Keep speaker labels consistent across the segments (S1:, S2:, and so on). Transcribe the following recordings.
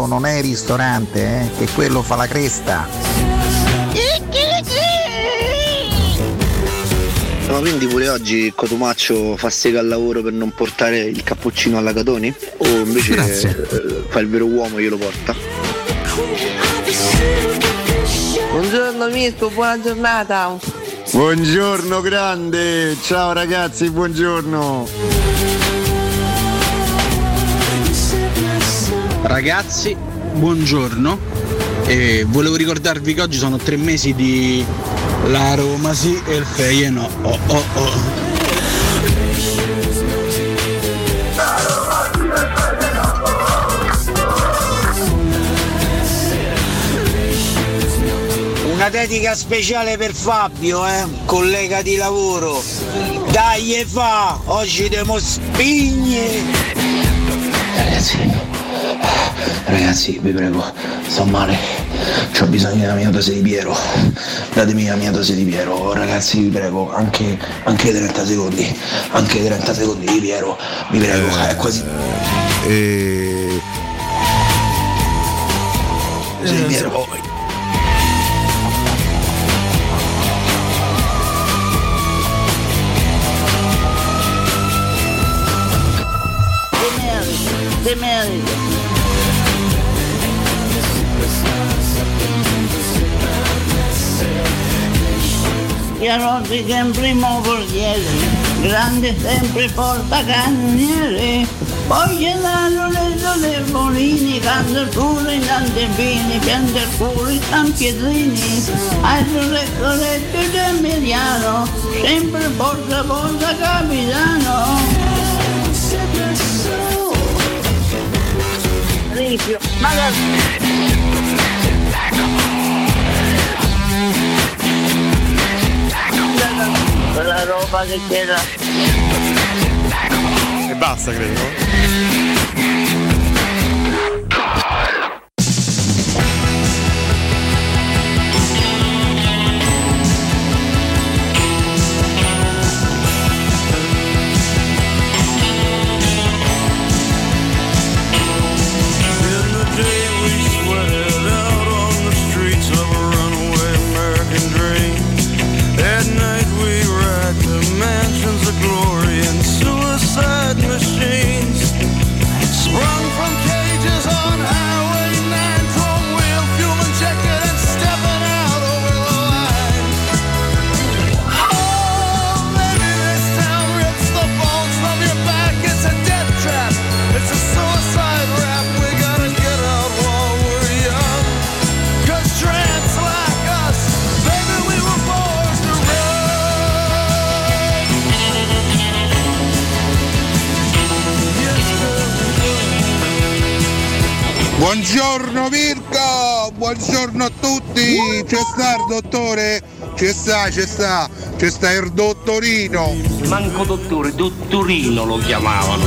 S1: il gallo non è ristorante, eh, che quello fa la cresta.
S2: Ma quindi pure oggi Cotumaccio fa sega al lavoro per non portare il cappuccino alla Catoni? O invece eh, fa il vero uomo e glielo porta?
S3: Buongiorno Mirko, buona giornata.
S4: Buongiorno grande, ciao ragazzi, buongiorno.
S5: Ragazzi, buongiorno. E volevo ricordarvi che oggi sono tre mesi di la Roma sì e il Feie no. Oh, oh, oh.
S6: Una dedica speciale per Fabio, eh, collega di lavoro. Dai e fa, oggi demo spigne.
S2: Ragazzi, ragazzi, vi prego, sto male. Ho bisogno della mia dose di Piero. Datemi la mia dose di Piero, ragazzi, vi prego, anche, anche 30 secondi. Anche 30 secondi di Piero, vi prego, è quasi.
S7: E...
S2: Dose di Piero.
S8: De merito. Che in primo portiere, grande sempre portacannoniere, poi glielarono le due bolini, canta pure in tante bini, pianta il culo in San Pietrini, altro lettoretto di Emiliano, sempre porta porta capitano. Ripio, magari. Roba che c'era.
S7: E basta, credo. Ci sta il dottore, ci sta, ci sta, ci sta il dottorino.
S9: Manco dottore, dottorino lo chiamavano.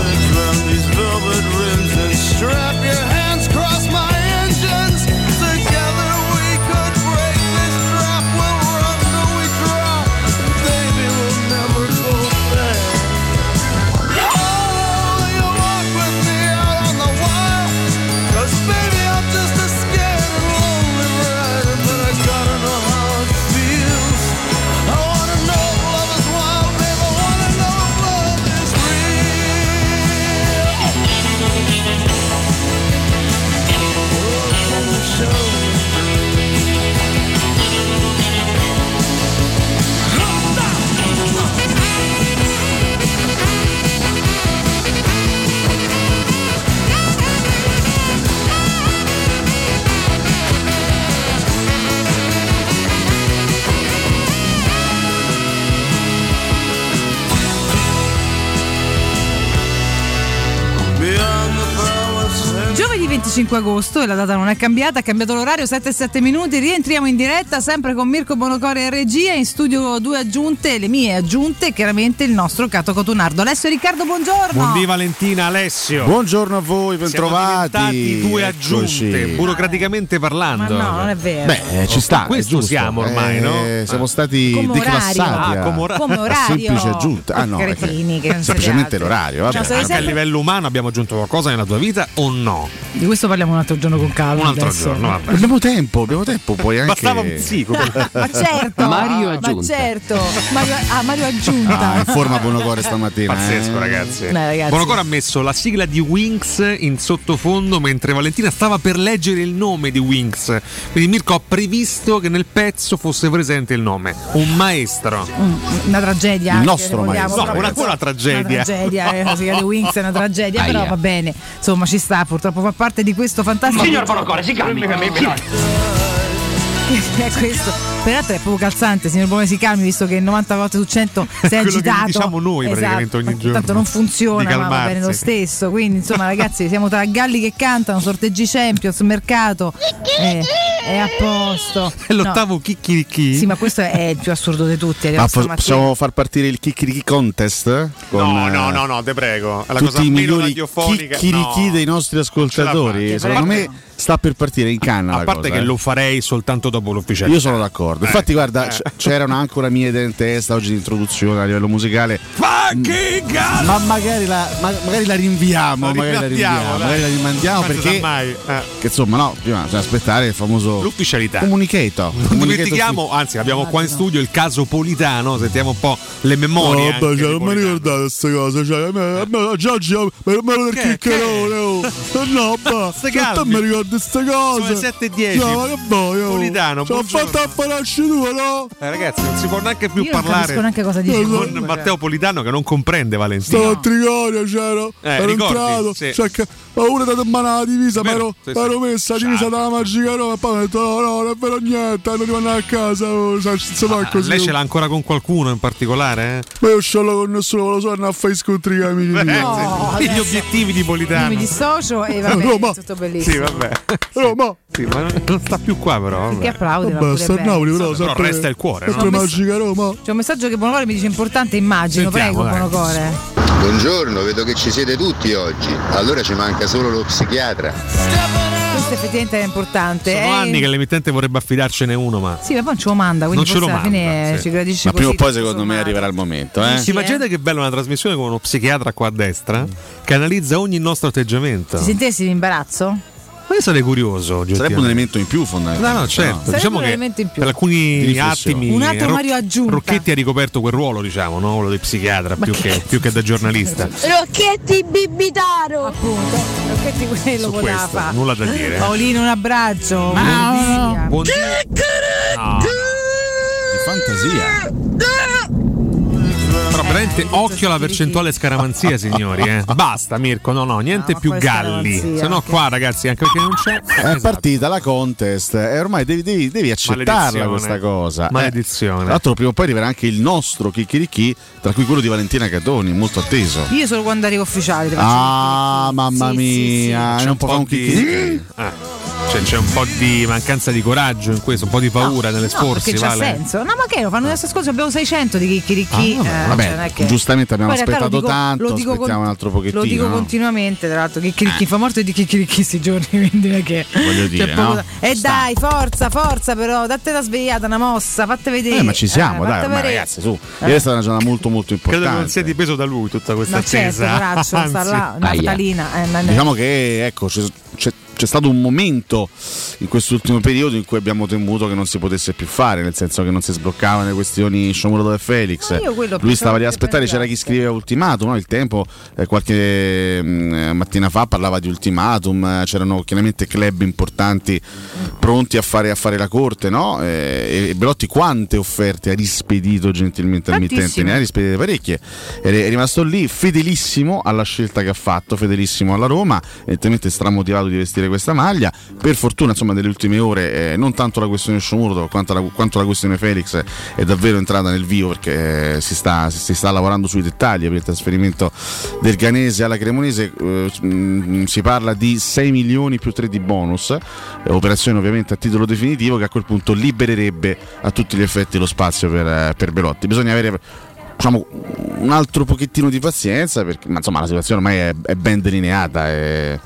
S10: 25 agosto e la data non è cambiata, ha cambiato l'orario 7-7 minuti, rientriamo in diretta sempre con Mirko Bonocore e regia, in studio due aggiunte, le mie aggiunte, e chiaramente il nostro Cato Cotunardo. Alessio e Riccardo, buongiorno.
S11: Buondì Valentina Alessio.
S12: Buongiorno a voi, bentrovati.
S11: due aggiunte,
S12: Eccoci.
S11: burocraticamente parlando.
S10: Ma no, non è vero.
S12: Beh, eh, ci sta.
S11: Questo
S12: giusto.
S11: siamo ormai,
S12: Eh,
S11: no?
S12: Siamo stati
S10: Come
S12: declassati
S11: Ah,
S12: a-
S11: come ora-
S10: Come orario.
S12: semplice aggiunta. Ah, no,
S10: Che cretini,
S12: semplicemente l'orario. Vabbè.
S10: Se-
S11: Anche a livello umano abbiamo aggiunto qualcosa nella tua vita o no?
S10: Di questo parliamo un altro giorno con calma.
S11: Un altro
S10: adesso.
S11: giorno, vabbè.
S12: Abbiamo tempo, abbiamo tempo. Puoi anche...
S11: Bastava un psico.
S10: Ma certo,
S13: Mario
S10: ma certo. Mario, ah, Mario aggiunta.
S12: Ah, in forma Buonocore stamattina.
S11: Pazzesco,
S12: eh.
S11: ragazzi.
S10: Beh, ragazzi.
S11: Bonocore ha messo la sigla di Winx in sottofondo mentre Valentina stava per leggere il nome di Winx. Quindi Mirko ha previsto che nel pezzo fosse presente il nome. Un maestro.
S10: Mm, Una tragedia.
S12: Il
S10: anche,
S12: nostro maestro.
S11: No, una- quella tragedia.
S10: Una tragedia, eh, la sigla di Wings è una tragedia, però va bene. Insomma, ci sta, purtroppo fa parte di questo fantastico.
S9: Signor Bonocore, si calmi.
S10: è questo. Peraltro è proprio calzante, signor Bome si calmi, visto che 90 volte su 100 si è
S11: Quello che
S10: agitato.
S11: diciamo noi praticamente ogni giorno.
S10: Tanto non funziona, ma va bene lo stesso. Quindi, insomma, ragazzi, siamo tra galli che cantano, sorteggi Champions, mercato. eh, è a posto.
S11: È l'ottavo chicchirichi.
S10: Sì, ma questo è il più assurdo di tutti.
S12: Ma po- possiamo far partire il Kikiriki Contest? Con,
S11: No,
S12: eh,
S11: no, no, no, te prego. È la
S12: tutti
S11: cosa
S12: i
S11: meno
S12: migliori
S11: radiofonica.
S12: Kikiriki
S11: no.
S12: dei nostri ascoltatori. Secondo me sta per partire in canna.
S11: A
S12: la
S11: parte
S12: cosa,
S11: che
S12: eh.
S11: lo farei soltanto dopo l'ufficiale.
S12: Io sono d'accordo. Infatti, guarda, c- c'era anche una mia idea in testa oggi di introduzione a livello musicale.
S11: Fucking God!
S12: Ma magari la, ma- magari la rinviamo,
S11: La
S12: magari la
S11: rimandiamo,
S12: rinviamo,
S11: dai.
S12: magari la rimandiamo
S11: Non
S12: perché
S11: mai. Eh.
S12: che, insomma, no, prima bisogna aspettare il famoso
S11: L'ufficialità.
S12: comunicato.
S11: Non dimentichiamo, anzi, abbiamo qua in studio il caso Politano. Sentiamo un po' le memorie. anche di Politano.
S12: queste cose. Cioè, a me, a me, già oggi me lo del
S11: Che-
S12: chiccherone. Oh. No, basta.
S11: Stai calmi.
S12: mi ricordi queste cose.
S11: Sono le 7.10.
S12: No, ma che? Oh.
S11: Politano,
S12: Ci ho fatto a pararci tu, no?
S11: Eh, ragazzi, non si può neanche più
S10: Io non
S11: parlare
S10: capisco neanche cosa dici.
S11: con
S10: comunque,
S11: Matteo Politano che non comprende Valentina.
S12: Stavo a Trigoria, c'ero,
S11: Eh,
S12: ero
S11: ricordi?
S12: entrato,
S11: Sì.
S12: cioè che ho pure dato in mano la divisa, ma ero,
S11: Sì, sì.
S12: ero messa la divisa dalla magica Roma e poi ho detto no, no, non è vero niente, non devo andare a casa, oh, cioè, fa
S11: Ah,
S12: così.
S11: lei ce l'ha ancora con qualcuno in particolare? Eh?
S12: Ma io sciollo con nessuno, lo so, andare a fare i scontri con gli amici miei.
S10: No,
S11: Gli obiettivi di
S10: Io
S11: Politano.
S10: mi dissocio e va bene,
S12: Roma.
S10: è tutto bellissimo.
S11: Sì, vabbè.
S12: Roma,
S11: Sì, ma non non sta più qua, però.
S10: Che
S11: Vabbè.
S10: applaude, va
S12: vabbè,
S10: pure
S12: sta a
S10: bene.
S12: Napoli, però,
S11: Però
S12: sempre,
S11: resta il cuore,
S12: sempre
S10: no?
S12: magica Roma.
S10: C'è un messaggio che Bonocore mi dice importante immagino,
S11: Sentiamo,
S10: prego. Bonocore.
S14: Buongiorno, vedo che ci siete tutti oggi. Allora ci manca solo lo psichiatra.
S10: Questo effettivamente è importante.
S11: Sono
S10: Eh,
S11: anni che l'emittente vorrebbe affidarcene uno, ma.
S10: Sì, ma poi non ce lo manda, quindi
S11: Non ce lo
S10: alla fine
S11: manda, sì.
S10: ci gradisce
S12: Ma prima o poi secondo me arriverà il momento, eh?
S11: Ci immaginate che bello una trasmissione con uno psichiatra qua a destra che analizza ogni nostro atteggiamento.
S10: Ti sentessi in imbarazzo?
S11: Ma io sarei curioso.
S12: Sarebbe un elemento in più fondamentalmente.
S11: No, no, certo.
S10: Sarebbe
S11: Diciamo
S10: un
S11: che
S10: elemento in più.
S11: per alcuni attimi
S10: Un altro
S11: Roc-
S10: Mario aggiunta.
S11: Rocchetti ha ricoperto quel ruolo, diciamo, no? quello di psichiatra più che, più che da giornalista.
S15: Rocchetti Bibitaro!
S10: Appunto, Rocchetti quello
S11: questo,
S10: fare.
S11: nulla da dire.
S10: Paolino, un abbraccio.
S11: Buon-
S10: Buon
S11: No.
S12: Di fantasia.
S11: Però veramente occhio alla percentuale scaramanzia, signori. Eh. Basta, Mirko. No, no, niente
S10: No,
S11: più galli. Se no, qua, ragazzi, anche perché non c'è.
S12: È
S11: Esatto.
S12: partita la contest e ormai devi, devi- devi accettarla questa cosa.
S11: Maledizione.
S12: Eh, tra l'altro prima o poi arriverà anche il nostro Kikiriki, tra cui quello di Valentina Catoni, molto atteso.
S10: Io solo quando arrivo ufficiale. ti faccio
S12: Ah, mamma
S10: Sì, sì, sì.
S12: mia,
S11: C'è
S12: non può fare un Kikiriki.
S11: Ah, cioè, c'è un po' di mancanza di coraggio in questo, un po' di paura
S10: No,
S11: nell'esporsi.
S10: perché c'ha
S11: vale?
S10: senso. No, ma che lo fanno adesso scorso abbiamo 600 di chicchirichi.
S12: Ah, vabbè, vabbè,
S10: cioè,
S12: giustamente abbiamo
S10: Poi
S12: aspettato
S10: lo dico-
S12: tanto,
S10: lo dico
S12: aspettiamo un altro pochettino,
S10: Lo dico
S12: no?
S10: continuamente, tra l'altro, chicchirichi fa morte di chicchirichi questi giorni, quindi non è che
S12: Voglio dire, no?
S10: da- E dai, forza, forza però, date una svegliata, una mossa, fatte vedere.
S12: Eh, ma ci siamo,
S10: Eh,
S12: dai, ormai, ragazzi, su. Ieri è stata una giornata molto molto
S11: Credo
S12: importante.
S11: che non sia dipeso da lui tutta questa
S10: Ma certo,
S11: attesa.
S10: braccio, sta là, naftalina. eh,
S12: Diciamo che ecco, c'è, c'è- stato un momento in quest'ultimo periodo in cui abbiamo temuto che non si potesse più fare, nel senso che non si sbloccavano le questioni Shomurodov e Felix.
S10: Quello
S12: Lui stava lì a
S10: pensavo
S12: aspettare, c'era chi scriveva ultimatum, no? il tempo eh, qualche mm, mattina fa parlava di ultimatum, eh, c'erano chiaramente club importanti pronti a fare, a fare la corte, no? Eh, e Belotti quante offerte ha rispedito gentilmente al mittente? Ne ha rispedite parecchie. Ed è rimasto lì fedelissimo alla scelta che ha fatto, fedelissimo alla Roma, evidentemente stramotivato di vestire vestire questa maglia. Per fortuna, insomma, nelle ultime ore, eh, non tanto la questione Sciomurdo quanto la, quanto la questione Felix è davvero entrata nel vivo perché eh, si, sta, si sta lavorando sui dettagli per il trasferimento del Ganese alla Cremonese. eh, mh, si parla di 6 milioni più 3 di bonus, eh, operazione ovviamente a titolo definitivo che a quel punto libererebbe a tutti gli effetti lo spazio per, eh, per Belotti. Bisogna avere diciamo, un altro pochettino di pazienza perché ma, insomma la situazione ormai è, è ben delineata e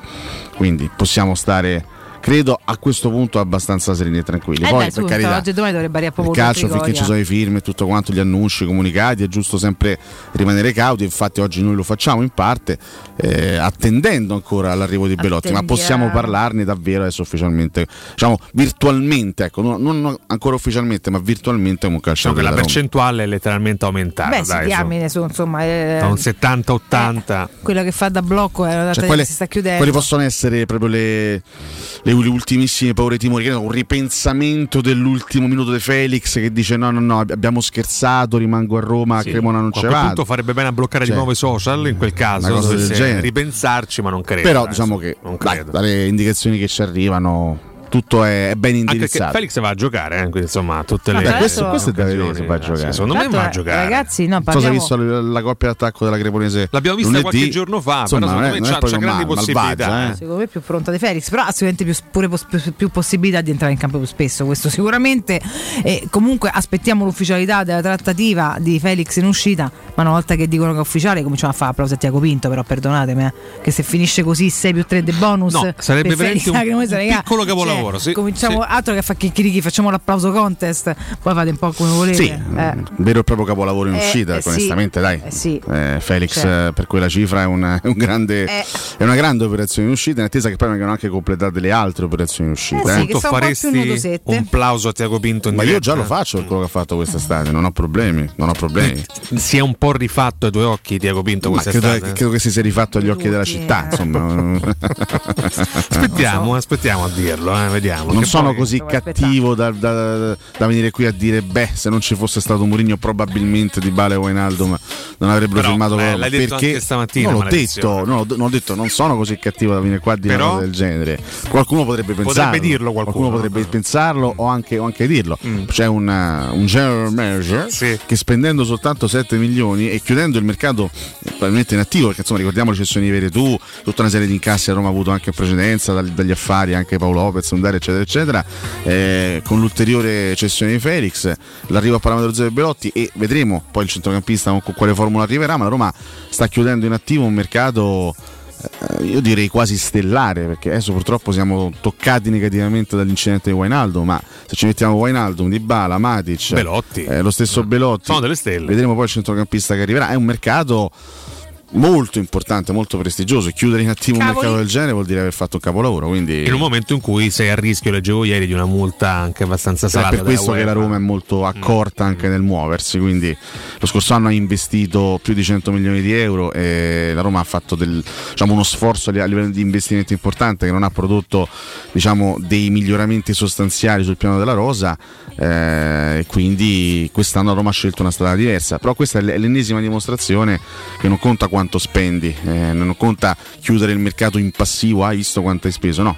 S12: quindi possiamo stare credo a questo punto abbastanza sereni e tranquilli
S10: Eh
S12: poi
S10: su,
S12: per carità
S10: oggi e domani dovrebbe arrivare
S12: il calcio finché ci sono i film e tutto quanto gli annunci, i comunicati è giusto sempre rimanere cauti infatti oggi noi lo facciamo in parte eh, attendendo ancora l'arrivo di Belotti ma possiamo
S10: Attendiamo.
S12: parlarne davvero adesso ufficialmente diciamo virtualmente ecco non, non ancora ufficialmente ma virtualmente come un calcio
S11: Diciamo che la percentuale è letteralmente aumentata.
S10: Beh,
S11: dai,
S10: diamine su, insomma, eh,
S11: da un 70-80.
S10: quella che fa da blocco è una data
S12: Cioè,
S10: che
S12: quelle,
S10: si sta chiudendo.
S12: quelle possono essere proprio le, le ultimissime paure e timori, che un ripensamento dell'ultimo minuto di Felix che dice no no no abbiamo scherzato, rimango a Roma,
S11: Sì.
S12: a Cremona non
S11: a
S12: ce
S11: quel
S12: vado.
S11: punto farebbe bene a bloccare
S12: Cioè,
S11: di nuovo i social in quel caso,
S12: genere.
S11: ripensarci, ma non credo.
S12: Però diciamo che dai, dalle indicazioni che ci arrivano tutto è, ben
S11: Anche
S12: indirizzato.
S11: Felix va a giocare, eh, quindi insomma, tutte le
S10: Vabbè,
S12: questo, questo è da vedere se va a
S11: eh,
S12: giocare.
S11: secondo me
S10: Tanto,
S11: va a
S10: eh,
S11: giocare.
S10: Ragazzi, no,
S12: Non so se hai
S10: parliamo...
S12: visto la, la coppia d'attacco della Cremonese.
S11: L'abbiamo vista
S12: lunedì.
S11: qualche giorno fa,
S12: Insomma,
S11: però
S12: non è,
S11: secondo me c'ha- c'ha grandi
S12: mal-
S11: possibilità,
S12: malvagia, eh.
S10: Secondo me più pronta di Felix, però ha sicuramente più, pure pos- più, possibilità di entrare in campo più spesso, questo sicuramente. E comunque aspettiamo l'ufficialità della trattativa di Felix in uscita, ma una volta che dicono che è ufficiale cominciamo a fare applausi a Tiago Pinto, però perdonatemi, eh, che se finisce così 6 più 3 di bonus...
S11: No, sarebbe
S10: per
S11: veramente
S10: Felix
S11: un- un piccolo capolavoro,
S10: cioè,
S11: sì,
S10: Cominciamo
S11: sì.
S10: altro che fa chicchirichi, facciamo l'applauso contest, poi fate un po' come volete.
S12: Sì,
S10: eh.
S12: un vero e proprio capolavoro in
S10: Eh,
S12: uscita,
S10: eh, sì.
S12: onestamente, dai.
S10: Eh, sì.
S12: Eh, Felix
S10: Cioè.
S12: eh, per quella cifra è, un, è un grande,
S10: Eh.
S12: è una grande operazione in uscita, in attesa che poi vengano anche completate le altre operazioni in uscita.
S10: Eh un più
S11: faresti
S10: nudosette.
S11: un plauso a Tiago Pinto in
S12: Ma io già lo faccio per quello che ha fatto quest'estate, non ho problemi, non ho problemi.
S11: Si è un po' rifatto ai tuoi occhi Tiago Pinto
S12: Ma credo,
S11: quest'estate.
S12: credo che si sia rifatto agli occhi della città, insomma.
S11: Aspettiamo, aspettiamo a dirlo, eh, vediamo.
S12: non
S11: Che
S12: sono così cattivo da, da- da venire qui a dire beh se non ci fosse stato Mourinho probabilmente Di Bale e Wijnaldum non avrebbero
S11: Però,
S12: firmato
S11: eh, l'hai detto
S12: perché
S11: anche stamattina,
S12: non l'ho detto, no, non ho detto non sono così cattivo da venire qua a dire
S11: Però?
S12: una cosa del genere qualcuno potrebbe pensarlo
S11: dirlo qualcuno.
S12: potrebbe pensarlo o anche, o anche dirlo
S11: Mm.
S12: c'è un, uh, un general manager
S11: Sì.
S12: che spendendo soltanto 7 milioni e chiudendo il mercato eh, probabilmente inattivo perché insomma ricordiamo le cessioni di Veretù tutta una serie di incassi a Roma ha avuto anche in precedenza dal- dagli affari anche Paolo Lopez, Undare eccetera eccetera eh, con l'ulteriore cessione di Felix l'arrivo a parametro zero di Belotti e vedremo poi il centrocampista con quale formula arriverà ma la Roma sta chiudendo in attivo un mercato eh, io direi quasi stellare perché adesso purtroppo siamo toccati negativamente dall'incidente di Wijnaldum ma se ci mettiamo Wijnaldum, Dybala, Matic
S11: Belotti.
S12: eh, lo stesso Belotti
S11: Sono delle stelle.
S12: vedremo poi il centrocampista che arriverà è un mercato molto importante, molto prestigioso chiudere in attivo un
S10: Cavoli.
S12: mercato del genere vuol dire aver fatto un capolavoro quindi
S11: In un momento in cui sei a rischio, leggevo ieri, di una multa anche abbastanza
S12: è
S11: salata.
S12: per questo che la. Roma è molto accorta anche nel muoversi quindi lo scorso anno ha investito più di 100 milioni di euro e la Roma ha fatto del- diciamo, uno sforzo a li- a livello di investimento importante che non ha prodotto diciamo, dei miglioramenti sostanziali sul piano della rosa eh, quindi quest'anno la Roma ha scelto una strada diversa però questa è è l'ennesima dimostrazione che non conta quanto spendi. Eh, non conta chiudere il mercato in passivo hai visto quanto hai speso no.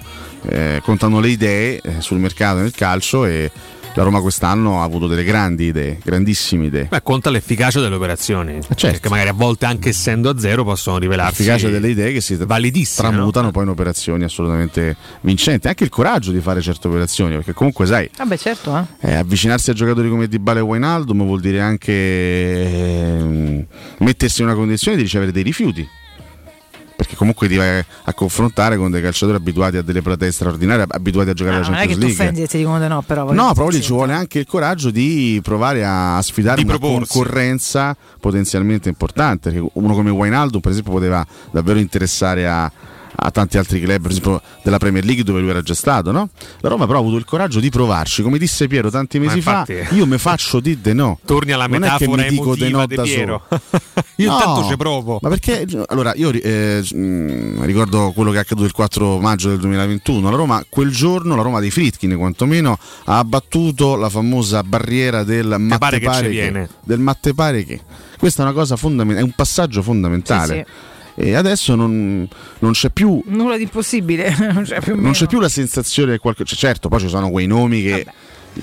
S12: Eh, contano le idee eh, sul mercato nel calcio e la Roma quest'anno ha avuto delle grandi idee, grandissime idee.
S11: Beh, conta l'efficacia delle operazioni.
S12: certo.
S11: Perché magari a volte, anche essendo a zero, possono rivelarsi
S12: L'efficacia delle idee che si
S11: validissime. no?
S12: tramutano poi in operazioni assolutamente vincenti. Anche il coraggio di fare certe operazioni, perché comunque sai,
S10: Vabbè, certo, eh.
S12: eh, avvicinarsi a giocatori come Dybala e Wijnaldum vuol dire anche ehm, mettersi in una condizione di ricevere dei rifiuti. Perché comunque ti vai a confrontare con dei calciatori abituati a delle platee straordinarie, abituati a giocare
S10: Ah,
S12: alla
S10: non è che
S12: Champions
S10: tu
S12: League.
S10: offendi e ti dicono di no, però.
S12: No, proprio lì ci vuole anche il coraggio di provare a sfidare
S11: Di
S12: una
S11: proporsi.
S12: concorrenza potenzialmente importante. Perché uno come Wijnaldum, per esempio, poteva davvero interessare a, a tanti altri club, per esempio della Premier League dove lui era già stato. No? La Roma però ha avuto il coraggio di provarci. Come disse Piero tanti mesi
S11: infatti-
S12: fa, io mi faccio di de no.
S11: Torni alla
S12: Non
S11: metafora
S12: mi dico de
S11: emotiva
S12: no
S11: di
S12: da
S11: Piero.
S12: solo.
S11: Io
S12: No,
S11: intanto ci provo.
S12: Ma perché allora io eh, mh, ricordo quello che è accaduto il 4 maggio del 2021. La Roma, quel giorno, la Roma dei Fritkin quantomeno, ha abbattuto la famosa barriera del
S11: pare
S12: matte
S11: che
S12: pare che.
S11: viene.
S12: Del matte pare che. Questa è una cosa fondamentale, è un passaggio fondamentale.
S10: Sì,
S12: e adesso non, non c'è più
S10: Nulla di impossibile. non c'è più
S12: non c'è più la sensazione che qualche... cioè, certo, poi ci sono quei nomi che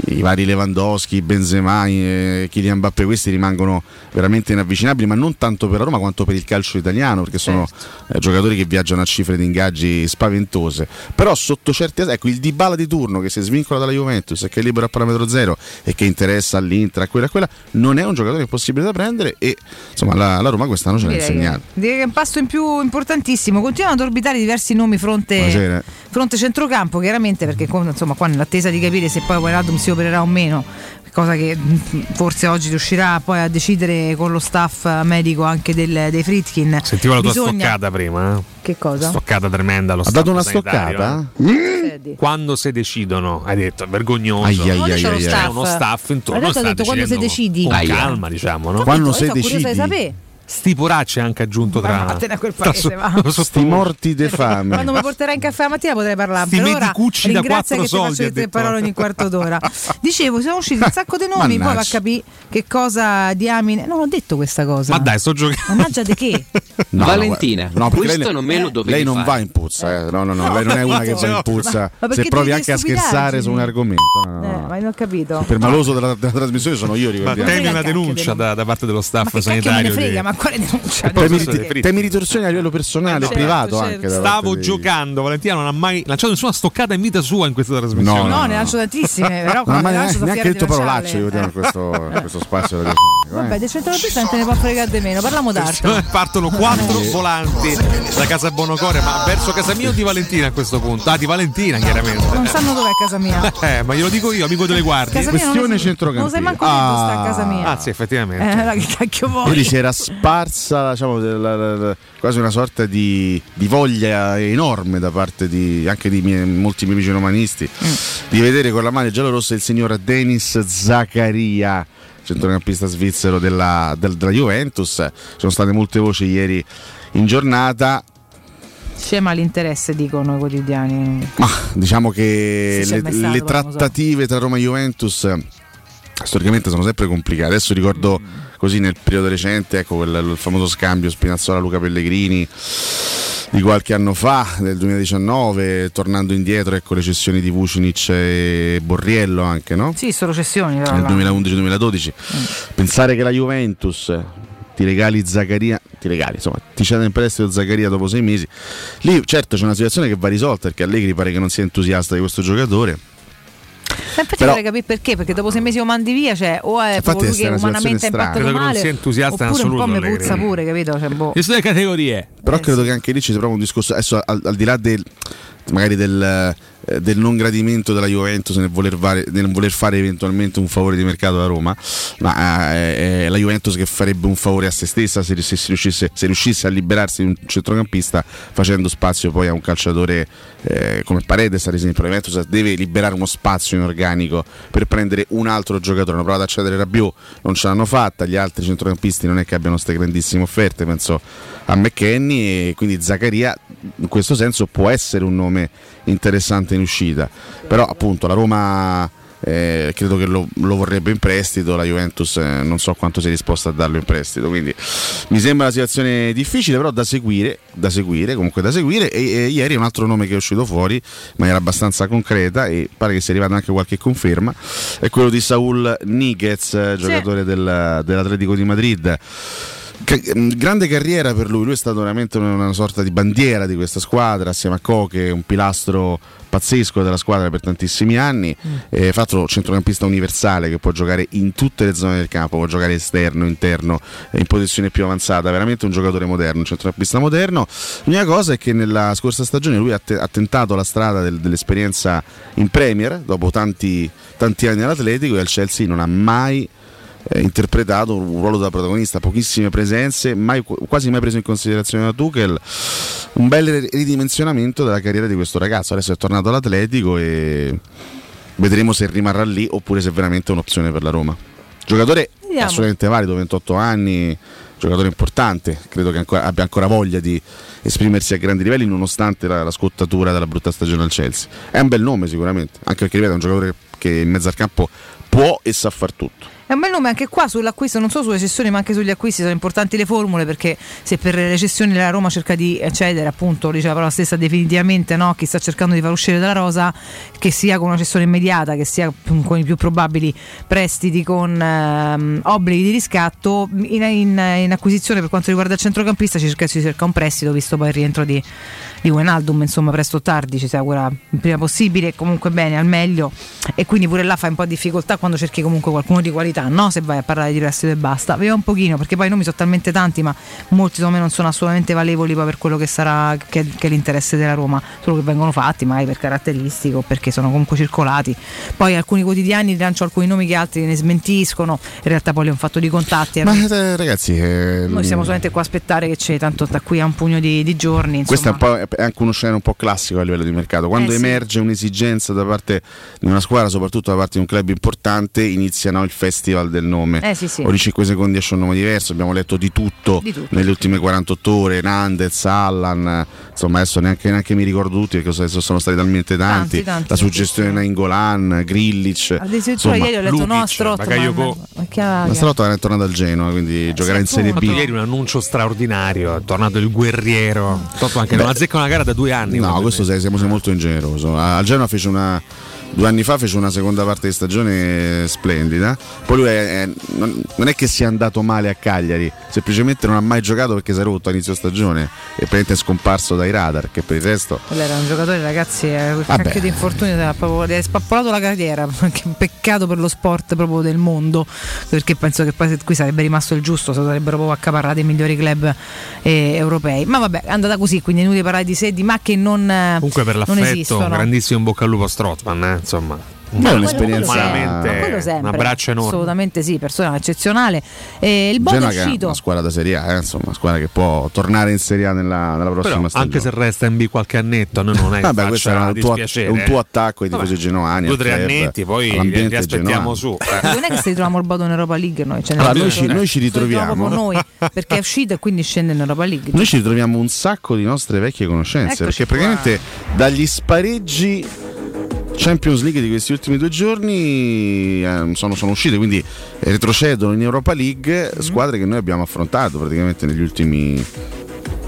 S12: i vari Lewandowski, Benzema, eh, Kylian Mbappé, questi rimangono veramente inavvicinabili, ma non tanto per la Roma quanto per il calcio italiano, perché sono
S10: Certo.
S12: eh, giocatori che viaggiano a cifre di ingaggi spaventose. Però sotto certi aspetti, ecco, il Dybala di turno che si svincola dalla Juventus e che è libero a parametro zero e che interessa all'Inter, a quella e a quella, non è un giocatore impossibile da prendere e insomma la, la Roma quest'anno ce l'ha insegnato.
S10: direi che è un passo in più importantissimo. Continuano ad orbitare diversi nomi fronte,
S12: Buonasera.
S10: Fronte centrocampo, chiaramente, perché insomma, qua nell'attesa di capire se poi Wijnaldum si opererà o meno, cosa che mh, forse oggi riuscirà poi a decidere con lo staff medico anche del- dei Fritkin.
S11: Sentivo la tua
S10: Bisogna-
S11: stoccata prima, eh?
S10: Che cosa?
S11: Stoccata tremenda. Lo
S12: Ha dato una stoccata?
S11: eh. Quando si decidono, hai detto, è vergognoso.
S12: Ai, ai, ai,
S10: C'è
S12: ai, ai.
S10: staff.
S11: C'è uno staff intorno. Sta
S10: detto quando se
S11: decidendo
S10: decidi.
S11: Con calma, diciamo, no?
S12: Quando
S10: di
S12: decidi.
S11: Sti poracci anche aggiunto tra.
S10: Ma vattene a quel
S11: tra
S10: paese, va.
S11: sotto-
S12: Sti morti de fame.
S10: Quando mi porterai in caffè la mattina potrei parlare.
S11: Sti
S10: Per ora
S11: medicucci da
S10: ringrazia
S11: quattro
S10: che ti
S11: soldi,
S10: faccio tre parole ogni quarto d'ora. Dicevo, siamo usciti un sacco di nomi, poi va a capire che cosa diamine. Non ho detto questa cosa.
S11: Ma dai, sto giocando.
S10: Mannaggia di che?
S12: No,
S13: Valentina,
S12: no,
S13: questo
S12: lei,
S13: non me lo dovevi
S12: lei non
S13: fare.
S12: va in puzza, eh. no, no, no, lei non è una che va in puzza.
S10: Ma perché
S12: Se provi anche a scherzare su un argomento, no, no,
S10: Eh, ma non ho capito.
S12: il permaloso della, della trasmissione sono io,
S11: Ma
S12: ricordiamo.
S11: temi una denuncia da, da parte dello staff sanitario.
S10: frega, ma quale denuncia?
S11: poi
S12: Temi, di-
S11: fritti.
S12: temi di torsione a livello personale,
S10: Certo,
S12: privato
S10: certo.
S12: anche.
S11: Stavo
S12: dei-
S11: giocando, Valentina non ha mai lanciato nessuna stoccata in vita sua in questa trasmissione.
S12: No,
S10: No,
S12: no,
S10: ne lancio tantissime, però
S12: Non ha mai
S10: ne lancio
S12: neanche, neanche detto
S10: di
S12: parolacce, ricordiamo, in questo, questo spazio. della
S10: Vabbè, del centrocampista non te ne può fregare di meno, parliamo d'arte.
S11: Partono quattro volanti da casa Bonocore, ma verso casa mia o di Valentina a questo punto? Ah, di Valentina, chiaramente.
S10: Non sanno dov'è casa mia.
S11: Eh, ma glielo dico io, amico delle guardie.
S12: Questione centrocampista.
S10: Non sai manco ah. sta a casa mia.
S11: Ah, sì, effettivamente.
S10: Eh, che cacchio vuoi?
S12: Ieri si era sparsa diciamo, della- la- la- quasi una sorta di, di voglia enorme da parte di, anche di miei- molti miei amici romanisti di vedere con la maglia giallorossa il signor Denis Zaccaria centrocampista svizzero della, del- della Juventus ci sono state molte voci ieri in giornata
S10: Scema l'interesse, dicono i quotidiani.
S12: ma diciamo che le,
S10: messaggio,
S12: le
S10: lo so.
S12: trattative tra Roma e Juventus storicamente sono sempre complicate. Adesso ricordo così nel periodo recente, ecco quel, il famoso scambio Spinazzola-Luca Pellegrini di qualche anno fa, del 2019, tornando indietro, ecco le cessioni di Vucinic e Borriello anche, no?
S10: Sì, sono cessioni.
S12: Nel
S10: là.
S12: 2011-2012. Pensare che la Juventus ti regali Zaccaria, ti regali, insomma, ti cede in prestito Zaccaria dopo sei mesi. Lì certo c'è una situazione che va risolta perché Allegri pare che non sia entusiasta di questo giocatore.
S10: Ma infatti vorrei capire perché, perché dopo sei mesi lo mandi via, cioè, o è proprio lui
S12: è
S10: che umanamente impattato
S11: Credo che non
S10: male,
S11: sia entusiasta in
S10: oppure un po'
S11: assoluto,
S10: mi puzza pure, capito? Cioè, boh.
S11: Le categorie.
S12: Però credo che anche lì ci sia proprio un discorso, adesso al, al di là del, magari del, eh, del non gradimento della Juventus nel voler, fare, nel voler fare eventualmente un favore di mercato alla Roma, ma eh, è la Juventus che farebbe un favore a se stessa se, se si riuscisse, se riuscisse a liberarsi di un centrocampista facendo spazio poi a un calciatore eh, come Paredes ad esempio. La Juventus deve liberare uno spazio in organico per prendere un altro giocatore. Hanno provato ad accedere a Rabiot, non ce l'hanno fatta, gli altri centrocampisti non è che abbiano queste grandissime offerte, penso a McKenny e quindi Zaccaria in questo senso può essere un nome interessante in uscita. Però appunto la Roma eh, credo che lo, lo vorrebbe in prestito la Juventus eh, non so quanto sia disposta a darlo in prestito quindi mi sembra una situazione difficile però da seguire da seguire comunque da seguire e, e ieri un altro nome che è uscito fuori in maniera abbastanza concreta e pare che sia arrivata anche qualche conferma è quello di Saul Niguez eh, giocatore del- dell'Atletico di Madrid grande carriera per lui, lui è stato veramente una, sorta di bandiera di questa squadra assieme a Coche, un pilastro pazzesco della squadra per tantissimi anni, eh, fra l'altro centrocampista universale che può giocare in tutte le zone del campo, può giocare esterno, interno, eh, in posizione più avanzata, veramente un giocatore moderno, un centrocampista moderno. L'unica cosa è che nella scorsa stagione lui ha, te- ha tentato la strada del- dell'esperienza in Premier dopo tanti, tanti anni all'Atletico e al Chelsea non ha mai eh, interpretato un ruolo da protagonista, pochissime presenze, mai- quasi mai preso in considerazione da Tuchel. Un bel ridimensionamento della carriera di questo ragazzo. Adesso è tornato all'Atletico e vedremo se rimarrà lì oppure se è veramente un'opzione per la Roma. Giocatore
S10: Vediamo.
S12: assolutamente valido, 28 anni, giocatore importante, credo che ancora- abbia ancora voglia di esprimersi a grandi livelli nonostante la, la scottatura della brutta stagione al Chelsea. È un bel nome sicuramente, anche perché ripeto, è un giocatore che in mezzo al campo può e sa far tutto.
S10: È un bel nome anche qua sull'acquisto, non solo sulle cessioni ma anche sugli acquisti, sono importanti le formule perché se per le cessioni la Roma cerca di cedere, appunto, dice la parola stessa definitivamente, no? chi sta cercando di far uscire dalla rosa, che sia con una cessione immediata, che sia con i più probabili prestiti con ehm, obblighi di riscatto, in, in- in acquisizione per quanto riguarda il centrocampista ci cerca, si cerca un prestito, visto poi il rientro di, di Wijnaldum, insomma presto o tardi ci si augura il prima possibile, comunque bene, al meglio e quindi pure là fai un po' di difficoltà quando cerchi comunque qualcuno di qualità, no? Se vai a parlare di prestito e basta. Aveva un pochino, perché poi i nomi sono talmente tanti, ma molti secondo me non sono assolutamente valevoli poi per quello che sarà che, che è l'interesse della Roma, solo che vengono fatti magari per caratteristiche o perché sono comunque circolati. Poi alcuni quotidiani rilanciano alcuni nomi che altri ne smentiscono, in realtà poi è un fatto di contatti.
S12: Ma eh, ragazzi, eh,
S10: Noi siamo solamente qua a aspettare che c'è, tanto da qui a un pugno di, di giorni.
S12: Questo è,
S10: Insomma.
S12: un po', è anche uno scenario un po' classico a livello di mercato. Quando
S10: Eh, sì.
S12: emerge un'esigenza da parte di una squadra, soprattutto da parte di un club importante, inizia no, il festival del nome.
S10: Eh, sì, sì.
S12: Ogni 5 secondi esce un nome diverso, abbiamo letto di tutto,
S10: Di tutto.
S12: nelle ultime 48 ore, Nandez, Allan, insomma adesso neanche, neanche mi ricordo tutti perché adesso sono stati talmente tanti.
S10: Tanti, tanti,
S12: La suggestione da Ingolan, Grillic.
S10: Addirittura
S12: insomma,
S10: ieri ho letto
S12: Lukic,
S10: no a Strottman.
S11: Bakayoko.
S10: Ma che ha-
S12: Ma Strottman è tornato al Genoa, quindi giocherà in Serie B.
S11: ieri un annuncio straordinario, è tornato il guerriero. Totto anche
S12: Beh,
S11: non azzecca una gara da due anni.
S12: No, questo sei- siamo siamo molto ingeneroso. Al Genoa fece una. Due anni fa fece una seconda parte di stagione splendida. Poi lui è- è- non, non è che sia andato male a Cagliari, semplicemente non ha mai giocato perché si è rotto a inizio stagione e praticamente è scomparso dai radar. Che per il resto.
S10: Quello era un giocatore, ragazzi, eh, quel cacchio di infortunio ti ha spappolato la carriera. Che un peccato per lo sport proprio del mondo. Perché penso che poi qui sarebbe rimasto il giusto, se sarebbero proprio accaparrati i migliori club eh, europei. Ma vabbè, è andata così, quindi è inutile parlare di sé, di ma che non, eh,
S11: Comunque per
S10: non
S11: l'affetto,
S10: esistono.
S11: un grandissimo in bocca al lupo a Strotman, eh, insomma.
S12: Beh, è un'esperienza-
S11: un abbraccio enorme.
S10: Assolutamente sì, persona eccezionale. E il Bodo è
S12: Genoa che è
S10: uscito.
S12: una squadra da Serie A, eh, insomma, una squadra che può tornare in Serie A nella, nella prossima
S11: Però,
S12: stagione.
S11: anche se resta in B qualche annetto, a noi non è
S12: Vabbè, questo è un, tuo, un tuo attacco ai tifosi genoani.
S11: Due o tre
S12: club,
S11: annetti, poi li, aspettiamo
S12: genoano.
S11: su.
S10: Non è che se ritroviamo il Bodo in Europa League noi, ce
S12: Allora, noi ci- noi ci
S10: ritroviamo noi, perché è uscito e quindi scende in Europa League.
S12: Noi ci ritroviamo un sacco di nostre vecchie conoscenze
S10: Eccoci
S12: perché praticamente dagli spareggi Champions League di questi ultimi due giorni eh, sono, sono uscite, quindi retrocedono in Europa League
S10: Mm-hmm.
S12: squadre che noi abbiamo affrontato praticamente negli ultimi,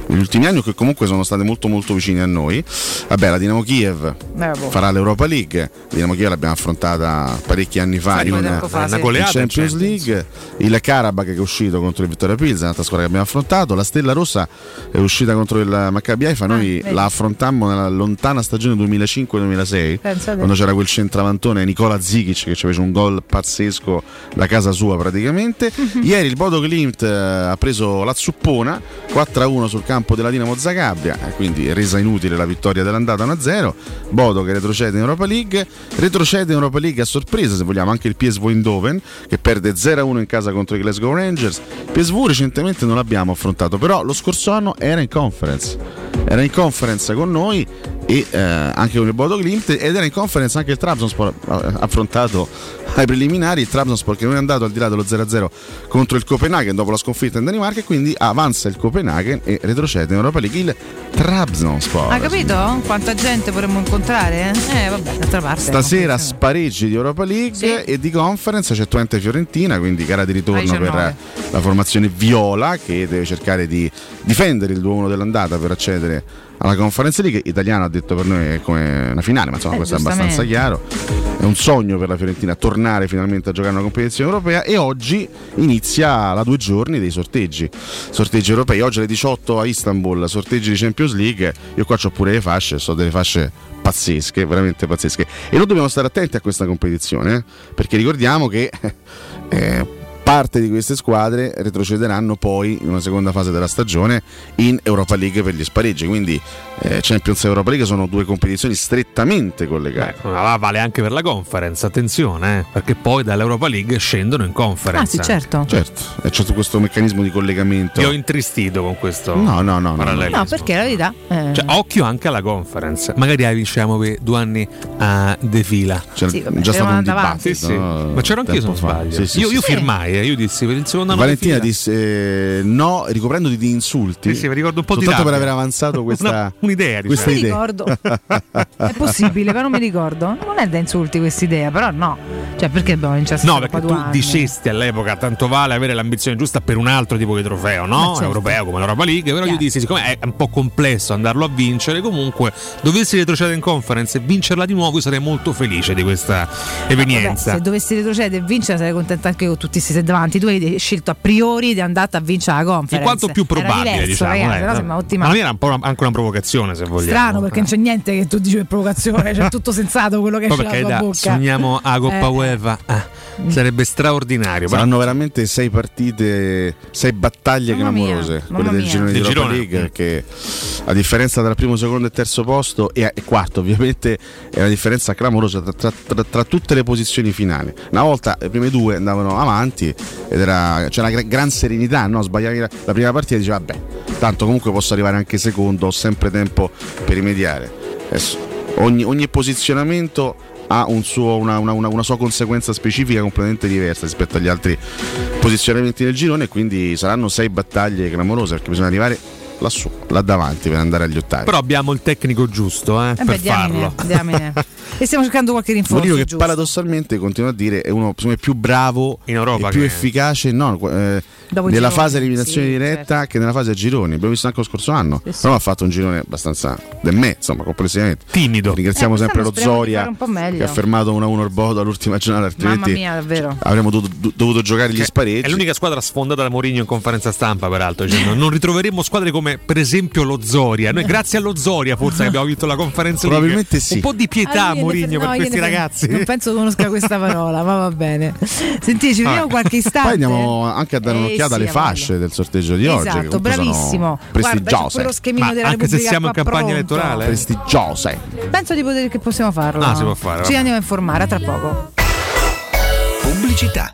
S12: negli ultimi anni che comunque sono state molto molto vicine a noi. Vabbè, la Dinamo Kiev
S10: Eh, boh.
S12: farà l'Europa League, la Dinamo Kiev l'abbiamo affrontata parecchi anni fa
S10: Sì,
S12: in,
S10: tempo fa, sì.
S11: goleata in
S12: Champions
S11: Champions.
S12: League, il Karabakh che è uscito contro il Vittoria Pilsen, un'altra squadra che abbiamo affrontato, la Stella Rossa è uscita contro il Maccabi Haifa, noi
S10: Ah, vedi.
S12: la affrontammo nella lontana stagione 2005-2006
S10: Pensate.
S12: quando c'era quel centravantone Nicola Zikic che ci fece un gol pazzesco da casa sua praticamente. Ieri il Bodo Klimt eh, ha preso la zuppona 4-1 sul campo della Dinamo Zagabria, eh, quindi resa inutile la vittoria dell'andata 1-0. Bodo che retrocede in Europa League, retrocede in Europa League a sorpresa se vogliamo anche il PSV Eindhoven che perde 0-1 in casa contro i Glasgow Rangers. PSV recentemente non l'abbiamo affrontato, però lo scorso anno era in conference. Era in conference con noi e eh, anche con il Bodo Glimt ed era in conference anche il Trabzonspor eh, affrontato ai preliminari il Trabzonspor che non è andato al di là dello 0-0 contro il Copenaghen dopo la sconfitta in Danimarca e quindi avanza il Copenaghen e retrocede in Europa League il Trabzonspor
S10: Hai capito? Quanta gente vorremmo incontrare? Eh, eh vabbè, d'altra parte.
S12: Stasera spareggi di Europa League e di conference c'è Twente Fiorentina, quindi gara di ritorno per
S10: 19.
S12: la formazione viola che deve cercare di difendere il 2-1 dell'andata per accedere alla Conference League. Italiano ha detto per noi è come una finale, ma insomma
S10: Eh,
S12: questo è abbastanza chiaro. È un sogno per la Fiorentina tornare finalmente a giocare una competizione europea e oggi inizia la due giorni dei sorteggi. Sorteggi europei, oggi alle 18 a Istanbul, sorteggi di Champions League. Io qua ho pure le fasce, so delle fasce pazzesche, veramente pazzesche. E noi dobbiamo stare attenti a questa competizione, eh, perché ricordiamo che eh, parte di queste squadre retrocederanno poi in una seconda fase della stagione in Europa League per gli spareggi. Quindi eh, Champions e Europa League sono due competizioni strettamente collegate.
S11: Ma va- vale anche per la conference, attenzione, eh, perché poi dall'Europa League scendono in conference.
S10: Ah, sì, certo.
S12: Certo, e c'è tutto questo meccanismo di collegamento.
S11: Ti ho intristito con questo
S12: No, no, no, no.
S10: No, perché la verità. eh,
S11: Cioè, occhio anche alla conference. Magari la vinciamo per due anni a defila.
S12: C'era
S10: Sì, vabbè,
S12: già stato un dibattito.
S11: Sì, sì.
S12: no,
S11: Ma c'ero anch'io se non sbaglio.
S12: Sì, sì,
S11: io
S12: sì,
S11: io
S12: sì.
S11: firmai, serie. Io dissi per il secondo anno
S12: Valentina disse eh, no, ricoprendoti di insulti.
S11: Sì, sì, mi ricordo un po' di
S12: Soltanto per aver avanzato questa
S11: Una- un'idea, diciamo.
S12: questa idea.
S10: ricordo. È possibile, però non mi ricordo. Non è da insulti questa idea, però no. Cioè, perché dobbiamo vincere
S11: No, perché tu
S10: Paduan?
S11: dicesti all'epoca tanto vale avere l'ambizione giusta per un altro tipo di trofeo, no?
S10: Certo.
S11: Europeo come l'Europa League, però io dissi siccome è un po' complesso andarlo a vincere, comunque dovessi retrocedere in conference e vincerla di nuovo, io sarei molto felice di questa evenienza.
S10: Vabbè, se dovessi retrocedere e vincere sarei contenta anche con tutti questi davanti. Tu hai scelto a priori di andare a vincere la conference.
S11: Di quanto più probabile,
S10: diverso,
S11: diciamo.
S10: ragazzi,
S11: eh,
S10: però
S11: no?
S10: sembra ottima.
S11: Ma mia era un po' una- anche una provocazione, se vogliamo.
S10: Strano perché non c'è niente che tu dici per provocazione, c'è tutto sensato quello che
S11: perché
S10: dalla tua
S11: da,
S10: bocca.
S11: sogniamo a Coppa
S10: Eh,
S11: UEFA, ah, sarebbe straordinario. però-
S12: Saranno veramente sei partite, sei battaglie
S10: Mamma mia,
S12: clamorose,
S10: mamma
S12: quelle del
S10: mia.
S12: girone di Europa. League, che a differenza tra primo, secondo e terzo posto e, e quarto ovviamente è una differenza clamorosa tra, tra- tra- tra tutte le posizioni finali. Una volta le prime due andavano avanti ed era, c'era una gra- gran serenità, no? sbagliavi la, prima partita e dicevi vabbè, tanto comunque posso arrivare anche secondo, ho sempre tempo per rimediare. Adesso, ogni, ogni posizionamento ha un suo- una- una- una sua conseguenza specifica completamente diversa rispetto agli altri posizionamenti del girone e quindi saranno sei battaglie clamorose perché bisogna arrivare lassù, là davanti per andare agli ottavi.
S11: Però abbiamo il tecnico giusto eh,
S10: Eh
S11: per
S10: beh, diamine,
S11: farlo.
S10: diamine. e stiamo cercando qualche rinforzo.
S12: dico che
S10: giusto.
S12: paradossalmente continuo a dire è uno me, più bravo
S11: In Europa
S12: e più
S11: che-
S12: efficace no, eh, nella
S10: gironi,
S12: fase eliminazione
S10: sì,
S12: diretta che nella fase a gironi. Abbiamo visto anche lo scorso anno.
S10: Sì, sì.
S12: Roma ha fatto un girone abbastanza del me, insomma, complessivamente.
S11: Timido.
S12: Ringraziamo
S10: Eh,
S12: sempre lo Zoria
S10: fare un po' meglio.
S12: che ha fermato 1-1 il Bodo all'ultima giornata,
S10: Mamma
S12: altrimenti
S10: mia, davvero.
S12: avremmo dovuto, do- dovuto giocare gli spareggi.
S11: È l'unica squadra sfondata da Mourinho in conferenza stampa, peraltro. Cioè, non, non ritroveremo squadre come per esempio lo Zoria. Noi, grazie allo Zoria, forse che abbiamo vinto la conferenza League.
S12: Probabilmente sì.
S11: Un po' di pietà,
S10: Ah,
S11: Mourinho,
S10: ne- no,
S11: per questi
S10: ne-
S11: ragazzi.
S10: Non penso conosca questa parola, ma va bene. Senti, ci vediamo
S12: Vabbè.
S10: qualche istante.
S12: Poi andiamo anche a dare
S10: Eh,
S12: un'occhiata
S10: sì,
S12: alle
S10: voglia.
S12: fasce del sorteggio di oggi.
S10: Esatto,
S12: comunque sono
S10: bravissimo. Guarda, c'è
S12: Prestigiose.
S10: della
S11: anche se
S10: Repubblica
S11: siamo in campagna
S10: pronto.
S11: elettorale?
S12: Prestigiose.
S10: Penso di poter che possiamo farlo.
S11: Ah, si può fare,
S10: Ci andiamo a informare a tra poco.
S16: Pubblicità.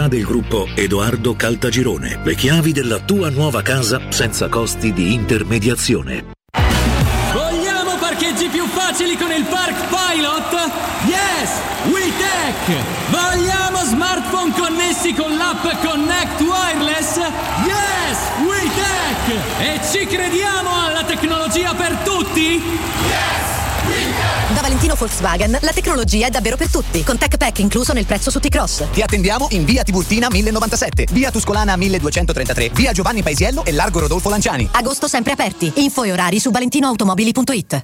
S16: del gruppo Edoardo Caltagirone. Le chiavi della tua nuova casa senza costi di intermediazione.
S17: Vogliamo parcheggi più facili con il Park Pilot? Yes! WeTech! Vogliamo smartphone connessi con l'app Connect Wireless? Yes! WeTech! E ci crediamo alla tecnologia per tutti?
S18: Da Valentino Volkswagen la tecnologia è davvero per tutti, con Tech Pack incluso nel prezzo su T-Cross.
S19: Ti attendiamo in via Tiburtina 1097, via Tuscolana 1233, via Giovanni Paisiello e largo Rodolfo Lanciani.
S18: Agosto sempre aperti. Info e orari su valentinoautomobili.it.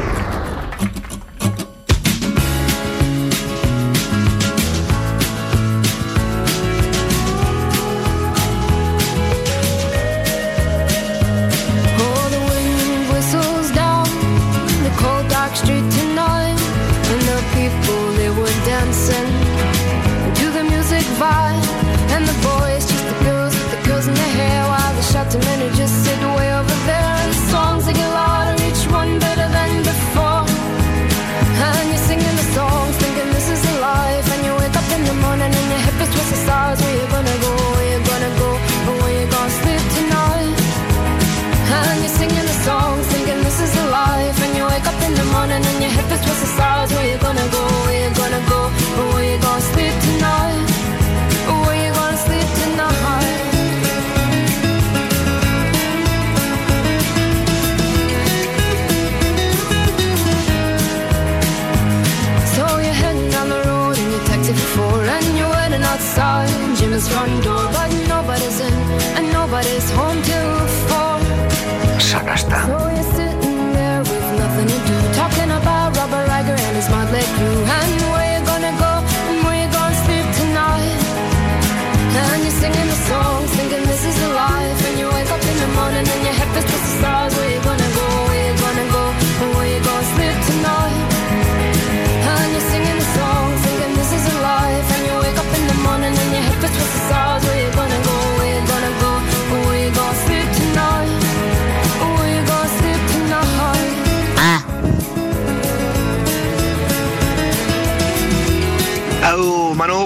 S2: Jim's front door, but nobody's in and nobody's home till four.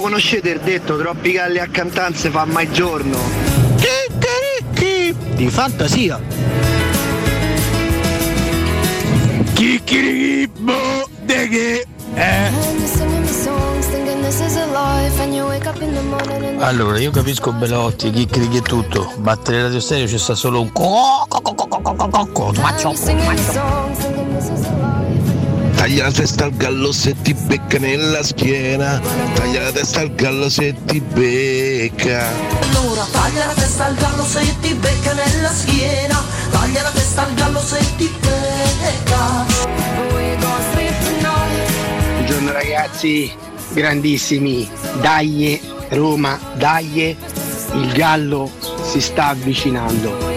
S6: Conoscete il detto troppi galli a cantanze fa mai giorno? Di fantasia.
S20: Chicchirichibbo de che? Eh?
S21: Allora, io capisco Belotti, Chicchiri e tutto, ma a Radio Stereo c'è sta solo un co co co co co co co co co
S7: Taglia la testa al gallo se ti becca nella schiena. Taglia la testa al gallo se ti becca.
S22: Allora taglia la testa al gallo se ti becca nella schiena Taglia la testa al gallo se ti becca
S5: Buongiorno ragazzi, grandissimi, dai Roma, dai, il gallo si sta avvicinando,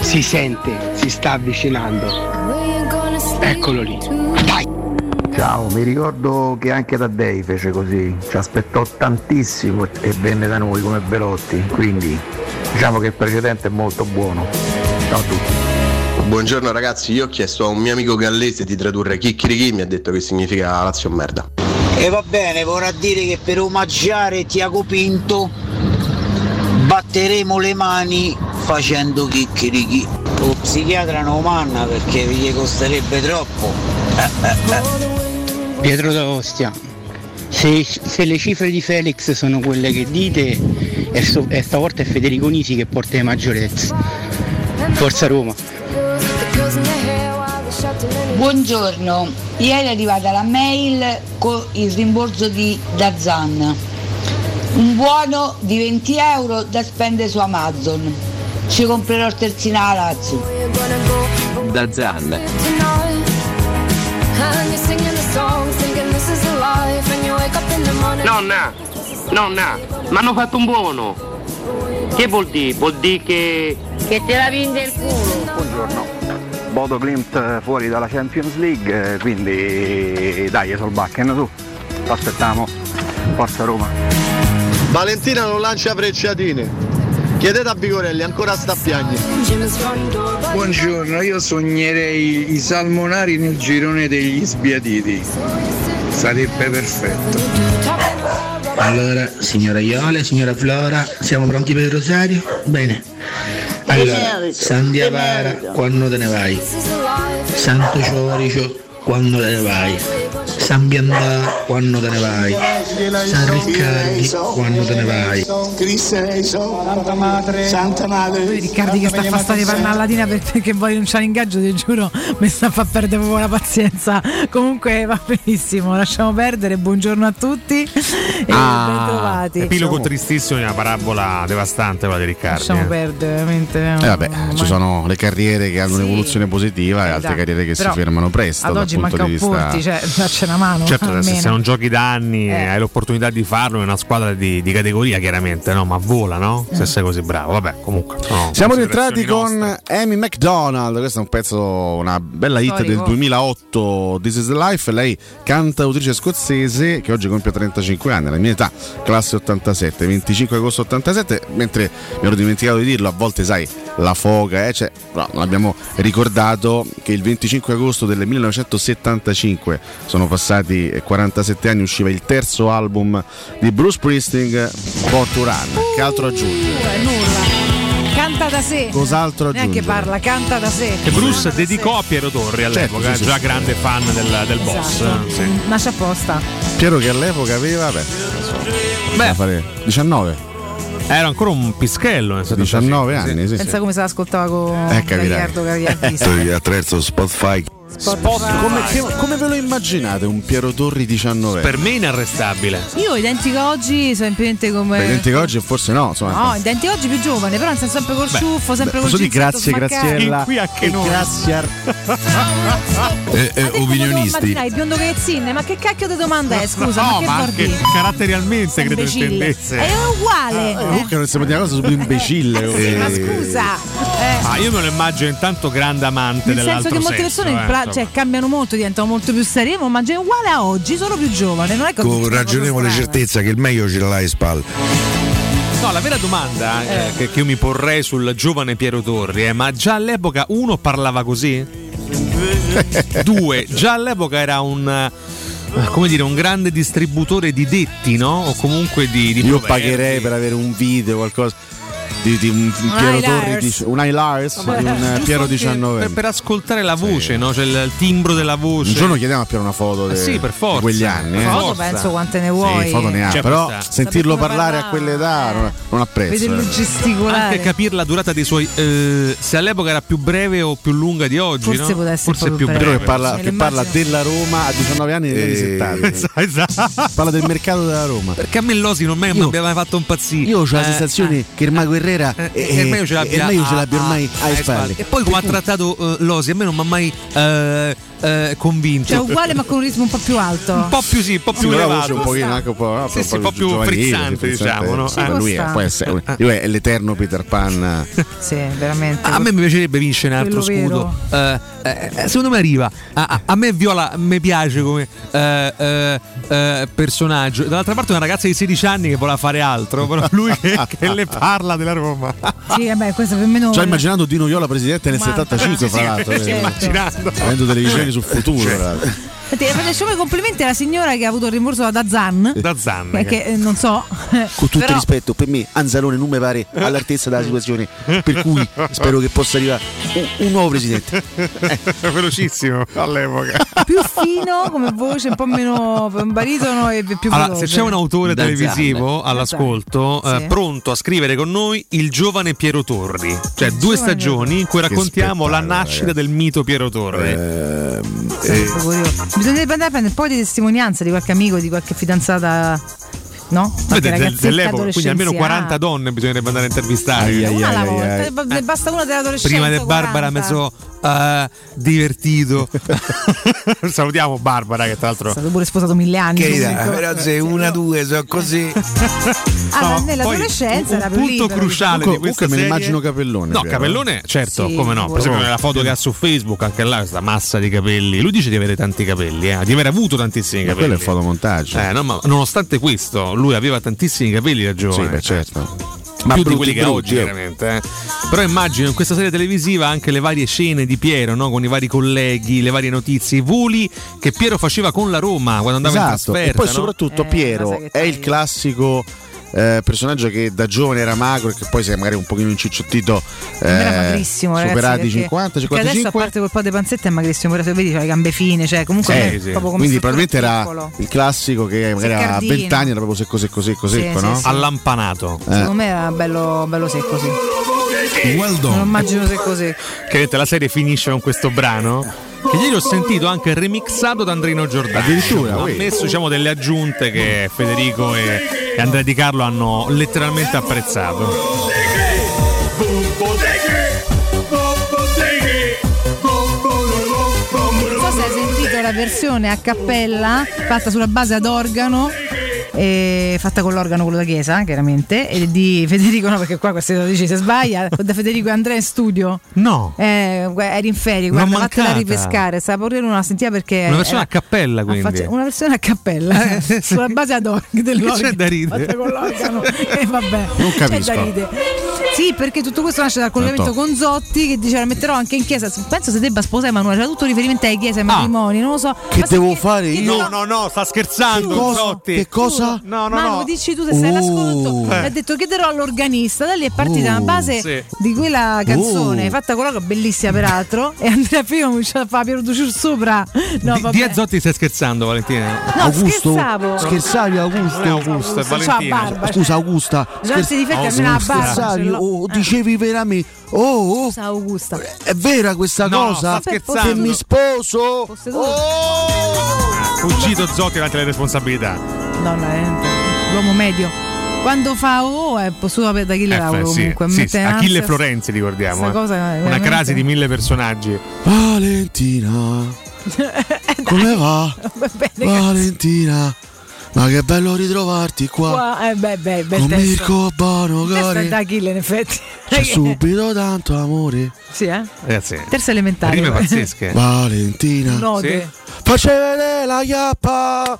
S5: si sente, si sta avvicinando. Eccolo lì!
S4: Ciao, mi ricordo che anche Taddei fece così, ci aspettò tantissimo e venne da noi come Belotti, quindi diciamo che il precedente è molto buono. Ciao a tutti.
S23: Buongiorno ragazzi, io ho chiesto a un mio amico gallese di tradurre Chicchirichi, mi ha detto che significa Lazio merda.
S6: E va bene, vorrà dire che per omaggiare Tiago Pinto batteremo le mani facendo chicchirichi. Lo psichiatra non manna perché gli costerebbe troppo.
S5: Pietro d'Ostia, se, se le cifre di Felix sono quelle che dite, e, so- e stavolta è Federico Nisi che porta le maggiorezze. Forza Roma.
S24: Buongiorno, ieri è arrivata la mail con il rimborso di Dazan. Un buono di 20 euro da spendere su Amazon. Ci comprerò il terzino alla Lazio.
S9: Da Nonna, nonna, mi hanno fatto un buono. Che vuol dire? Vuol dire che...
S24: Che te la vinde il culo.
S25: Buongiorno.
S4: Bodo Glimt fuori dalla Champions League, eh, quindi dai Solbakken tu, lo aspettiamo, forza Roma.
S26: Valentina non lancia frecciatine. Chiedete a Vigorelli, ancora sta a piangere.
S27: Buongiorno, io sognerei i salmonari nel girone degli sbiaditi. Sarebbe perfetto.
S5: Allora, signora Iole, signora Flora, siamo pronti per il rosario? Bene. Allora, San Diavara, quando te ne vai? Santo Cioricio, quando te ne vai? San Biandà, quando te ne vai? San Riccardi, quando te ne vai?
S28: Santa Madre. Santa Madre.
S10: Riccardi che sta a fare storia panna latina perché poi non c'ha l'ingaggio, ti giuro, mi sta a far perdere proprio la pazienza. Comunque va benissimo, lasciamo perdere, buongiorno a tutti e ben trovati.
S11: Ah, Epilogo tristissimo di una parabola devastante quella di Riccardi.
S10: Lasciamo
S11: eh.
S10: perdere, veramente.
S12: Eh vabbè, ci sono le carriere che hanno un'evoluzione positiva e altre
S10: Esatto.
S12: carriere che
S10: Però
S12: si fermano presto
S10: Ad
S12: dal
S10: oggi
S12: punto
S10: manca
S12: di
S10: un
S12: vista.
S10: Porti, cioè una mano.
S11: Certo, se,
S10: almeno.
S11: se non giochi da anni e
S10: Eh.
S11: hai l'opportunità di farlo in una squadra di, di categoria, chiaramente, no? Ma vola, no? Se sei così bravo. Vabbè, comunque. no,
S12: Siamo rientrati con Amy McDonald, questo è un pezzo, una bella hit
S11: Storico.
S12: del 2008, This is the Life, lei cantautrice scozzese che oggi compie 35 anni, la mia età, classe 87, 25 agosto 87, mentre mi ero dimenticato di dirlo, a volte sai, la foga, eh, cioè, no, non abbiamo ricordato che il 25 agosto del 1975, sono passati eh, 47 anni, usciva il terzo album di Bruce Springsteen, Born to Run, che altro aggiungere?
S10: Eh, nulla. Canta da sé.
S12: Cos'altro
S10: Neanche
S12: aggiungere?
S10: parla, canta da sé.
S11: Che Bruce dedicò a Piero Torri all'epoca,
S12: Certo, sì, sì,
S11: già
S12: sì.
S11: grande fan del, del boss.
S10: Esatto.
S11: eh, sì.
S10: Nasce apposta.
S12: Piero che all'epoca aveva, beh, beh fare 19.
S11: Era ancora un pischello nel
S12: 19 anni, sì,
S10: Pensa come se l'ascoltava con
S12: Eh.
S10: Gagliardo Gagliardista.
S12: attraverso Spotify. Come, che- come ve lo immaginate un Piero Torri 19?
S11: Per me inarrestabile.
S10: Io identico oggi, semplicemente come.
S12: Beh, identico oggi forse no, insomma.
S10: No, identico oggi più giovane, però senso sempre col ciuffo, sempre
S12: beh,
S10: col giubbotto
S12: grazie. Graziella.
S11: Qui a che noi.
S12: grazie a-
S10: Eh, opinionisti. il biondo carezzine, ma che cacchio di domanda è? Scusa,
S11: no,
S10: ma che
S11: ma anche caratterialmente credo
S10: Imbecille.
S11: intendesse.
S10: È uguale.
S12: Eh, comunque non stiamo dicendo una cosa super imbecille.
S10: Sì, ma
S12: eh.
S10: scusa. Eh.
S11: Ah, io me lo immagino intanto grande amante
S10: Nel senso
S11: dell'altro
S10: che molte persone
S11: eh,
S10: cioè, cambiano molto, diventano molto più serie, ma immagino uguale a oggi, sono più giovane. Non è ho
S29: Con ragionevole certezza che il meglio ce l'hai in spalle.
S11: No, la vera domanda eh, che, che io mi porrei sul giovane Piero Torri è: ma già all'epoca uno parlava così? Due, già all'epoca era un. eh, Come dire, un grande distributore di detti, no? O comunque di. di
S12: Io
S11: proverbi.
S12: pagherei per avere un video, qualcosa di, di un, Piero
S11: Highlights.
S12: Torri, di- un highlights di un eh, Piero
S11: anche
S12: 19.
S11: Per, per ascoltare la voce, no? Cioè il, il timbro della voce.
S12: Un giorno chiediamo a Piero una foto
S11: Eh
S12: de-
S11: sì, per forza.
S12: di quegli anni. eh.
S10: Foto penso quante ne vuoi.
S12: Sì, foto ne ha,
S11: Cioè,
S12: però
S11: questa-
S12: sentirlo parlare a quell'età non, non apprezzo.
S10: Vederlo
S12: eh.
S10: gesticolare.
S11: Anche capire la durata dei suoi. eh, se all'epoca era più breve o più lunga di oggi.
S10: Forse
S11: no?
S10: poteva essere
S11: Forse più breve.
S12: Piero che parla,
S10: Sì,
S12: che parla della Roma a 19 anni negli anni
S11: Eh,
S12: 70.
S11: esatto.
S12: Parla del mercato della Roma.
S11: Perché a me Losi non mi aveva mai fatto impazzire.
S12: Io ho la
S11: Eh,
S12: sensazione che il Mago Herrera
S11: eh,
S12: e,
S11: e il meglio ce l'abbia,
S12: e meglio ce l'abbia ormai
S11: a-
S12: alle spalle.
S11: E poi come ha trattato eh, Losi, a me non mi ha mai eh, eh, convinto.
S10: Cioè uguale ma con un ritmo un po' più alto.
S11: Un po' più sì, un po'
S12: Sì,
S11: più
S12: la
S11: elevato.
S12: un pochino anche un po', no,
S11: Sì, sì, un po' più
S12: giovanile,
S11: frizzante,
S12: sì,
S11: diciamo, no?
S12: Sì,
S11: Eh.
S12: ma lui è, essere, lui è l'eterno Peter Pan.
S10: Sì, veramente.
S11: A me mi piacerebbe vincere un altro scudo. Eh, eh, secondo me arriva. A, me Viola mi piace come eh, eh, eh, personaggio. Dall'altra parte una ragazza di 16 anni che voleva fare altro, però lui che, che le parla della Roma.
S10: Sì, vabbè, questo più o meno.
S12: Ci ha immaginato Dino Viola presidente nel
S10: Ma-
S12: 75,
S10: sì,
S12: fra l'altro.
S10: sì,
S12: eh,
S10: immaginando.
S12: Avendo televisioni sul futuro.
S10: Senti, facciamo i complimenti alla signora che ha avuto il rimborso da Zan.
S11: Da Zan.
S10: Perché eh, non so.
S12: Con tutto
S10: però-
S12: il rispetto, per me Anzalone non mi pare all'altezza della situazione. Per cui spero che possa arrivare un, un nuovo presidente.
S11: Velocissimo all'epoca.
S10: più fino come voce, un po' meno baritono e più
S11: Allora,
S10: veloce.
S11: se c'è un autore
S10: Da
S11: televisivo
S10: Zan.
S11: all'ascolto, eh,
S10: sì.
S11: pronto a scrivere con noi il giovane Piero Torri, cioè due
S10: giovane
S11: stagioni in cui raccontiamo la nascita del mito Piero Torri.
S10: Sarebbe curioso. Bisognerebbe andare a prendere un po' di testimonianze di qualche amico, di qualche fidanzata. No? Ragazzetta
S11: dell'epoca, quindi almeno
S10: adolescenziale.
S11: 40 donne bisognerebbe andare a intervistare.
S12: Ai, ai,
S10: Una alla
S12: ai,
S10: volta,
S12: ai.
S10: ne basta una dell'adolescenza.
S11: Prima di Barbara
S10: 40.
S11: mezzo eh, divertito. Salutiamo Barbara che tra l'altro
S10: È stato pure sposato mille anni.
S4: Che idea, però se una, due, sono così.
S10: Ah,
S11: No,
S10: nell'adolescenza era
S11: punto
S10: libero.
S11: cruciale
S12: Comunque-
S11: di questa
S12: comunque me ne immagino Capellone,
S11: No,
S12: Piero.
S11: Capellone, certo,
S10: Sì,
S11: come no. Per esempio
S12: Però-
S11: nella foto che ha su Facebook, anche là questa massa di capelli. Lui dice di avere tanti capelli, eh, di aver avuto tantissimi
S12: Ma
S11: capelli.
S12: quello è fotomontaggio.
S11: Eh, no, ma nonostante questo, lui aveva tantissimi capelli da giovane.
S12: Sì, beh, certo.
S11: Ma più di quelli che
S12: brutti,
S11: oggi,
S12: eh.
S11: chiaramente. eh. Però immagino in questa serie televisiva anche le varie scene di Piero, no? con i vari colleghi, le varie notizie, i voli che Piero faceva con la Roma quando andava in
S12: Esatto.
S11: trasferta.
S12: E poi
S11: no?
S12: soprattutto Piero è il classico eh, personaggio che da giovane era magro e che poi si è magari un pochino incicciotito eh,
S10: era magrissimo, ragazzi,
S12: superati
S10: perché-
S12: 50,
S10: perché adesso a
S12: 55
S10: parte quel po' di panzetta è magrissimo, però se vedi c'ha le gambe fine, cioè comunque
S12: Eh,
S10: è proprio come
S12: quindi probabilmente era
S10: piccolo.
S12: il classico che magari a
S10: Seccardino.
S12: 20 anni era proprio secco secco secco
S10: Sì,
S12: secco
S10: sì,
S12: no?
S10: sì.
S11: Allampanato.
S10: Secondo me era bello, bello secco, sì.
S12: Well
S10: Non immagino secco secco.
S11: Che la serie finisce con questo brano. Che ieri ho sentito anche remixato da Andrino Giordano.
S12: Addirittura,
S11: Ha messo diciamo, delle aggiunte che Federico e, e Andrea Di Carlo hanno letteralmente apprezzato.
S10: Non so se hai sentito la versione a cappella fatta sulla base ad organo. E fatta con l'organo quello da chiesa chiaramente e di Federico no perché qua questa lo dici se sbaglia da Federico e Andrea in studio
S11: No.
S10: eh, eri in ferie guarda vattela a
S11: mancata.
S10: ripescare pure non la sentiva perché
S11: Una versione
S10: era-
S11: a cappella, quindi.
S10: faccia- una versione a cappella eh, sulla base ad organo dell'organo
S11: c'è da ridere?
S10: fatta con l'organo e vabbè
S12: Non
S10: c'è
S12: capisco.
S10: da ridere sì perché tutto questo nasce dal collegamento
S12: Certo.
S10: con Zotti che dice la metterò anche in chiesa penso se debba sposare Emanuele c'era tutto riferimento alle chiese ai matrimoni non lo so
S12: Che
S10: Ma
S12: devo fare io?
S11: No, no, no, sta scherzando.
S12: Cosa?
S11: Zotti.
S12: Che cosa?
S11: No, no,
S10: Manu,
S11: no.
S10: dici tu se sei
S12: Oh.
S10: all'ascolto
S11: Eh.
S10: e ha detto chiederò all'organista da lì è partita
S12: Oh.
S10: la base
S11: Sì.
S10: di quella canzone
S12: Oh.
S10: fatta con l'organo bellissima peraltro e Andrea prima cominciava a fare Piero Ducciur sopra no
S11: Di,
S10: vabbè
S11: di Zotti stai scherzando, Valentina?
S10: no
S12: Augusto
S10: scherzavo
S12: scherzavi Augusto
S11: Augusto, è
S10: Ciao,
S11: Valentina.
S10: Barba,
S12: Scusa Augusta
S10: barba ce
S12: scherzavi. Oh,
S10: Eh.
S12: dicevi veramente oh, oh,
S10: Scusa Augusta
S12: è vera questa
S11: No,
S12: cosa
S11: sta scherzando.
S12: che mi sposo
S10: Fosse tu.
S11: Fuggito Zotti davanti alle responsabilità.
S10: Donna, eh, l'uomo medio quando fa oh è possuto da Achille
S11: Eh,
S10: Lauro
S11: sì,
S10: comunque
S11: sì, sì, Achille
S10: ansia-
S11: Florenzi, ricordiamo. eh.
S10: cosa
S11: Una crasi di mille personaggi.
S12: Valentina come va?
S10: Va bene,
S12: Valentina ma che bello ritrovarti qua.
S10: Qua eh, beh, beh, bel
S12: con
S10: testo.
S12: Mirko Bono cari.
S10: da Achille in effetti.
S12: C'è subito tanto amore.
S10: Sì eh?
S11: Ragazzi,
S10: terza elementare
S11: rime pazzesche.
S12: Valentina.
S10: Node.
S12: facci vedere la chiappa.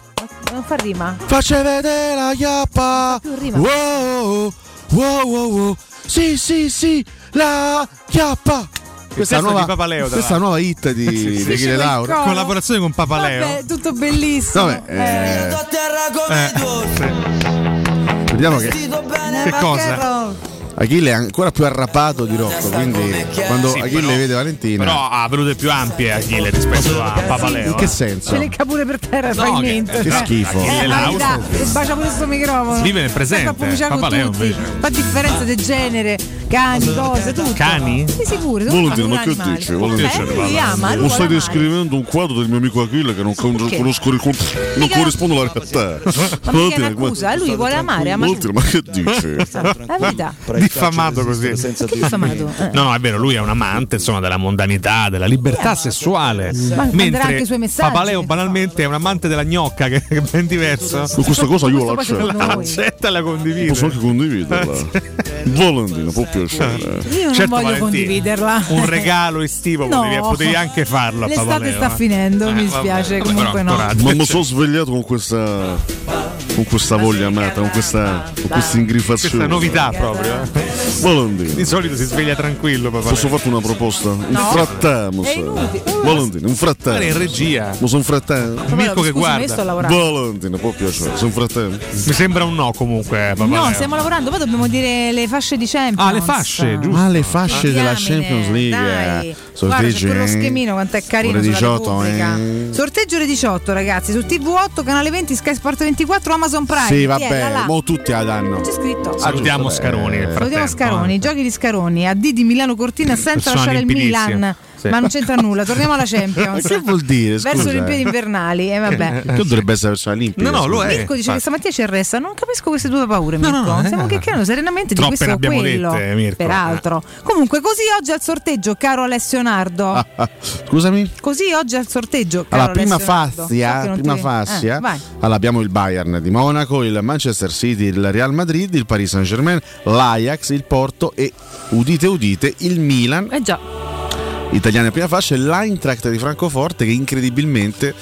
S10: Non fa rima?
S12: Facci vedere la chiappa.
S10: Più rima.
S12: wow wow wow wow. Sì sì sì la chiappa questa nuova,
S11: di Papaleo,
S12: questa nuova hit di,
S11: Sì, sì.
S12: di Lauro
S10: coro.
S11: Collaborazione con Papaleo.
S10: vabbè tutto bellissimo
S12: Vabbè, eh,
S11: Eh, sì.
S12: vediamo che
S11: Che cosa?
S12: Achille è ancora più arrapato di Rocco quindi quando
S11: Sì,
S12: Achille
S11: però-
S12: vede Valentina
S11: Però ha volute più ampie Achille rispetto a Papaleo.
S12: in che
S11: eh.
S12: senso?
S10: ce lecca pure per terra
S11: No,
S10: fai
S11: che-
S10: niente
S12: che schifo.
S10: eh,
S11: Achille
S10: la
S11: Lauro.
S10: verità, e bacia pure sto microfono
S11: Vive nel presente. Papaleo, invece.
S10: fa differenza di genere cani cose tutto
S11: Cani?
S10: sì sicuro
S12: Valentina, ma che dici? Valentina?
S10: eh, lui ama lui
S12: Non stai
S10: vuole amare.
S12: descrivendo un quadro del mio amico Achille che non conosco il non corrisponde alla realtà.
S10: ma mica è un'accusa lui vuole amare
S12: ma che dici?
S10: la verità
S11: Diffamato così.
S10: chi è affamato Eh.
S11: No, no, è vero, lui è un amante insomma della mondanità, della libertà sessuale.
S10: Ma
S11: Mentre
S10: anche i suoi messaggi.
S11: Papaleo banalmente è un amante della gnocca, che è ben diverso.
S12: Su questa cosa io la
S10: Questo poi
S12: accetto.
S10: secondo noi.
S11: Accetta e la condivide.
S12: Posso anche condividerla. Valentina, può piacere.
S10: io non
S11: Certo,
S10: voglio
S11: Valentina,
S10: condividerla
S11: Un regalo estivo
S10: No.
S11: potevi, potevi anche farlo a
S10: l'estate
S11: Papaleo.
S10: sta
S11: eh.
S10: finendo mi
S11: Eh,
S10: dispiace
S11: vabbè,
S10: comunque
S11: però
S10: no
S12: Ma mi sono svegliato con questa. Con questa voglia amata, con questa. con questa ingrifazione.
S11: Questa novità proprio. eh. Di solito si sveglia tranquillo Papaleo.
S12: Posso farti una proposta? Un
S10: No.
S12: frattamo,
S10: È inutile.
S12: Valentina, un frattamo.
S11: Guarda in regia.
S12: Ma sono.
S11: Mirko che
S10: Scusa, ma io sto
S11: guarda.
S12: Valentina, può piacere, sono frattamo.
S11: Mi sembra un no comunque Papaleo.
S10: no stiamo lavorando poi dobbiamo dire le fasce di Champions
S11: Ah, le fasce, giusto.
S12: Ah, le fasce della
S10: Diamine,
S12: Champions League.
S10: dai.
S12: eh.
S10: Guarda, c'è
S12: Sorteggi,
S10: quello
S12: eh.
S10: schemino quanto è carino
S12: Ore
S10: sulla
S12: 18,
S10: Repubblica.
S12: eh.
S10: Sorteggio ore 18 ragazzi su TV8 canale 20 Sky Sport 24 Amazon Prime
S12: Sì, vabbè, mo tutti la danno.
S10: c'è scritto
S11: Salutiamo Scaroni.
S10: Salutiamo Scaroni, giochi di Scaroni, AD di Milano Cortina senza lasciare il. Milan.
S11: Sì.
S10: Ma non c'entra nulla, torniamo alla Champions.
S12: che vuol dire?
S10: Verso
S12: scusa?
S10: le Olimpiadi invernali, e vabbè.
S12: Che dovrebbe essere la persona olimpica.
S11: No, no, lo è.
S10: Mirko dice che
S11: infatti.
S10: stamattina ci arresta. Non capisco queste due paure,
S11: No,
S10: Mirko.
S11: no, no,
S10: Stiamo
S11: eh.
S10: chiacchierando serenamente di
S11: Troppe
S10: questo
S11: ne
S10: o
S11: abbiamo
S10: quello.
S11: dette, Mirko.
S10: Peraltro. Comunque, così oggi al sorteggio, caro Alessio Nardo.
S12: Ah, Scusami?
S10: Così oggi al sorteggio, caro
S12: Allora, prima
S10: Alessio Nardo. So
S12: fascia,
S10: che
S12: prima
S10: ti-
S12: fascia
S10: Eh,
S12: allora, abbiamo il Bayern di Monaco, il Manchester City, il Real Madrid, il Paris Saint Germain, l'Ajax, il Porto e udite udite il Milan.
S10: Eh già.
S12: Italiani in prima fascia e l'Eintracht di Francoforte che incredibilmente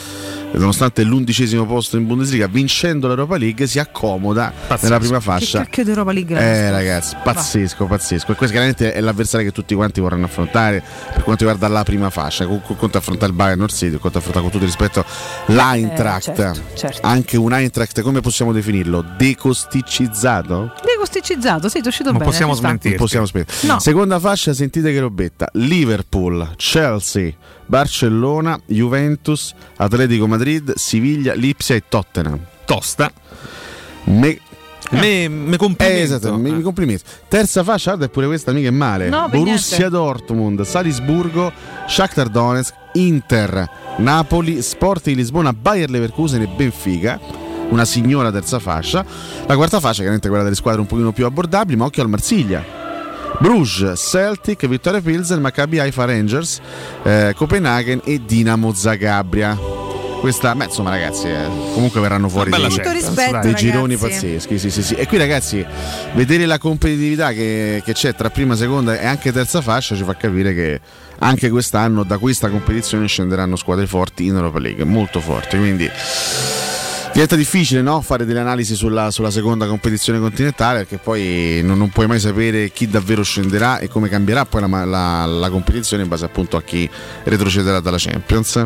S12: nonostante l'undicesimo posto in Bundesliga vincendo l'Europa League si accomoda nella prima
S10: Che
S12: fascia
S10: cacchio di Europa League
S12: eh
S10: è?
S12: ragazzi, pazzesco, pazzesco. E questo chiaramente è l'avversario che tutti quanti vorranno affrontare per quanto riguarda la prima fascia. Con, con, conto affrontare il Bayern North City, conto affrontare con tutto rispetto l'Eintracht.
S10: Eh, certo, certo.
S12: Anche un Eintracht, come possiamo definirlo? Decosticizzato?
S10: Decosticizzato, sì, ti è uscito
S11: Non
S10: bene.
S11: possiamo smentirti.
S12: Possiamo smettere.
S10: No.
S12: Seconda fascia, sentite che robetta. Liverpool, Chelsea, Barcellona, Juventus, Atletico Madrid, Siviglia, Lipsia e Tottenham.
S11: Tosta.
S12: Me-
S11: Me, me complimento.
S12: Eh, esatto, mi, mi complimenti. Terza fascia, guarda, pure questa mica è male.
S10: No,
S12: Borussia
S10: niente.
S12: Dortmund, Salisburgo, Shakhtar Donetsk, Inter, Napoli, Sport di Lisbona, Bayer Leverkusen e Benfica. Una signora terza fascia. La quarta fascia, chiaramente quella delle squadre un pochino più abbordabili, ma occhio al Marsiglia. Bruges, Celtic, Vittoria Pilsen, Maccabi Haifa Rangers, eh, Copenaghen e Dinamo Zagabria. Questa, beh, insomma, ragazzi, eh, comunque verranno fuori dei,
S10: rispetto,
S12: dei
S10: ragazzi.
S12: gironi pazzeschi. Sì, sì, sì. E qui, ragazzi, vedere la competitività che, che c'è tra prima, seconda e anche terza fascia ci fa capire che anche quest'anno da questa competizione scenderanno squadre forti in Europa League, molto forti. Quindi diventa difficile no? fare delle analisi sulla, sulla seconda competizione continentale perché poi non, non puoi mai sapere chi davvero scenderà e come cambierà poi la, la- la competizione in base appunto a chi retrocederà dalla Champions.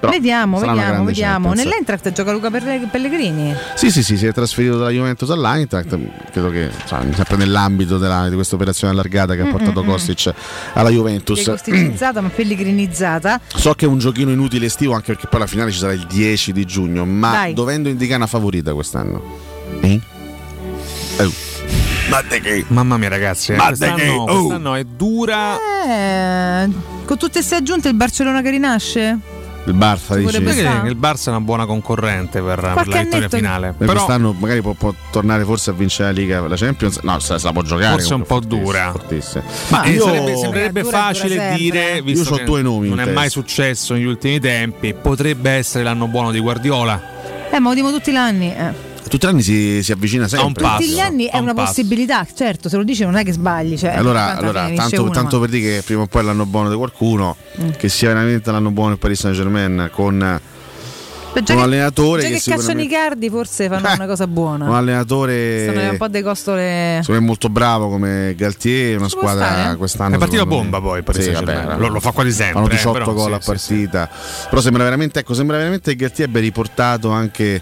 S12: Però
S10: vediamo, vediamo, vediamo. Nell'Eintracht gioca Luca Pellegrini.
S12: Sì, sì, sì, si è trasferito dalla Juventus all'Eintracht, credo che insomma, sempre nell'ambito della- di questa operazione allargata che ha
S10: Mm,
S12: portato
S10: mm, mm.
S12: Kostic alla Juventus.
S10: Decosticizzata ma pellegrinizzata.
S12: So che è un giochino inutile estivo anche perché poi alla finale ci sarà il 10 di giugno, ma
S10: Dai.
S12: dovendo indicare una favorita quest'anno. Eh? Che?
S11: Mamma mia, ragazzi, eh, quest'anno, quest'anno è dura.
S10: Eh, con tutte queste aggiunte il Barcellona che rinasce?
S12: Il Barça
S10: stare?
S11: il Barça è una buona concorrente per, per la vittoria finale. Però
S12: quest'anno magari può, può tornare forse a vincere la Liga, la Champions. No, se, la può giocare.
S11: Forse un
S12: comunque,
S11: po' dura.
S12: fortissima.
S11: Ma
S12: io-
S11: sarebbe, sembrerebbe
S10: Eh, dura, dura
S11: facile
S10: sempre.
S11: dire, visto
S12: Io
S11: che
S12: due nomi
S11: non è mai
S12: testa.
S11: successo negli ultimi tempi, potrebbe essere l'anno buono di Guardiola.
S10: Eh, ma lo dico tutti gli anni. eh.
S12: Tutti gli anni si, si avvicina
S11: un
S12: sempre.
S11: passo.
S10: Tutti gli anni è
S11: a un
S10: una
S11: passo.
S10: possibilità, certo, se lo dici non è che sbagli. Cioè,
S12: Allora, allora tanto,
S10: uno,
S12: tanto
S10: ma-
S12: per dire che prima o poi l'anno buono di qualcuno,
S10: Mm.
S12: che sia veramente l'anno buono il Paris Saint Germain con
S10: Beh, già
S12: un
S10: che-
S12: allenatore
S10: già
S12: che
S10: che, cacciano i
S12: sicuramente-
S10: cardi, forse fanno
S12: Eh,
S10: una cosa buona.
S12: un allenatore
S10: Sono un po' de costole.
S12: me molto bravo come Galtier, una
S10: Ci
S12: squadra
S10: stare.
S12: quest'anno.
S11: È partita
S12: secondo me-
S11: bomba poi Paris
S12: Sì, vabbè,
S11: Lo- lo fa quasi sempre,
S12: Fanno
S11: eh,
S12: 18
S11: però
S12: gol
S11: sì,
S12: a
S11: sì,
S12: partita. Però sembra veramente, ecco, sembra veramente che Galtier abbia riportato anche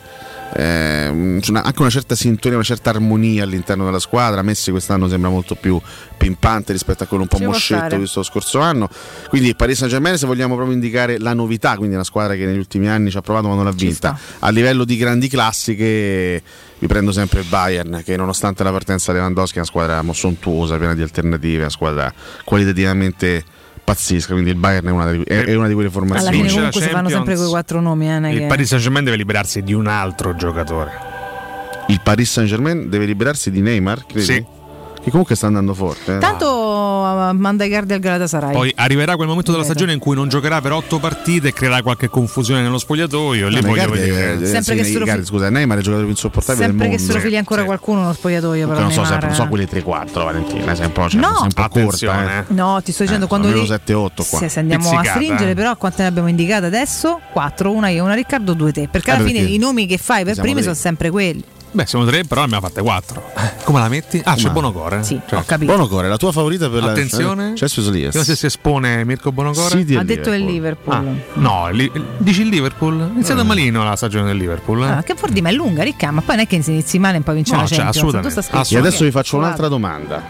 S12: eh, un- una, anche una certa sintonia, una certa armonia all'interno della squadra. Messi quest'anno sembra molto più pimpante rispetto a quello un po'
S10: Ci
S12: moscetto visto lo scorso anno. Quindi Paris Saint Germain, se vogliamo proprio indicare la novità, quindi una squadra che negli ultimi anni ci ha provato ma non l'ha vinta. A livello di grandi classiche vi prendo sempre il Bayern, che nonostante la partenza di Lewandowski è una squadra sontuosa, piena di alternative, una squadra qualitativamente pazzesca. Quindi il Bayern è una, di- è- è una di quelle
S10: Alla
S12: formazioni.
S10: fine
S11: vince la
S10: comunque si fanno sempre quei quattro nomi. Eh,
S11: Il
S10: che-
S11: Paris Saint-Germain deve liberarsi di un altro giocatore.
S12: Il Paris Saint Germain deve liberarsi di Neymar, credi?
S11: Sì.
S12: Che comunque sta andando forte. eh.
S10: Tanto uh, manda i cardi al Galatasaray.
S11: Poi arriverà quel momento della stagione in cui non giocherà per otto partite e creerà qualche confusione nello spogliatoio. Lì
S12: No,
S11: voglio vedere.
S12: eh,
S10: Sempre
S12: sì,
S10: che se
S12: Icardi,
S10: fi-
S12: scusa, Neymar è il giocatore più insopportabile
S10: Sempre
S12: del
S10: che
S12: mondo.
S10: se lo figli ancora
S11: sì.
S10: qualcuno nello spogliatoio. Però
S12: non so, sempre, non so
S10: eh.
S12: quelli 3-4, Valentina, sei un po', cioè,
S10: No.
S12: sei un po' corta. eh.
S11: eh.
S10: No, ti sto dicendo
S12: Eh,
S10: quando
S12: almeno
S10: li-
S12: 7-8 qua.
S10: Se, se andiamo a
S11: Pizzicata,
S10: stringere,
S11: eh.
S10: però quante ne abbiamo indicate adesso? 4, una io, una Riccardo, due te. Perché
S12: Eh,
S10: alla fine
S12: perché
S10: i nomi che fai per primi sono sempre quelli.
S11: Beh, siamo tre, però ne abbiamo fatte quattro. Come la metti? Ah, c'è
S12: Come?
S11: Bonocore.
S10: Sì,
S11: Cioè,
S10: ho capito.
S12: Bonocore, la tua favorita per
S11: Attenzione.
S12: la Solias.
S11: Chissà se si espone Mirko Bonocore.
S12: City
S10: ha detto il Liverpool.
S11: Ah, no, li- dici il Liverpool? Iniziata malino la stagione del Liverpool. eh?
S10: Ah, che vuol dire, ma è lunga, ricca, ma poi non è che inizi male e poi vince
S11: No,
S10: la
S11: cioè,
S10: Champions.
S11: assolutamente,
S10: sta scritto.
S12: E adesso vi faccio
S10: Guarda.
S12: un'altra domanda.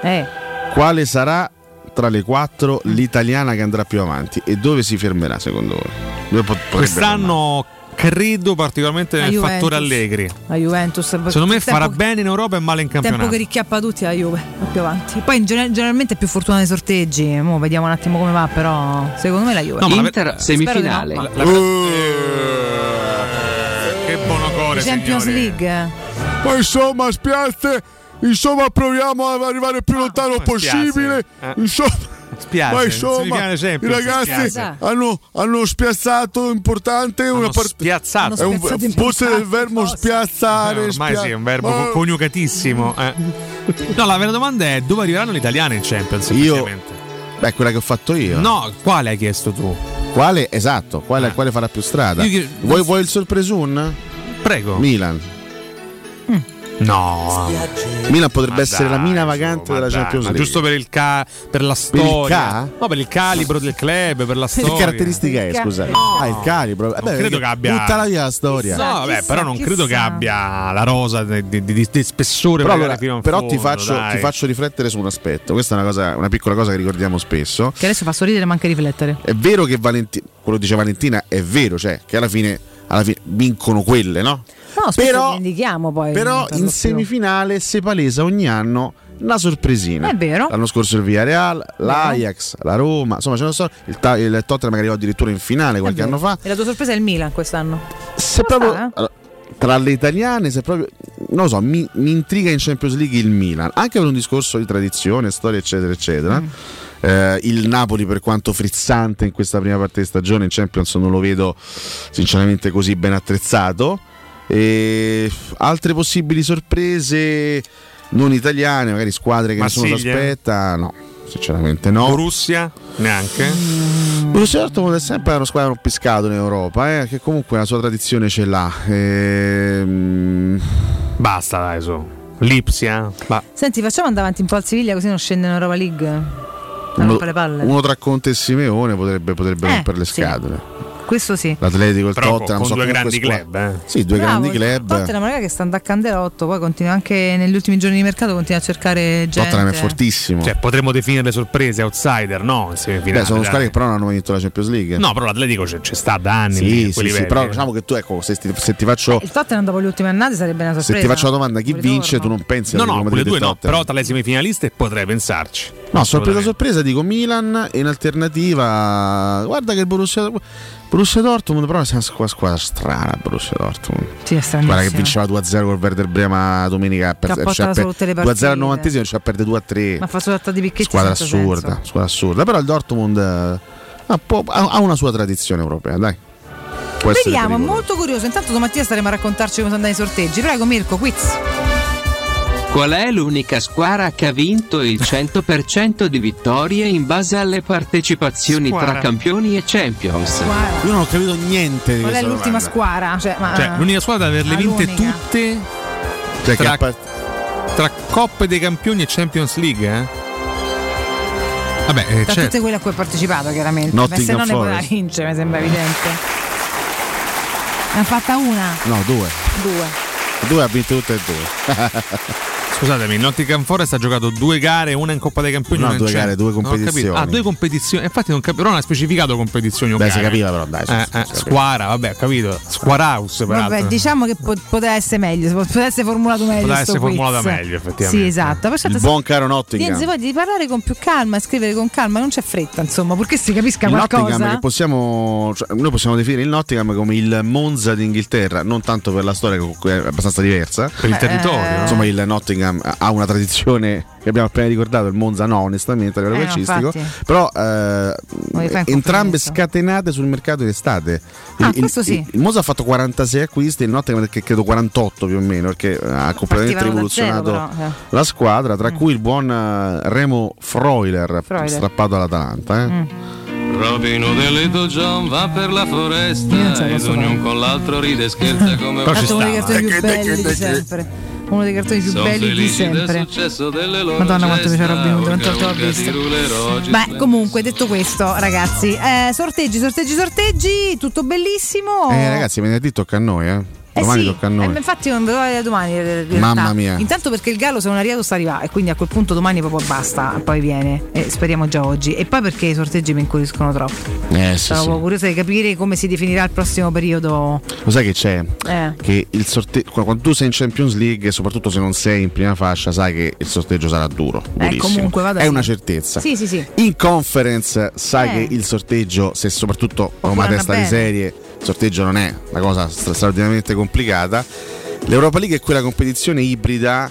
S10: Eh,
S12: Quale sarà tra le quattro l'italiana che andrà più avanti e dove si fermerà secondo voi? Dove pot- potrebbe
S11: Quest'anno credo particolarmente
S10: La
S11: nel fattore Allegri.
S10: La Juventus.
S11: Secondo me
S10: tempo
S11: farà
S10: che-
S11: bene in Europa e male in
S10: Tempo
S11: campionato.
S10: che ricchiappa tutti la Juve, più avanti. Poi in gener- generalmente è più fortuna nei sorteggi. Mo vediamo un attimo come va, però secondo me la Juve.
S11: No, ma la-
S13: Inter
S10: no,
S13: semifinale.
S10: ma-
S11: La- Che buono cuore,
S10: Champions
S11: signori.
S10: League.
S30: Ma insomma, spiace. Insomma, proviamo ad arrivare il più lontano possibile.
S11: Eh.
S30: Insomma.
S11: Spiace,
S30: Ma insomma, i
S11: Champions,
S30: ragazzi
S11: spiace.
S30: hanno, hanno spiazzato importante una parte.
S11: spiazzato.
S30: È un
S11: Hanno spiazzato
S30: forse del verbo spiazzare.
S11: Eh, ormai
S30: spia-
S11: sì, è un verbo
S30: Ma-
S11: co- coniugatissimo. eh. No, la vera domanda è dove arriveranno le italiane in Champions?
S12: Io-? Beh, quella che ho fatto io.
S11: No, quale hai chiesto tu?
S12: Quale? Esatto, quale, quale farà più strada?
S11: Io
S12: Vuoi, vuoi il sorpresun?
S11: Prego.
S12: Milan.
S11: No.
S12: Milan potrebbe
S11: Ma
S12: essere la
S11: dai,
S12: mina vagante della
S11: dai,
S12: Champions League.
S11: giusto per il ca- per la
S12: il
S11: storia.
S12: ca?
S11: No, per il calibro del club, per la storia.
S12: Che caratteristica è, scusa? Ah, il calibro. Eh,
S11: Non
S12: beh,
S11: credo che abbia
S12: Tutta la via la storia.
S11: No, vabbè,
S10: chissà,
S11: però non credo che
S10: chissà.
S11: abbia la rosa di, di- di- di spessore
S12: Però,
S11: per
S12: allora, però
S11: fondo,
S12: ti, faccio, ti faccio riflettere su un aspetto. Questa è una, cosa, una piccola cosa che ricordiamo spesso.
S10: Che adesso fa sorridere ma anche riflettere.
S12: È vero che Valentina, quello dice Valentina è vero, cioè che alla fine, alla fine vincono quelle, no?
S10: No,
S12: Però-
S10: poi.
S12: Però in semifinale si palesa ogni anno una sorpresina.
S10: È vero.
S12: L'anno scorso il Villarreal, l'Ajax, la Roma, insomma ce ne so. Il, Ta- il Tottenham che arrivò addirittura in finale qualche anno fa.
S10: E la tua sorpresa è il Milan quest'anno.
S12: Se
S10: Come
S12: proprio,
S10: fa, eh?
S12: allora, tra le italiane, se proprio non lo so, mi, mi intriga in Champions League il Milan, anche per un discorso di tradizione, storia, eccetera, eccetera.
S10: Mm.
S12: Eh, il Napoli, per quanto frizzante in questa prima parte di stagione, in Champions non lo vedo sinceramente così ben attrezzato. E altre possibili sorprese non italiane, magari squadre che nessuno si
S11: Marsiglia?
S12: aspetta, no, sinceramente no.
S11: Borussia? Neanche.
S12: Borussia Dortmund è sempre una squadra un pescato in Europa, eh, che comunque la sua tradizione ce l'ha. Ehm,
S11: Basta, dai, su. Lipsia? Bah.
S10: Senti, facciamo andare avanti un po' al Siviglia così non scende in Europa League.
S12: Uno,
S10: rompere le palle.
S12: uno tra Conte e Simeone potrebbe, potrebbe
S10: Eh,
S12: rompere le
S10: sì. Questo sì.
S12: L'Atletico, il
S11: Però con-
S12: Tottenham
S11: con
S12: sono
S11: due grandi
S12: squadre-
S11: club, eh.
S12: Sì, due
S10: Bravo,
S12: grandi
S10: il
S12: club.
S10: Tottenham, raga, che sta andando a candelotto. Poi continua anche negli ultimi giorni di mercato, continua a cercare gente.
S12: Tottenham è fortissimo.
S11: Cioè, potremmo definirle sorprese, outsider, no?
S12: Beh, sono squadre che però non hanno vinto la Champions League.
S11: No, però l'Atletico c'è, c'è sta da anni. a
S12: Sì, sì, sì, però diciamo che tu, ecco, se ti, se ti faccio,
S10: Il Tottenham dopo le ultime annate sarebbe una sorpresa.
S12: se ti faccio la domanda chi
S10: Un
S12: vince,
S10: ritorno.
S12: tu non pensi
S11: No,
S12: al
S11: no,
S12: Real
S11: quelle due no, però tra le semifinaliste potrei pensarci.
S12: No, sorpresa sorpresa dico Milan e in alternativa guarda che il Borussia Borussia Dortmund però è una squadra, squadra strana Borussia Dortmund.
S10: Sì, è stranissimo.
S12: Guarda che vinceva 2-0 col Werder Brema domenica per, cioè, per-
S10: tutte le
S12: 2-0 al
S10: partite.
S12: 90 cioè perde 2-3.
S10: Ma fa solo di picchetti
S12: Squadra assurda,
S10: senso.
S12: squadra assurda, però il Dortmund eh, ha, ha- una sua tradizione europea, dai.
S10: Vediamo, molto curioso. Intanto domattina staremo a raccontarci come sono andati i sorteggi. Prego, Mirko, quiz.
S13: Qual è l'unica squadra che ha vinto il 100% di vittorie in base alle partecipazioni
S11: Squadra.
S13: tra campioni e champions?
S12: Io non ho capito niente di
S10: Qual è l'ultima squadra? Cioè,
S11: Cioè, l'unica squadra ad averle vinte
S10: l'unica.
S11: tutte
S12: Cioè,
S11: tra,
S12: part-
S11: tra Coppe dei Campioni e Champions League, eh? Vabbè, eh,
S10: Tra
S11: certo.
S10: tutte quelle a cui ho partecipato, chiaramente. Ma
S12: Nottingham
S10: se no ne poteva vincere, mi sembra evidente. Ne ha fatta una,
S12: No, due.
S10: due.
S12: Due ha vinto tutte e due.
S11: Scusatemi, il Nottingham Forest ha giocato due gare, una in Coppa dei Campioni,
S12: No, due gare, due competizioni.
S11: Ah, due competizioni. Infatti non capivo, non ha specificato competizioni
S12: Beh, si
S11: gare.
S12: capiva però, dai,
S11: Eh,
S12: si
S11: eh, squadra, vabbè, ho capito. Squaraus, peraltro.
S10: Vabbè, diciamo che po- poteva essere meglio, poteva essere formulato meglio.
S11: Poteva essere
S10: quiz.
S11: formulata meglio, effettivamente.
S10: Sì, esatto. Perciò
S12: Il
S10: te-
S12: buon caro Nottingham.
S10: Tienzi, poi di parlare con più calma, scrivere con calma, non c'è fretta, insomma, purché si capisca
S12: Il Nottingham
S10: qualcosa.
S12: che possiamo, cioè, noi possiamo definire il Nottingham come il Monza d'Inghilterra, non tanto per la storia che è abbastanza diversa.
S11: Per il territorio, no?
S12: Insomma, il Nottingham ha una tradizione che abbiamo appena ricordato, il Monza no, onestamente a livello
S10: Eh, no,
S12: calcistico.
S10: infatti.
S12: però eh,
S10: un
S12: entrambe scatenate sul mercato in estate.
S10: Ah,
S12: il,
S10: questo sì.
S12: il- il Monza ha fatto 46 acquisti, il Nottingham che credo 48 più o meno, perché eh, ha completamente rivoluzionato
S10: zero, però, eh.
S12: la squadra, tra cui il buon eh, Remo Freuler,
S10: Freuler.
S12: strappato all'Atalanta. eh.
S10: Mm.
S7: Robino del Little John va per la foresta ed
S10: posso
S7: ognuno con l'altro ride e scherza come
S11: Però ci
S10: Tanto uno dei cartoni più
S7: Sono
S10: belli di sempre. Madonna, quanto mi
S7: gesta,
S10: Robin Hood, quanto l'ho visto. Beh, comunque, detto questo, ragazzi, eh, sorteggi, sorteggi, sorteggi, tutto bellissimo.
S12: Eh, ragazzi, venerdì tocca a noi, eh.
S10: Eh
S12: Domani
S10: sì,
S12: tocca a noi.
S10: eh, infatti non vedo di domani.
S12: Mamma mia.
S10: Intanto perché il Gallo se non arriva sta arriva e quindi a quel punto domani proprio basta, poi viene. E speriamo già oggi. E poi perché i sorteggi mi incurioscono troppo.
S12: Eh, sì,
S10: Stavo
S12: sì.
S10: curiosa di capire come si definirà il prossimo periodo.
S12: Lo sai che c'è?
S10: Eh.
S12: Che il sorteggio, quando tu sei in Champions League, soprattutto se non sei in prima fascia, sai che il sorteggio sarà duro. durissimo.
S10: comunque, vada
S12: È
S10: sì.
S12: una certezza.
S10: Sì, sì, sì.
S12: In conference sai
S10: Eh.
S12: che il sorteggio, se soprattutto Roma
S10: funzionare
S12: testa di
S10: bene.
S12: serie, il sorteggio non è una cosa stra- straordinariamente complicata. L'Europa League è quella competizione ibrida,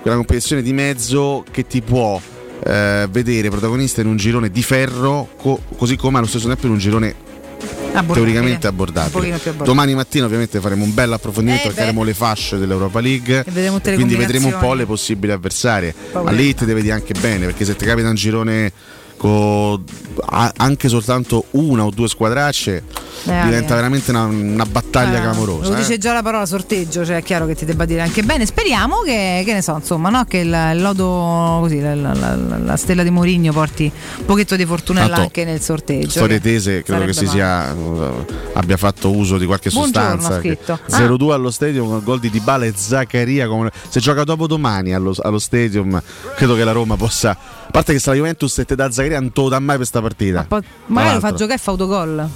S12: quella competizione di mezzo che ti può eh, vedere protagonista in un girone di ferro, co- così come allo stesso tempo in un girone
S10: Abbordabile.
S12: teoricamente abbordabile. Domani mattina ovviamente faremo un bel approfondimento
S10: Eh,
S12: avremo le fasce dell'Europa League
S10: E vedremo
S12: quindi vedremo un po' le possibili avversarie. Ma lì le vedi anche bene perché se ti capita un girone con anche soltanto una o due squadracce diventa
S10: vabbè.
S12: veramente una, una battaglia
S10: Ah,
S12: clamorosa.
S10: Lo
S12: eh.
S10: dice già la parola sorteggio, cioè è chiaro che ti debba dire anche bene. Speriamo che, che ne so, insomma, no? che il, lodo così, la, la- la- la stella di Mourinho porti un pochetto di
S12: Tanto,
S10: anche nel sorteggio.
S12: Storie tese, credo che si sia eh, abbia fatto uso di qualche
S10: Buongiorno,
S12: sostanza. che-
S10: Ah.
S12: 0-2 allo stadium con gol di Dybala e Zaccaria. come- Se gioca dopo domani allo, allo stadium, credo che la Roma possa. A parte che se la Juventus e te da Zaccaria non te lo dà mai per sta partita. Tra
S10: magari lo fa giocare e fa autogol.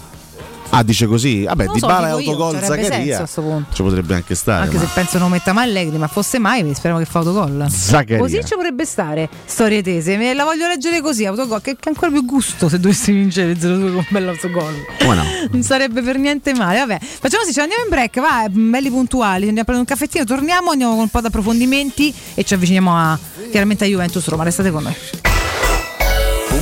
S12: Ah, dice così? Vabbè,
S10: Non lo so, dico io,
S12: autogol Zaccaria. Ci potrebbe anche stare.
S10: Anche
S12: ma-
S10: se penso non metta mai Allegri, ma fosse mai, speriamo che fa autogol.
S12: Zaccaria.
S10: Così ci potrebbe stare. Storie tese. Me la voglio leggere così, autogol, che, che è ancora più gusto se dovessi vincere 0-2 con un bello autogol.
S12: Come no?
S10: Non sarebbe per niente male. Vabbè, facciamo così, ce andiamo in break, va, belli puntuali, andiamo a prendere un caffettino, torniamo, andiamo con un po' di approfondimenti e ci avviciniamo a, chiaramente a Juventus Roma. Restate con noi.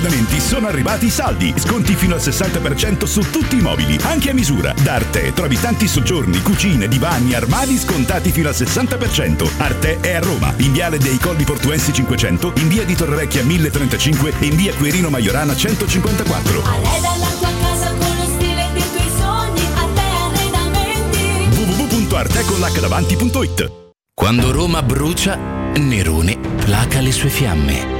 S31: Arredamenti sono arrivati i saldi. Sconti fino al 60% su tutti i mobili, anche a misura. Da Arte trovi tanti soggiorni, cucine, divani, armadi scontati fino al 60%. Arte è a Roma, in viale dei Colli Portuensi 500, in via di Torrevecchia 1035 e in via Quirino Maiorana 154. www.artecollacdavanti.it
S32: Quando Roma brucia, Nerone placa le sue fiamme.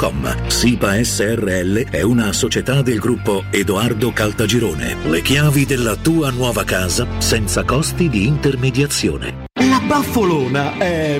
S16: www.keicalt.com. SIPA SRL è una società del gruppo Edoardo Caltagirone. Le chiavi della tua nuova casa senza costi di intermediazione.
S33: La baffolona è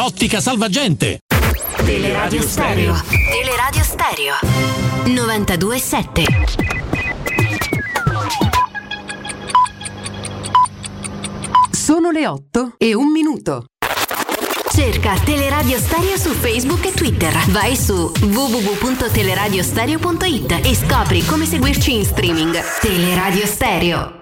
S13: Ottica Salvagente.
S24: Teleradio Stereo. Teleradio Stereo. 92.7.
S22: Sono le 8 e un minuto.
S24: Cerca Teleradio Stereo su Facebook e Twitter. Vai su www.teleradiostereo.it e scopri come seguirci in streaming. Teleradio Stereo.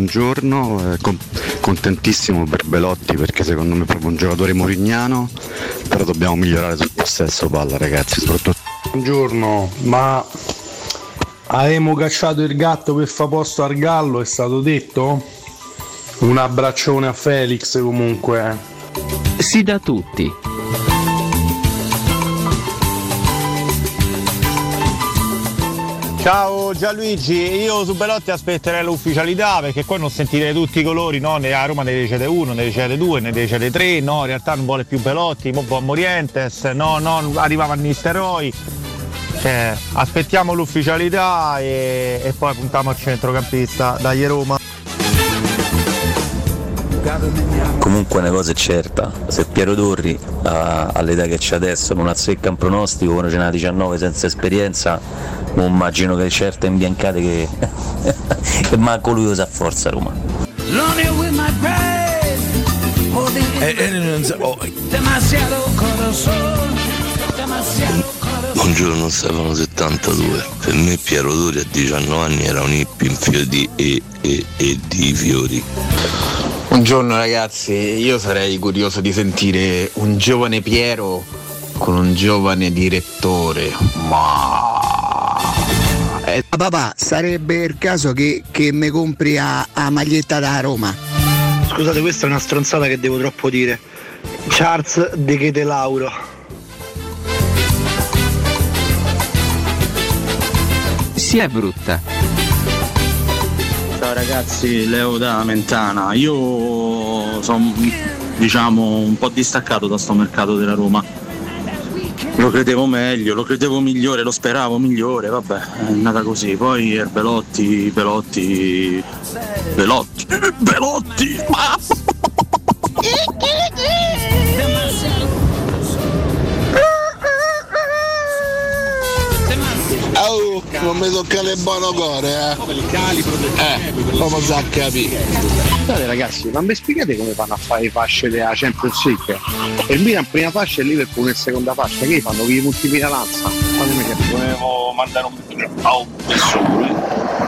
S34: Buongiorno, eh, con- contentissimo per Belotti perché secondo me è proprio un giocatore morignano, però dobbiamo migliorare sul possesso palla ragazzi, soprattutto
S35: Buongiorno, ma avremo cacciato il gatto per fa posto al gallo, è stato detto? Un abbraccione a Felix comunque.
S36: Si da tutti.
S37: Ciao Gianluigi, io su Belotti aspetterei l'ufficialità perché qua non sentire tutti i colori, no? A Roma ne decede uno, ne decede due, ne decede tre, no, in realtà non vuole più Belotti, mo vuole Morientes, no, no, arriva Van Nistelrooy. Cioè, aspettiamo l'ufficialità e, e poi puntiamo al centrocampista, dai Roma.
S38: Comunque una cosa è certa, se Piero Torri a- all'età che c'è adesso non azzecca un pronostico, uno ce n'ha 19 senza esperienza, non immagino che certe imbiancate che, che manco lui usa a forza Roma.
S39: In demasiado corazón, demasiado
S29: Buongiorno Stefano 72. Per me Piero Dori a 19 anni era un hippie in fiori e, e, e di fiori.
S4: Buongiorno ragazzi, io sarei curioso di sentire un giovane Piero con un giovane direttore. Ma
S40: Eh, Papà, sarebbe il caso che, che mi compri a, a maglietta da Roma.
S4: Scusate, questa è una stronzata che devo troppo dire. Charles De Chete Lauro.
S9: Si è brutta.
S41: Ciao ragazzi, Leo da Mentana. Io sono diciamo un po' distaccato da sto mercato della Roma. Lo credevo meglio, lo credevo migliore, lo speravo migliore, vabbè, è andata così. Poi er Belotti, Belotti, Belotti, Belotti!
S42: Non mi tocca le buono cuore, eh. Come il calibro del Eh, come sa capire.
S4: Scusate ragazzi, ma mi spiegate come fanno a fare le fasce della Champions League? E il Milan prima fascia e il Liverpool in seconda fascia, che fanno? Che gli multipli la lanza? Fatemi capire.
S43: Volevo mandare un messaggio a un persone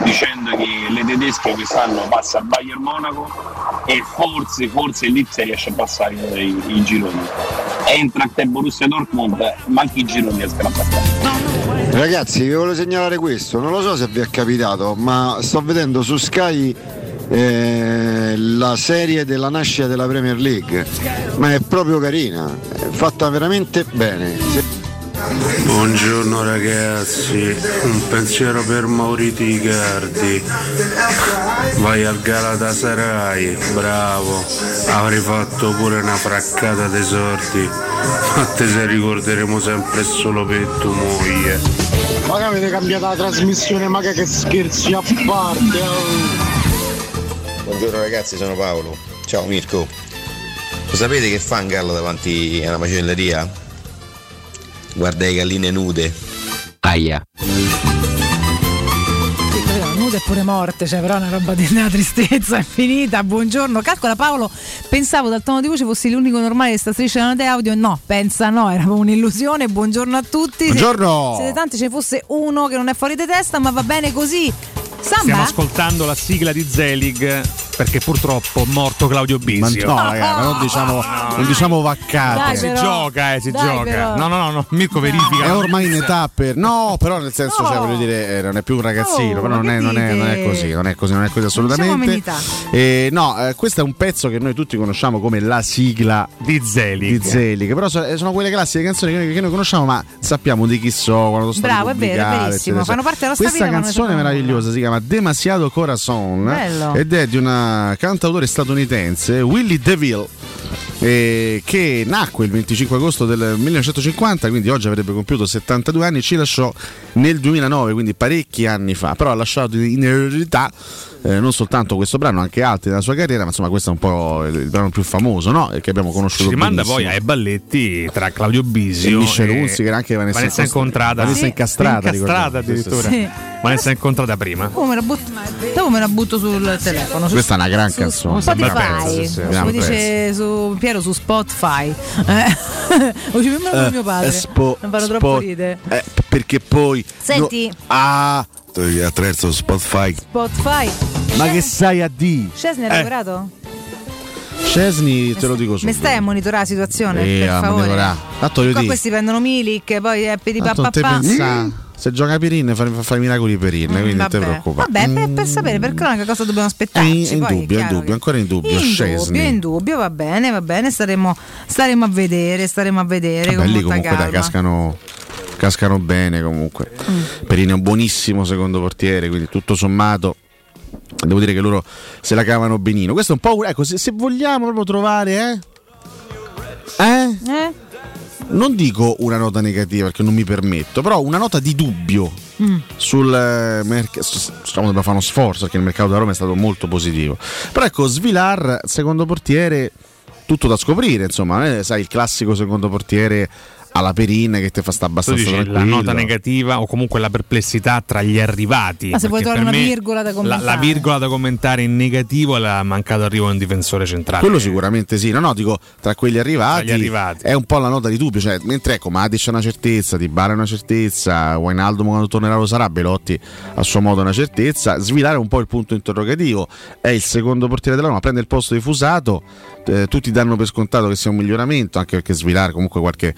S43: dicendo che le tedesche quest'anno passa al Bayern Monaco e forse, forse l'Ipsia riesce a passare i, i gironi. Eintracht e Borussia Dortmund, ma anche i gironi riescono a passare.
S44: Ragazzi, vi volevo segnalare questo, non lo so se vi è capitato, ma sto vedendo su Sky eh, la serie della nascita della Premier League, ma è proprio carina, è fatta veramente bene.
S4: Buongiorno ragazzi, un pensiero per Mauriti Icardi. Vai al Galatasaray, bravo. Avrei fatto pure una fraccata dei sordi. Ma te se ricorderemo sempre solo per tua moglie.
S42: Ma che avete cambiato la trasmissione, ma che scherzi a parte? oh.
S14: Buongiorno ragazzi, sono Paolo. Ciao Mirko. Lo sapete che fa un gallo davanti a una macelleria? Guarda le galline nude.
S9: Aia.
S10: Nuda è pure morte, cioè però è una roba di una tristezza infinita. Buongiorno, calcola Paolo, pensavo dal tono di voce fossi l'unico normale di sta striscia di audio. No, pensa no, era un'illusione. Buongiorno a tutti.
S11: Buongiorno.
S10: Siete tanti, ce ne fosse uno che non è fuori di testa, ma va bene così.
S11: Stiamo
S10: Samba?
S11: ascoltando la sigla di Zelig perché purtroppo è morto Claudio Bisio.
S12: Ma no, raga, ma non diciamo, non diciamo vaccate.
S10: Dai,
S11: si
S10: però.
S11: gioca, eh, si
S10: Dai,
S11: gioca.
S10: però.
S11: No, no, no, no, Mirko verifica.
S12: È ormai in età per. No, però nel senso,
S10: No.
S12: cioè, voglio dire, eh, non è più un ragazzino,
S10: Oh,
S12: però non è, non, è, non è così, non è così, non è così assolutamente. Eh, no, eh, questo è un pezzo che noi tutti conosciamo come la sigla
S11: di Zelig.
S12: Di Zelig. Però so- eh, sono quelle classiche canzoni che noi, che noi conosciamo, ma sappiamo di chi so, quando sono
S10: Bravo, è vero, è verissimo.
S12: eccetera,
S10: Fanno parte della nostra
S12: Questa
S10: vita,
S12: canzone meravigliosa si chiama Demasiado Corazon
S10: Bello.
S12: ed è di una cantautore statunitense, Willie DeVille. Eh, che nacque il 25 agosto del 1950, quindi oggi avrebbe compiuto 72 anni, ci lasciò nel 2009, quindi parecchi anni fa, però ha lasciato in eredità eh, non soltanto questo brano, anche altri della sua carriera, ma insomma questo è un po' il, il brano più famoso, no? Che abbiamo conosciuto
S11: Si rimanda
S12: benissimo.
S11: poi ai balletti tra Claudio Bisio
S12: E Michel Hunziker, anche Vanessa
S11: Vanessa incontrata.
S12: Vanessa incastrata,
S11: Incastrata
S12: ricordiamo.
S11: addirittura.
S10: Sì.
S11: Vanessa incontrata prima.
S10: Dopo me, la butto, dopo me la butto sul telefono. su-
S12: Questa è una gran
S10: su
S12: canzone.
S10: Spotify,
S12: sì, sì,
S10: come dice su Piero su Spotify. Eh. Lo
S12: Eh,
S10: con mio padre.
S12: eh, spo-
S10: non fanno troppo ridere.
S12: Eh, perché poi.
S10: Senti.
S12: no- ah! Attraverso Spotify.
S10: Spotify.
S12: Ma che sai a di?
S10: Scesni hai
S12: Eh.
S10: lavorato?
S12: Cesni, te lo dico
S10: Mi
S12: subito.
S10: stai a monitorare la situazione?
S12: Eh,
S10: per favore.
S12: monitorare. Tanto io
S10: Qua
S12: dico.
S10: questi prendono Milik, poi è per i
S12: Tanto te
S10: papà.
S12: Se gioca Pirin fa, fa i miracoli per Pirin, quindi non ti preoccupare.
S10: Vabbè, per, per sapere per cronaca cosa dobbiamo aspettarci.
S12: È in
S10: poi
S12: dubbio, è in dubbio, ancora in dubbio.
S10: In dubbio,
S12: Scesni.
S10: in dubbio, va bene, va bene, staremo, staremo a vedere, staremo a vedere
S12: Vabbè, lì comunque dai, cascano, cascano bene comunque. Perini è un buonissimo secondo portiere, quindi tutto sommato devo dire che loro se la cavano benino. Questo è un po' ecco, se, se vogliamo proprio trovare eh? Eh?
S10: Eh?
S12: Non dico una nota negativa perché non mi permetto, però una nota di dubbio
S10: Mm.
S12: sul mercato. Diciamo dobbiamo fare uno sforzo perché il mercato da Roma è stato molto positivo. Però ecco, Svilar, secondo portiere, tutto da scoprire, insomma, è, sai, il classico secondo portiere alla Perin che ti fa sta
S11: Tu
S12: abbastanza
S11: dici la nota negativa o comunque la perplessità tra gli arrivati.
S10: Ma se vuoi trovare una virgola da
S11: la,
S10: commentare.
S11: la virgola da commentare in negativo è la mancato arrivo di un difensore centrale.
S12: Quello sicuramente sì, no, no, dico tra quelli arrivati,
S11: Tra gli arrivati.
S12: è un po' la nota di dubbio, cioè, mentre ecco Matic è una certezza, Di Bara è una certezza, Wijnaldum quando tornerà lo sarà, Belotti a suo modo è una certezza, svilare un po' il punto interrogativo, è il secondo portiere della Roma, prende il posto di Fusato, eh, tutti danno per scontato che sia un miglioramento, anche perché Svilar comunque qualche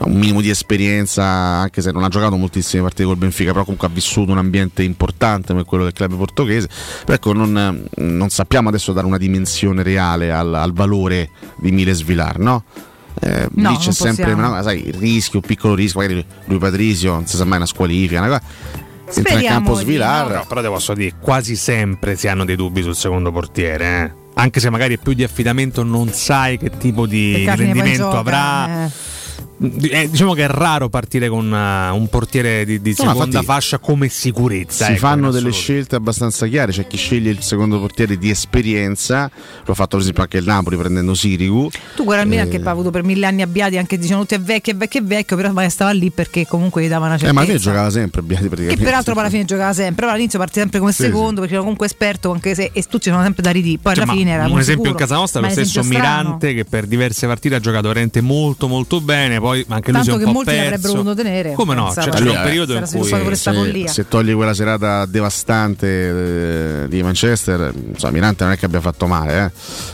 S12: un minimo di esperienza, anche se non ha giocato moltissime partite col Benfica, però comunque ha vissuto un ambiente importante come quello del club portoghese. Però ecco, non, non sappiamo adesso dare una dimensione reale al, al valore di Miles Vilar, no? Eh,
S10: No,
S12: lì c'è sempre no, sai, il rischio, un piccolo rischio, magari lui Patrizio, non si sa mai una squalifica, una cosa. Entra in
S10: Speriamo
S12: campo
S10: di
S12: Svilar.
S11: No, però te posso dire, quasi sempre si hanno dei dubbi sul secondo portiere. eh. Anche se magari è più di affidamento, non sai che tipo di rendimento avrà.
S10: eh.
S11: Eh, diciamo che è raro partire con uh, un portiere di, di
S12: No,
S11: seconda
S12: infatti
S11: fascia come sicurezza.
S12: si
S11: ecco,
S12: fanno delle scelte abbastanza chiare. C'è chi sceglie il secondo portiere di esperienza, lo ha fatto per esempio anche il Napoli prendendo Sirigu.
S10: Tu guarda il Milan
S12: Eh,
S10: che poi ha avuto per mille anni abbiati, anche dicevano tutti è vecchio, è vecchio, è vecchio, però magari stava lì perché comunque gli dava una
S12: Eh,
S10: certezza.
S12: ma alla fine giocava sempre Biati
S10: che
S12: praticamente.
S10: peraltro poi alla fine giocava sempre, però all'inizio parte sempre come
S12: Sì,
S10: secondo perché era comunque esperto, anche se e tutti c'erano sempre da ridì. Poi
S11: Cioè,
S10: alla fine era
S11: un esempio
S10: sicuro.
S11: in casa nostra è lo stesso
S10: strano.
S11: Mirante che per diverse partite ha giocato veramente molto molto bene poi anche lui si
S10: Tanto
S11: è un
S10: che
S11: po'
S10: molti
S11: perso
S10: l'avrebbero voluto tenere.
S11: come no cioè, c'era un
S12: Lui,
S11: periodo in cui
S12: se, se togli quella serata devastante eh, di Manchester, insomma, Mirante non è che abbia fatto male eh,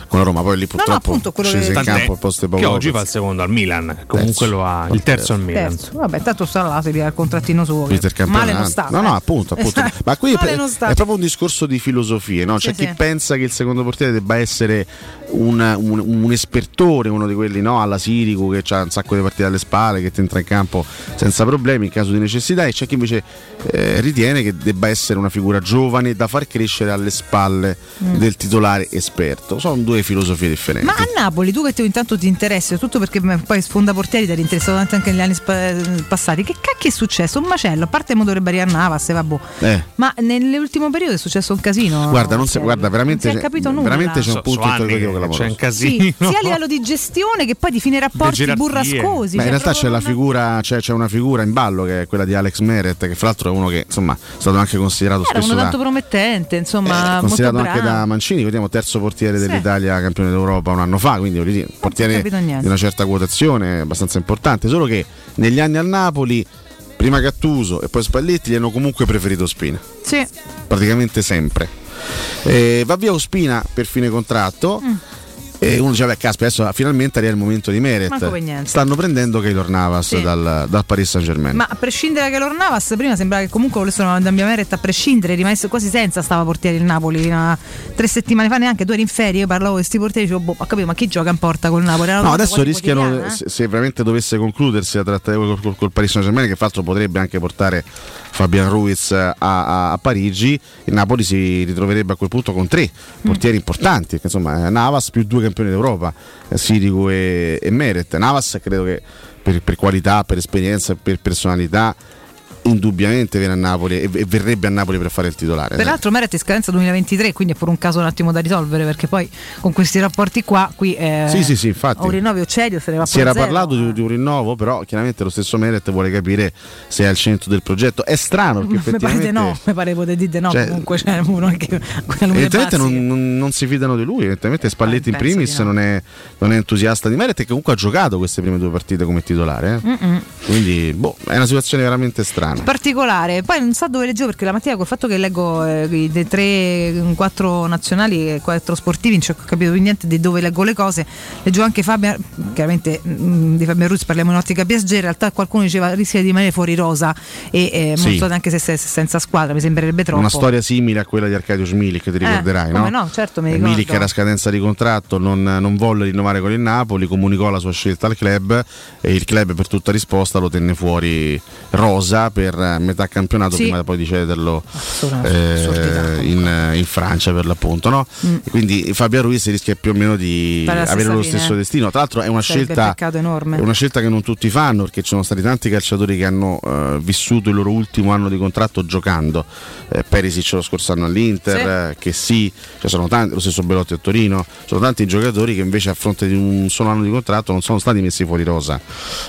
S12: con la Roma. Poi lì purtroppo
S10: appunto, quello
S12: scese
S10: che-
S12: in campo al posto di
S11: che oggi fa il secondo al Milan comunque
S12: Terzo.
S11: lo ha il terzo al Milan
S10: Terzo. Vabbè, tanto sta là, si piglia il contrattino suo. Male non sta.
S12: No,
S10: eh.
S12: no, appunto, appunto. Ma qui è, è proprio un discorso di filosofie, no? C'è
S10: Sì,
S12: chi
S10: sì.
S12: pensa che il secondo portiere debba essere un, un- un espertore, uno di quelli no? alla Sirico che ha un sacco di partite alle spalle, che ti entra in campo senza problemi in caso di necessità, e c'è chi invece eh, ritiene che debba essere una figura giovane da far crescere alle spalle
S10: Mm.
S12: del titolare esperto. Sono due filosofie differenti.
S10: Ma a Napoli, tu che te intanto ti interessi, tutto perché m- poi sfonda portieri ti eri interessato tanto anche negli anni spa- passati. Che cacchio è successo? Un macello, a parte il motore Bari a Navas, vabbè.
S12: Eh.
S10: Ma nell'ultimo periodo è successo un casino.
S12: Guarda, non si,
S10: Cioè,
S12: guarda, veramente,
S10: non si è capito nulla.
S12: veramente c'è un
S11: So-
S12: punto
S11: so
S12: interrogativo
S11: che
S12: clamoroso.
S11: c'è un
S10: Sì,
S11: casino
S10: sia a livello di gestione che poi di fine rapporti
S11: gerarchie.
S10: Burrascosi.
S12: Beh, in realtà c'è
S10: non-
S12: figura, c'è, c'è una figura in ballo che è quella di Alex Meret, che fra l'altro è uno che insomma è stato anche considerato
S10: Era
S12: spesso
S10: uno
S12: da,
S10: tanto promettente, insomma,
S12: eh, considerato
S10: bravo.
S12: anche da Mancini, vediamo terzo portiere
S10: Sì.
S12: dell'Italia campione d'Europa un anno fa, quindi dire, portiere di una certa quotazione, abbastanza importante, solo che negli anni al Napoli, prima Gattuso e poi Spalletti gli hanno comunque preferito Spina,
S10: Sì.
S12: praticamente sempre. Eh, va via Ospina per fine contratto.
S10: Mm.
S12: E uno dice, beh, caspita, adesso finalmente arriva il momento di Meret. Stanno prendendo Keylor Navas
S10: Sì.
S12: dal, dal Paris Saint Germain.
S10: Ma a prescindere da Keylor Navas, prima sembrava che comunque volessero cambiare Meret a prescindere, rimanesse quasi senza stava portiere il Napoli. fino a tre settimane fa neanche, tu eri in ferie, io parlavo di questi portieri, dicevo, boh, ho capito, ma chi gioca in porta col Napoli? Era una
S12: No, adesso rischiano,
S10: quotidiana, eh?
S12: se, se veramente dovesse concludersi la trattativa col, col- col Paris Saint Germain, che l'altro potrebbe anche portare Fabian Ruiz a, a- a Parigi, il Napoli si ritroverebbe a quel punto con tre
S10: Mm.
S12: portieri importanti, perché insomma eh, Navas più due campioni d'Europa, eh, Sirigu e, e Meret. Navas credo che per, per qualità, per esperienza, per personalità, indubbiamente viene a Napoli e, e verrebbe a Napoli per fare il titolare.
S10: Peraltro Meret è in scadenza 2023, quindi è pure un caso un attimo da risolvere, perché poi con questi rapporti qua, qui eh,
S12: Sì, sì, sì, infatti.
S10: o rinnovi o cedio se ne va
S12: Si era
S10: zero.
S12: parlato di, di un rinnovo, però chiaramente lo stesso Meret vuole capire se è al centro del progetto. È strano perché effettivamente
S10: no, mi pare potete dire no,
S12: Cioè,
S10: comunque c'è uno che
S12: Evidentemente non, non- non si fidano di lui, evidentemente Spalletti in
S10: penso
S12: primis
S10: no.
S12: non, è, non è entusiasta di Meret e che comunque ha giocato queste prime due partite come titolare. eh.
S10: Mm-mm.
S12: Quindi boh, è una situazione veramente strana.
S10: Particolare. Poi non so dove leggevo perché la mattina col fatto che leggo eh, dei tre, quattro nazionali e quattro sportivi, non ho capito più niente di dove leggo le cose. Leggevo anche Fabio, chiaramente mm, di Fabio Ruz parliamo in ottica PSG, in realtà qualcuno diceva rischia di rimanere fuori rosa e eh,
S12: Sì.
S10: so neanche se, se- se senza squadra, mi sembrerebbe troppo.
S12: Una storia simile a quella di Arcadio Milik, ti ricorderai,
S10: come
S12: no?
S10: no, certo, mi
S12: Eh,
S10: ricordo.
S12: Milik era a scadenza di contratto, non, non volle rinnovare con il Napoli, comunicò la sua scelta al club e il club per tutta risposta lo tenne fuori rosa per eh, metà campionato
S10: Sì.
S12: prima poi di cederlo eh,
S10: assurdità.
S12: in, in Francia per l'appunto. No?
S10: Mm.
S12: Quindi Fabio Ruiz rischia più o meno di avere lo stesso destino. Tra l'altro è una scelta è una scelta che non tutti fanno perché ci sono stati tanti calciatori che hanno eh, vissuto il loro ultimo anno di contratto giocando. Eh, Perisic lo scorso anno all'Inter,
S10: Sì.
S12: eh, che sì, ci sono tanti, lo stesso Belotti a Torino, sono tanti giocatori che invece a fronte di un solo anno di contratto non sono stati messi fuori rosa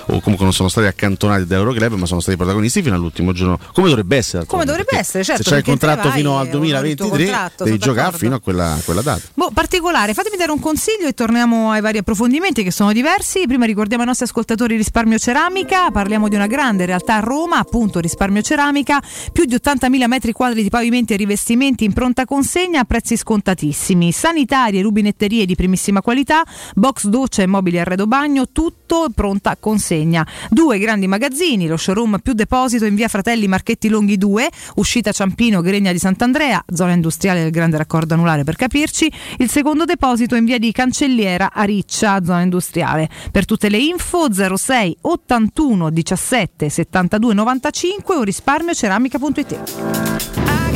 S12: o comunque non sono stati accantonati club ma sono stati protagonisti fino all'ultimo giorno, come dovrebbe essere.
S10: Come dovrebbe essere, certo,
S12: Se c'è il contratto fino al
S10: e onori il tuo
S12: 2023,
S10: contratto,
S12: devi giocare fino a quella, quella data.
S10: Boh, particolare, fatemi dare un consiglio e torniamo ai vari approfondimenti che sono diversi. Prima ricordiamo ai nostri ascoltatori Risparmio Ceramica, parliamo di una grande realtà a Roma, appunto Risparmio Ceramica, più di 80.000 metri quadri di pavimenti e rivestimenti in pronta consegna a prezzi scontatissimi, sanitarie, rubinetterie di primissima qualità, box doccia e mobili arredo bagno, tutto pronta consegna. Due grandi magazzini, lo showroom più deposito in via Fratelli Marchetti Longhi 2, uscita Ciampino Gregna di Sant'Andrea, zona industriale del grande raccordo anulare per capirci, il secondo deposito in via di Cancelliera a Riccia, zona industriale. Per tutte le info 06 81 17 72 95 o risparmioceramica.it.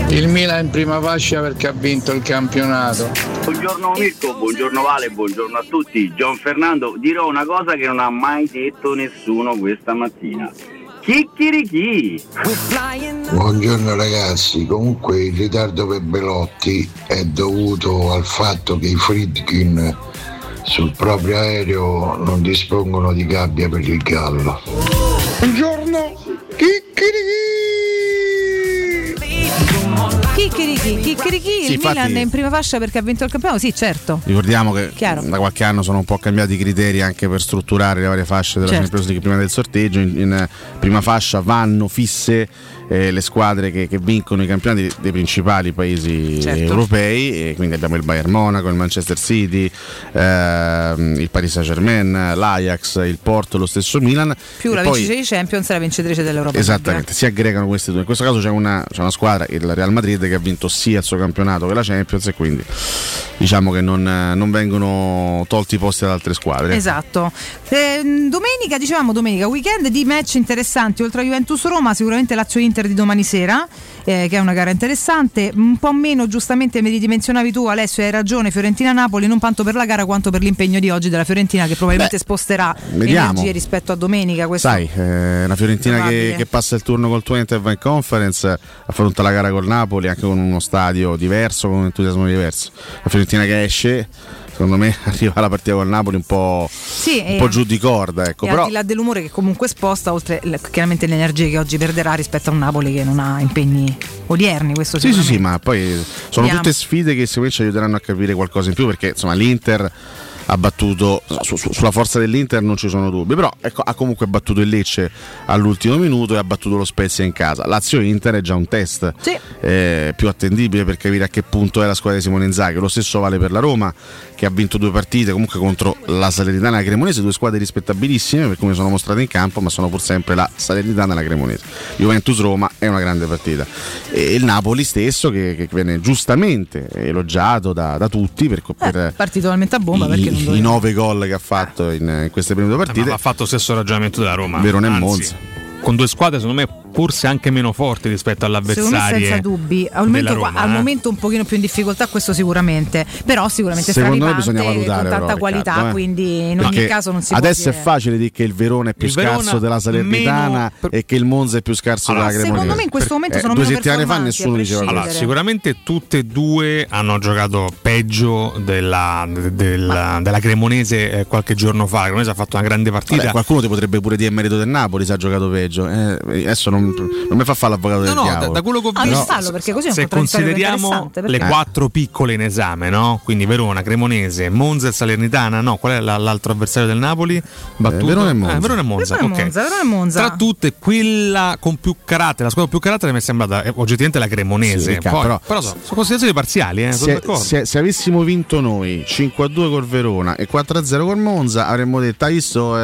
S5: Il Milan in prima fascia perché ha vinto il campionato.
S45: Buongiorno Mirko, buongiorno Vale, buongiorno a tutti. Gian Fernando, dirò una cosa che non ha mai detto nessuno questa mattina. Chicchirichi!
S29: Buongiorno ragazzi, comunque il ritardo per Belotti è dovuto al fatto che i Friedkin sul proprio aereo non dispongono di gabbia per il gallo.
S42: Buongiorno,
S10: Chicchirichi, chicchirichi,
S12: Sì,
S10: il
S12: infatti-
S10: Milan è in prima fascia perché ha vinto il campionato? Sì, certo.
S12: Ricordiamo che
S10: Chiaro.
S12: da qualche anno sono un po' cambiati i criteri anche per strutturare le varie fasce della
S10: Certo.
S12: Champions League prima del sorteggio. In, in, eh, prima fascia vanno fisse eh, le squadre che, che vincono i campionati dei principali paesi
S10: Certo.
S12: europei. E quindi abbiamo il Bayern Monaco, il Manchester City, ehm, il Paris Saint Germain, l'Ajax, il Porto, lo stesso Milan.
S10: Più
S12: E
S10: la
S12: poi-
S10: vincitrice di Champions e la vincitrice dell'Europa.
S12: Esattamente, si aggregano queste due. In questo caso c'è una, c'è una squadra, il Real Madrid, che ha vinto sia il suo campionato che la Champions e quindi diciamo che non, non vengono tolti i posti ad altre squadre.
S10: Esatto. Eh, domenica, dicevamo domenica, weekend di match interessanti oltre a Juventus Roma, sicuramente Lazio Inter di domani sera, eh, che è una gara interessante, un po' meno giustamente mi ridimensionavi tu Alessio, hai ragione, Fiorentina Napoli non tanto per la gara quanto per l'impegno di oggi della Fiorentina che probabilmente sposterà
S12: vediamo.
S10: energie rispetto a domenica. Questo
S12: Sai, eh, una Fiorentina che, che passa il turno col Twente e va in conference, affronta la gara col Napoli anche con uno stadio diverso, con un entusiasmo diverso. La Fiorentina che esce, secondo me arriva alla partita col Napoli un po',
S10: Sì,
S12: un po' giù di corda. Ecco. Però
S10: al di là dell'umore che comunque sposta, oltre chiaramente le energie che oggi perderà rispetto a un Napoli che non ha impegni odierni, questo
S12: Sì, sì, sì, ma poi sono
S10: Vediamo.
S12: tutte sfide che secondo me ci aiuteranno a capire qualcosa in più perché insomma l'Inter ha battuto su- su- sulla forza dell'Inter non ci sono dubbi però ecco, ha comunque battuto il Lecce all'ultimo minuto e ha battuto lo Spezia in casa Lazio-Inter è già un test eh, più attendibile per capire a che punto è la squadra di Simone Inzaghi lo stesso vale per la Roma che ha vinto due partite comunque contro la Salernitana e la Cremonese due squadre rispettabilissime per come sono mostrate in campo ma sono pur sempre la Salernitana e la Cremonese Juventus-Roma è una grande partita e il Napoli stesso che, che viene giustamente elogiato da, da tutti per, per
S10: Partito totalmente a bomba perché non
S12: i, i nove gol che ha fatto in, in queste prime due
S11: Ma
S12: partite
S11: ha fatto lo stesso ragionamento della Roma.
S12: Verona e Monza.
S11: Con due squadre, secondo me, forse anche meno forti rispetto
S10: Secondo me
S11: all'avversario.
S10: senza dubbi, al momento,
S11: Roma,
S10: al
S11: eh.
S10: momento un pochino più in difficoltà questo sicuramente, però sicuramente
S12: Secondo me bisogna valutare
S10: con tanta
S12: però,
S10: qualità,
S12: Riccardo, eh.
S10: quindi in ogni caso non si
S12: adesso
S10: può
S12: è
S10: dire.
S12: facile dire che il Verona è più
S11: Il Verona
S12: scarso della Salernitana e che il Monza è più scarso
S11: Allora,
S12: della Cremonese
S10: secondo me in questo momento
S12: Eh,
S10: sono
S12: due
S10: meno
S12: settimane fa nessuno diceva.
S11: Allora, sicuramente tutte e due hanno giocato peggio della, de- della- della Cremonese eh, qualche giorno fa. La Cremonese ha fatto una grande partita.
S12: Vabbè, qualcuno ti potrebbe pure dire merito del Napoli se ha giocato peggio Eh, adesso non, non mi fa fare l'avvocato del
S11: No, no, da,
S12: diavolo
S11: da quello che ho
S10: Ah,
S11: visto,
S10: non fallo, perché così è un
S11: se consideriamo le
S12: Eh.
S11: quattro piccole in esame, no? quindi Verona, Cremonese, Monza e Salernitana, no? Qual è la- l'altro avversario del Napoli? Battuto?
S12: Verona e Monza.
S11: Eh, Verona e Monza,
S10: Verona e
S11: ok.
S10: Monza, Verona e Monza.
S11: Tra tutte, quella con più carattere, la squadra con più carattere mi è sembrata eh, oggettivamente la Cremonese.
S12: Sì,
S11: Poi-
S12: però-
S11: però, sono, sono considerazioni parziali, eh,
S12: se, se- se avessimo vinto noi 5-2 col Verona e 4-0 col Monza avremmo detto hai visto eh,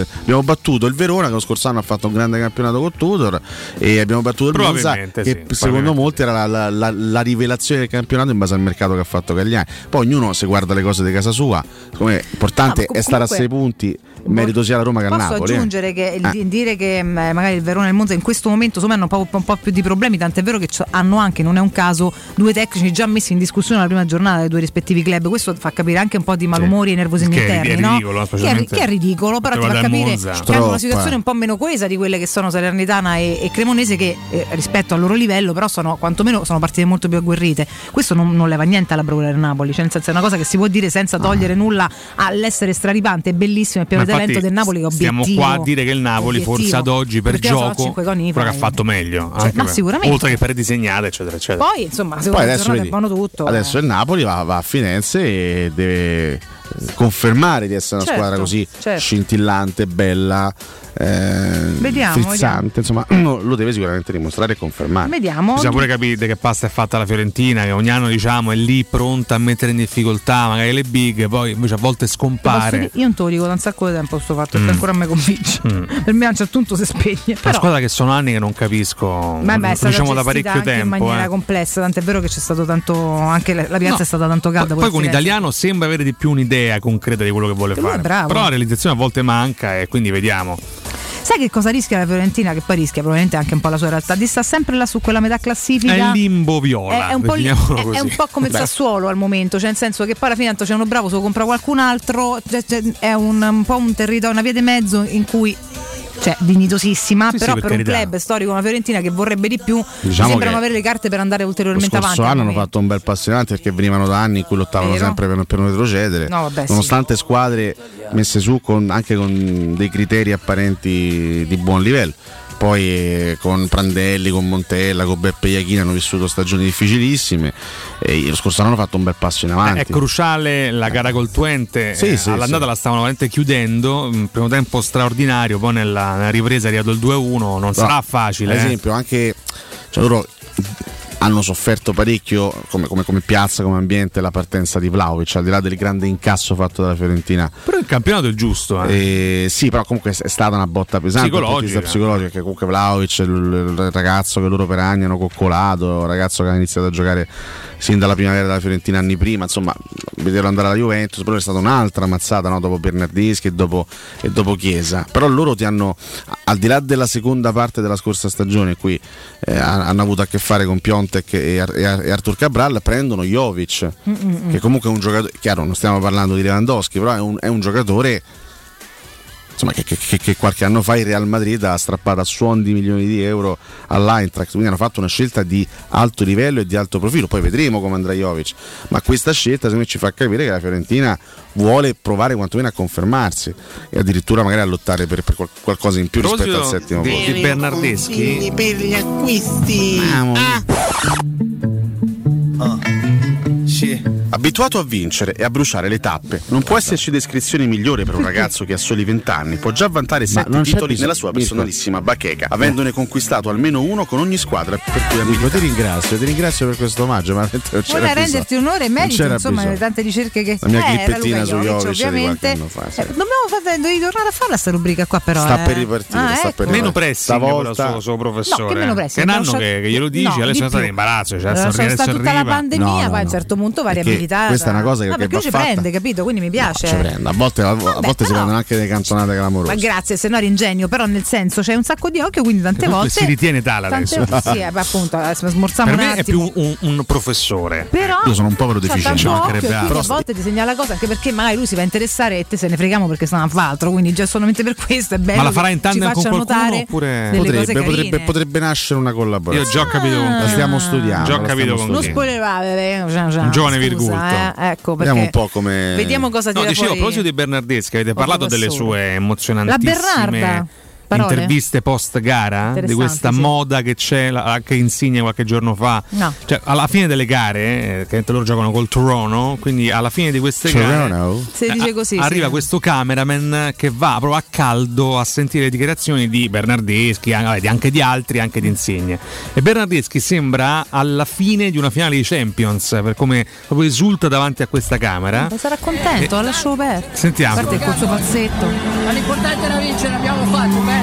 S12: eh, abbiamo battuto il Verona che lo scorso anno ha fatto un grande campionato con Tudor e abbiamo battuto il Monza che
S11: sì,
S12: secondo molti era la, la- la- la rivelazione del campionato in base al mercato che ha fatto Cagliari poi ognuno se guarda le cose di casa sua secondo me l'importante
S10: Ah, ma
S12: è stare a
S10: comunque-
S12: 6 punti in merito sia alla Roma che al
S10: Posso
S12: Napoli eh.
S10: aggiungere che il
S12: Eh.
S10: di- dire che mh, magari il Verona e il Monza in questo momento insomma, hanno un po', un po' più di problemi, tant'è vero che hanno anche, non è un caso, due tecnici già messi in discussione la prima giornata dei due rispettivi club. Questo fa capire anche un po' di malumori e nervosismi
S11: è-
S10: interni,
S11: è
S10: no?
S11: ridicolo,
S10: che, è, che è ridicolo, però ti
S11: per
S10: fa capire
S11: Monza.
S10: che hanno una situazione un po' meno coesa di quelle che sono Salernitana e, e Cremonese che eh, rispetto al loro livello però sono quantomeno sono partite molto più agguerrite. Questo non, non leva niente alla bravura del Napoli, cioè nel senso è una cosa che si può dire senza togliere nulla all'essere straripante, è bellissimo, è pieno
S11: Ma
S10: di evento del Napoli è
S11: Stiamo
S10: obiettivo.
S11: qua a dire che il Napoli
S10: Obiettivo.
S11: forse ad oggi per gioco quello che ha fatto meglio.
S10: Cioè, ma
S11: per-
S10: sicuramente.
S11: Oltre che per disegnate, eccetera, eccetera.
S10: Poi, insomma,
S12: Poi
S10: secondo
S12: adesso, vedi,
S10: buono tutto.
S12: adesso
S10: eh.
S12: il Napoli va, va a Firenze e deve confermare di essere una
S10: Certo,
S12: squadra così
S10: certo.
S12: scintillante, bella, eh,
S10: Vediamo,
S12: frizzante. Insomma, lo deve sicuramente dimostrare e confermare.
S10: Vediamo.
S11: Bisogna pure capire che pasta è fatta la Fiorentina, che ogni anno diciamo è lì pronta a mettere in difficoltà magari le big, poi invece a volte scompare.
S10: dire- io non te lo dico da un sacco di tempo sto fatto,
S11: Mm.
S10: perché ancora mi convince.
S11: Mm.
S10: Per me a un certo punto si spegne.
S11: Una
S10: Però,
S11: squadra che sono anni che non capisco,
S10: Beh, beh, è stata
S11: diciamo da parecchio
S10: anche
S11: tempo.
S10: in maniera
S11: eh.
S10: complessa, tant'è vero che c'è stato tanto anche la la piazza
S11: No.
S10: è stata tanto calda.
S11: Poi con
S10: a Firenze.
S11: Italiano sembra avere di più un'idea concreta di quello che vuole
S10: Che
S11: fare.
S10: bravo.
S11: Però la realizzazione a volte manca e quindi vediamo.
S10: Sai che cosa rischia la Fiorentina? Che poi rischia probabilmente anche un po' la sua realtà, di sta sempre là su quella metà classifica.
S11: È limbo viola.
S10: È, è un po',
S11: definiamolo
S10: è- è un po' come il. Sassuolo al momento, cioè nel senso che poi alla fine tanto c'è uno bravo, se lo compra qualcun altro, cioè, cioè, è un, un po' un territorio, una via di mezzo in cui cioè dignitosissima,
S12: Sì, sì,
S10: però
S12: per
S10: per, un club storico come Fiorentina che vorrebbe di più,
S12: Diciamo
S10: sembrano avere le carte per andare
S12: Lo
S10: ulteriormente
S12: scorso
S10: avanti.
S12: anno hanno fatto un bel passo in avanti perché venivano da anni in cui lottavano
S10: Vero.
S12: sempre per, per non retrocedere.
S10: No, vabbè, sì.
S12: nonostante squadre messe su con- anche con dei criteri apparenti di buon livello. Poi eh, con Prandelli, con Montella, con Beppe Iachini hanno vissuto stagioni difficilissime e lo scorso anno hanno fatto un bel passo in avanti.
S11: È cruciale la gara col Twente.
S12: Sì,
S11: eh,
S12: sì,
S11: all'andata
S12: sì.
S11: la stavano veramente chiudendo. mm, Primo tempo straordinario, poi nella, nella ripresa è arrivato il 2-1. Non
S12: No,
S11: sarà facile.
S12: Ad
S11: eh.
S12: esempio, anche cioè, loro hanno sofferto parecchio come, come- come piazza, come ambiente, la partenza di Vlaovic, al di là del grande incasso fatto dalla Fiorentina.
S11: Però il campionato è giusto. eh.
S12: Eh, sì, però comunque è stata una botta pesante
S11: Psicologica.
S12: psicologico, perché comunque Vlaovic, il, il ragazzo che loro per anni hanno coccolato, il ragazzo che ha iniziato a giocare sin dalla primavera della Fiorentina anni prima, insomma, vederlo andare alla Juventus, però è stata un'altra mazzata no? dopo Bernardeschi e dopo, e dopo Chiesa. Però loro ti hanno, al di là della seconda parte della scorsa stagione, cui eh, hanno avuto a che fare con Piontek e, Ar- e Ar- e Artur Cabral, prendono Jovic,
S10: Mm,
S12: che comunque è un giocatore, chiaro, non stiamo parlando di Lewandowski, però è un, è un giocatore insomma, che, che- che- che qualche anno fa il Real Madrid ha strappato a suon di milioni di euro all'Eintracht, quindi hanno fatto una scelta di alto livello e di alto profilo, poi vedremo come andrà Jovic, ma questa scelta secondo me ci fa capire che la Fiorentina vuole provare quantomeno a confermarsi e addirittura magari a lottare per, per qual- qualcosa in più
S11: A
S12: rispetto al settimo posto.
S11: di Bernardeschi,
S46: per gli acquisti.
S12: Abituato a vincere e a bruciare le tappe, non può esserci descrizione migliore per un ragazzo che a soli 20 anni può già vantare 7
S44: non c'è
S12: titoli
S44: bisogno-
S12: nella sua personalissima bacheca, avendone conquistato almeno uno con ogni squadra per cui ha
S44: Mirko, ti ringrazio, ti ringrazio per questo omaggio, ma non c'era
S10: renderti onore e merito, insomma,
S44: bisogno.
S10: tante ricerche che
S12: La mia
S10: eh,
S12: clippettina su
S10: Jovic, ovviamente.
S12: qualche anno fa, sì.
S10: Eh, dobbiamo fare, devi tornare a farla sta rubrica qua però.
S12: Sta
S10: eh.
S12: per ripartire,
S10: Ah,
S12: sta
S10: ecco.
S12: per
S11: meno per
S12: Stavolta-
S11: il suo, suo professore.
S10: No, che meno pressing,
S11: Che un anno che, glielo dici,
S10: no,
S11: adesso stati
S10: più.
S11: in imbarazzo. Cioè,
S10: Allora,
S11: adesso
S10: stata tutta la pandemia, poi a un certo punto va
S12: Perché
S10: riabilitata.
S12: questa è una cosa che-
S10: no,
S12: che
S10: perché
S12: va
S10: lui ci
S12: fatta.
S10: prende, capito? Quindi mi piace.
S12: Ci prende. A volte, a volte si prendono anche delle canzonate clamorose.
S10: Ma grazie, se no eri ingegno, però nel senso c'è un sacco di occhio, quindi tante volte.
S11: si ritiene tale
S10: tante,
S11: adesso.
S10: Sì, eh, appunto, adesso smorziamo
S11: Per
S10: un
S11: me è
S10: attimo.
S11: più un, un professore.
S10: Però
S12: Io sono un povero deficiente,
S10: tanto
S12: ci
S10: occhio,
S12: mancherebbe
S10: quindi
S12: altro.
S10: a volte ti segnala cosa anche perché magari lui si va a interessare e te se ne freghiamo perché sta a fa altro quindi già solamente per questo è bello
S11: Ma la
S10: che
S11: farà in tandem con qualcuno oppure-
S12: Potrebbe, potrebbe, potrebbe nascere una collaborazione.
S11: Io già ho capito con
S12: La
S11: chi.
S12: stiamo studiando.
S11: Già ho
S12: la
S11: capito con
S10: non
S11: chi.
S12: studiando.
S10: spoilerare eh, già, già,
S11: Un giovane
S10: scusa,
S11: virgulto.
S10: eh, ecco perché
S12: Vediamo un po' come.
S10: vediamo cosa
S11: No,
S10: tira
S11: dicevo, a proposito di Bernardeschi, avete parlato delle sue
S10: la
S11: emozionantissime
S10: Bernarda parole?
S11: interviste post gara, di questa
S10: sì.
S11: moda che c'è, la- anche Insigne qualche giorno fa.
S10: No.
S11: Cioè, alla fine delle gare, eh, che loro giocano col Toronto, quindi alla fine di queste gare
S12: Toronto?
S10: si dice così
S11: arriva
S10: sì.
S11: questo cameraman che va proprio a caldo a sentire le dichiarazioni di Bernardeschi, anche di altri, anche di Insigne. E Bernardeschi sembra alla fine di una finale di Champions, per come proprio esulta davanti a questa camera.
S10: Ma sarà contento, la lascio aperto.
S11: Sentiamo.
S10: A parte col suo pazzetto.
S47: Ma l'importante era vincere, abbiamo fatto bene.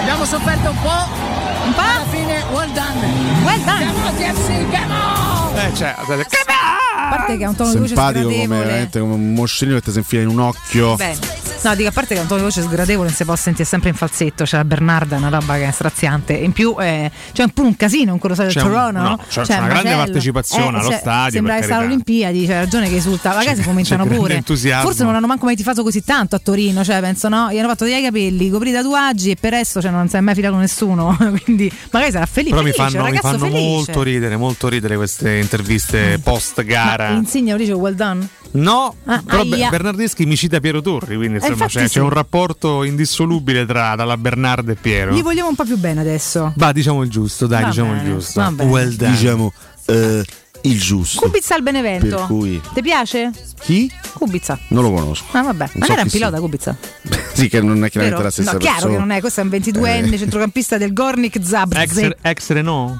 S47: Abbiamo sofferto un po'.
S10: Un po'?
S47: Alla fine, well done.
S10: Well done.
S47: Come on, TFC, come on!
S11: Eh, cioè,
S10: A parte che ha un tono di voce
S12: Simpatico come, veramente come un moscerino che ti si infila in un occhio.
S10: Beh, no, dico a parte che ha un tono di voce sgradevole, si può sentire sempre in falsetto. C'è la Bernarda, è una roba che è straziante. In più eh, c'è pure un casino in quello stadio del
S11: C'è
S10: Toronto.
S11: no,
S10: no?
S11: c'è- c'è una grande partecipazione allo
S10: cioè,
S11: stadio,
S10: Sembra
S11: per
S10: che sta alle
S11: carità.
S10: Olimpiadi, c'è ragione che esulta. Magari si fomentano
S11: c'è grande
S10: pure. Forse non hanno manco mai tifato così tanto a Torino. Cioè, penso no, gli hanno fatto dei capelli, coprì i tatuaggi e per resto cioè, non si è mai filato nessuno. Quindi magari sarà felice.
S11: Però mi
S10: felice,
S11: fanno,
S10: un
S11: mi fanno molto ridere, molto ridere queste interviste post
S10: Ma
S11: gara.
S10: Insigne lo dice well done?
S11: No,
S10: Ah,
S11: però
S10: aia.
S11: Be- Bernardeschi mi cita Piero Torri, quindi insomma
S10: infatti
S11: c'è, c'è
S10: sì.
S11: un rapporto indissolubile tra dalla Bernardo e Piero.
S10: Gli vogliamo un po' più bene adesso.
S11: Va, diciamo il giusto, dai,
S10: Va
S11: diciamo
S10: bene,
S11: il giusto. Well done.
S12: Diciamo eh, il giusto.
S10: Kubica al Benevento.
S12: Per cui-
S10: Ti piace?
S12: Chi?
S10: Kubica.
S12: Non lo conosco.
S10: Ah, vabbè.
S12: Non
S10: Ma
S12: so
S10: era un pilota Kubica.
S12: Sì, che non è chiaramente
S10: Vero?
S12: la stessa
S10: no, chiaro
S12: persona.
S10: che non è, questo è un 22enne
S12: Eh.
S10: centrocampista del Gornik Zabrze.
S11: Ex, ex Renault?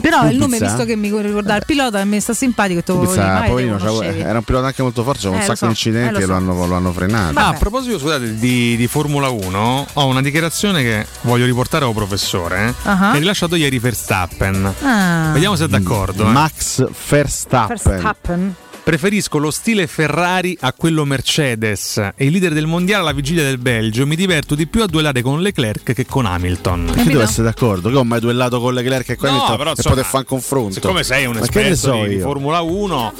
S10: Però il nome, visto che mi ricordava il pilota, mi sta simpatico e magari te
S12: poverino, era un pilota anche molto forte, c'era un
S10: Eh,
S12: sacco
S10: so,
S12: di incidenti
S10: eh, lo
S12: e
S10: so.
S12: lo hanno, lo hanno frenato.
S11: Ah, a proposito, scusate, di, di Formula 1, ho una dichiarazione che voglio riportare al professore,
S10: Ah.
S11: che ha rilasciato ieri Verstappen.
S10: Ah.
S11: Vediamo se è d'accordo. eh.
S12: Max Verstappen.
S10: Verstappen.
S11: Preferisco lo stile Ferrari a quello Mercedes e il leader del mondiale alla vigilia del Belgio. Mi diverto di più a duellare con Leclerc che con Hamilton.
S12: Perché devo essere d'accordo? Che ho mai duellato con Leclerc e con
S11: No,
S12: Hamilton
S11: però,
S12: e
S11: insomma,
S12: poter fare un confronto.
S11: Siccome sei un esperto
S12: so
S11: di, di
S12: io?
S11: Formula 1,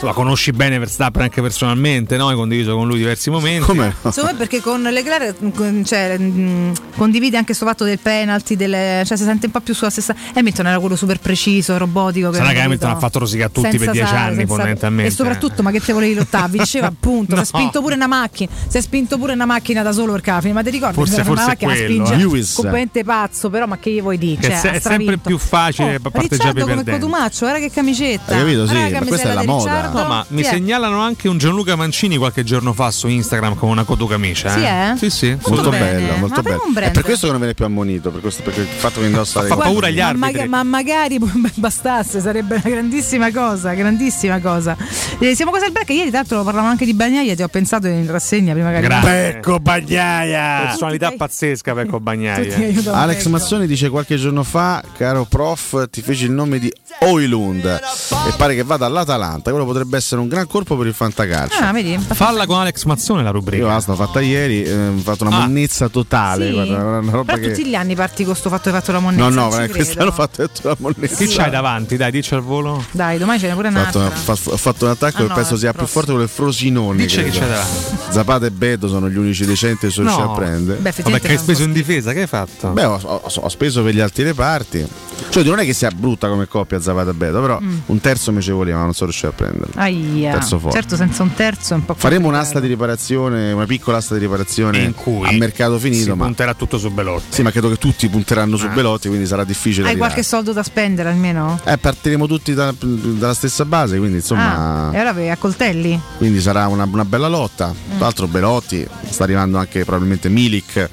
S11: la conosci bene Verstappen anche personalmente, no? Hai condiviso con lui diversi momenti.
S12: Come
S10: me perché con Leclerc cioè, mh, condivide anche questo fatto del penalty, delle, cioè si sente un po' più sulla stessa. Hamilton era quello super preciso, robotico.
S11: Sarà che
S10: capito?
S11: Hamilton ha fatto rosicare tutti
S10: Senza
S11: per dieci
S10: sale,
S11: anni, fondamentalmente.
S10: E soprattutto, ma che te volevi lottare? Vinceva appunto, si è
S11: No.
S10: spinto pure una macchina, si è spinto pure una macchina da solo per cafine, ma ti ricordi?
S11: Forse-
S10: una
S11: forse è
S10: macchina
S11: quello,
S10: spinge
S11: eh. Lewis.
S10: completamente pazzo, però ma che gli vuoi dire?
S11: Che
S10: Cioè,
S11: se- è sempre più facile
S10: Oh,
S11: parteggiare per
S10: come. Cotumaccio, guarda che camicetta.
S12: Hai capito? Sì, ma questa è la moda.
S11: No, ma mi segnalano anche un Gianluca Mancini qualche giorno fa su Instagram con una cotocamicia.
S10: Sì, eh?
S11: Sì, sì.
S12: Molto
S10: bene.
S12: bello,
S10: Ma
S12: molto
S10: per
S12: bello. È per questo che non viene più ammonito, per, questo, perché il fatto che indossa le
S11: Fa paura agli arbitri.
S10: ma magari bastasse, sarebbe una grandissima cosa, grandissima cosa. Eh, siamo quasi al break, ieri tra l'altro parlavamo anche di Bagnaia, ti ho pensato in rassegna prima che
S11: Grande.
S12: Pecco Bagnaia!
S11: Personalità pazzesca Pecco Bagnaia.
S12: Alex. Mazzoni dice qualche giorno fa, caro prof, ti feci il nome di Oilund e pare che vada all'Atalanta. Quello potrebbe essere un gran colpo per il fantacalcio.
S10: Ah, vedi?
S11: Falla con Alex Mazzone la rubrica.
S12: Io la sto fatta ieri, eh, ho fatto una
S11: Ah.
S12: monnezza totale.
S10: Sì.
S12: guarda, una, roba
S10: Però
S12: che...
S10: tutti gli anni parti con sto fatto che hai fatto la monnezza.
S12: No, no, quest'anno ho fatto tutta la monnezza.
S11: Chi c'hai davanti? Dai, dici al volo.
S10: Dai, domani ce n'è pure
S12: Ho fatto,
S10: un'altra.
S12: una- fa- ho fatto un attacco
S10: Ah,
S12: che
S10: no,
S12: penso
S10: è
S12: sia più
S10: prossimo.
S12: forte quello del Frosinone.
S11: Dice chi
S12: credo.
S11: c'è davanti.
S12: Zapata e Beto sono gli unici decenti che sono
S11: No.
S12: riusciti a prendere.
S10: Beh,
S11: Vabbè, che hai speso in difesa, che hai fatto?
S12: Beh, ho, ho- ho speso per gli altri reparti. Cioè, non è che sia brutta come coppia Zapata e Beto, però
S10: Mm.
S12: un terzo mi ci voleva, non sono riuscito a prenderlo.
S10: Aia.
S12: Terzo forte.
S10: Certo, senza un terzo è un po'
S12: Faremo
S10: complicato.
S12: un'asta di riparazione, una piccola asta di riparazione
S11: In cui
S12: a mercato finito,
S11: si
S12: ma
S11: punterà tutto su Belotti.
S12: sì, ma credo che tutti punteranno su
S11: Ah.
S12: Belotti, quindi sarà difficile.
S10: Hai
S12: tirare.
S10: qualche soldo da spendere almeno?
S12: Eh, partiremo tutti da- dalla stessa base, quindi insomma.
S10: Ah, e allora a coltelli?
S12: Quindi sarà una, una bella lotta.
S10: Mm.
S12: Tra l'altro Belotti sta arrivando anche probabilmente Milik.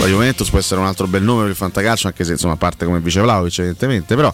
S12: La Juventus può essere un altro bel nome per il fantacalcio, anche se insomma parte come vice Vlaovic evidentemente. Però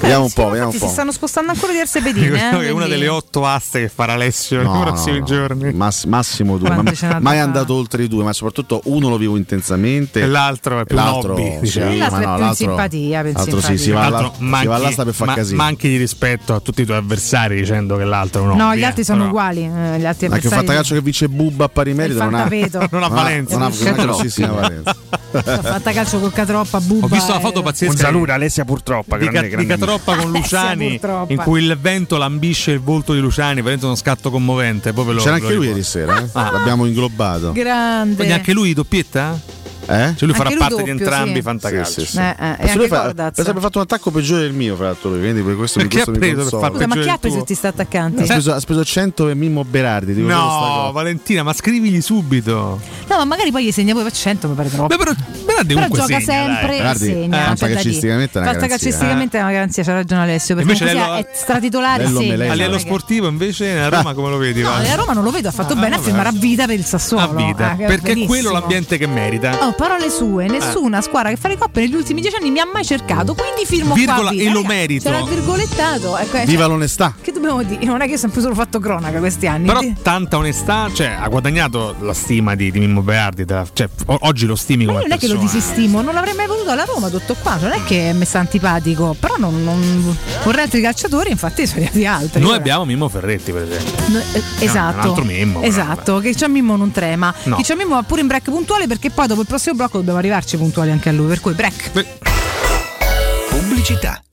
S12: vediamo un
S10: Eh, Sì,
S12: po', vediamo un po'.
S10: si stanno spostando ancora diverse pedine. Eh,
S11: che è una delle otto aste che farà Alessio nei
S12: No,
S11: prossimi
S12: no, no.
S11: giorni.
S12: Mass- massimo due,
S10: Quante
S12: ma mai
S10: fare?
S12: andato oltre i due, ma soprattutto uno lo vivo intensamente
S11: E l'altro è più
S12: l'altro,
S11: hobby,
S12: sì,
S11: diciamo.
S10: E l'altro
S12: no, l'altro-
S10: simpatia,
S12: l'altro sì, si va, si all'asta per far
S11: ma-
S12: casino.
S11: manchi di rispetto a tutti i tuoi avversari dicendo che l'altro è un
S10: No,
S11: hobby,
S10: gli
S11: eh,
S10: altri sono
S11: però-
S10: uguali. eh, Gli altri
S12: Anche un
S10: avversari-
S12: fantacalcio che vince Bubba a pari merito non ha,
S10: fantapeto.
S11: Non ha
S12: non ha-
S11: valenza.
S12: non ha una grossissima valenza.
S10: Fantacalcio con Catroppa, Bubba.
S11: Ho visto una foto
S10: eh,
S11: pazzesca
S12: Un saluto Alessia purtroppo, grande- grande
S11: di Catroppa con
S10: Alessia,
S11: Luciani
S10: purtroppo.
S11: in cui il vento lambisce il volto di Luciani veramente uno scatto commovente poi ve lo-
S12: C'era
S11: lo
S12: anche lui ieri sera, eh?
S11: Ah.
S12: l'abbiamo inglobato.
S10: Grande.
S11: quindi anche lui doppietta?
S12: Eh?
S11: Cioè lui farà
S10: lui
S11: parte di
S10: doppio,
S11: entrambi
S10: sì.
S11: i fantacalci
S12: Sì, sì, sì.
S10: Eh, eh, e
S12: lui fa- abbia fatto un attacco peggiore del mio, fra l'altro lui, quindi per questo
S11: Perché
S12: mi, mi
S11: preso
S12: consola.
S11: far
S10: Scusa, ma chi ha preso
S11: tuo?
S10: tutti sti attaccanti?
S12: Ha speso, ha speso 100 per Mimmo Berardi. sta
S11: No. Valentina, ma scrivigli subito.
S10: No, ma magari poi gli segna poi per 100 mi pare troppo.
S11: Beh, però, Berardi
S10: Però
S11: comunque
S10: gioca
S11: segna, dai.
S10: sempre e
S12: Berardi,
S10: segna.
S12: eh, fantacalcisticamente è una
S10: dire. Fantacalcisticamente è una garanzia, c'ha ragione Alessio. Perché è stratitolare.
S11: A livello sportivo invece a Roma come lo vedi?
S10: No, a Roma non lo vedo, ha fatto
S11: Ah,
S10: bene a
S11: vabbè.
S10: firmare a vita per il Sassuolo.
S11: a vita,
S10: Ah,
S11: perché è quello l'ambiente che merita.
S10: Parole sue, nessuna squadra che fa le coppe negli ultimi dieci anni mi ha mai cercato, quindi firmo
S11: Virgola,
S10: qua
S11: e lo merito.
S10: C'era il virgolettato. Ecco,
S12: Viva
S10: cioè,
S12: l'onestà.
S10: che dobbiamo dire? Non è che ho sempre solo fatto cronaca questi anni.
S11: Però tanta onestà, cioè ha guadagnato la stima di, di Mimmo Beardi, della- cioè, oggi lo stimi
S10: Ma
S11: come
S10: io non è che lo
S11: persona.
S10: disistimo, non l'avrei mai voluto alla Roma, tutto qua. Non è che mi sta antipatico, però non, non- vorrei altri calciatori, infatti sono arrivati altri.
S11: Noi
S10: Ora.
S11: abbiamo Mimmo Ferretti, per esempio.
S10: No, eh, esatto,
S11: un altro Mimmo, però,
S10: esatto, che c'ha Mimmo non trema.
S11: No.
S10: Che c'ha Mimmo va pure in break puntuale perché poi dopo il prossimo blocco dobbiamo arrivarci puntuali anche a lui. Per cui break.
S16: Pubblicità.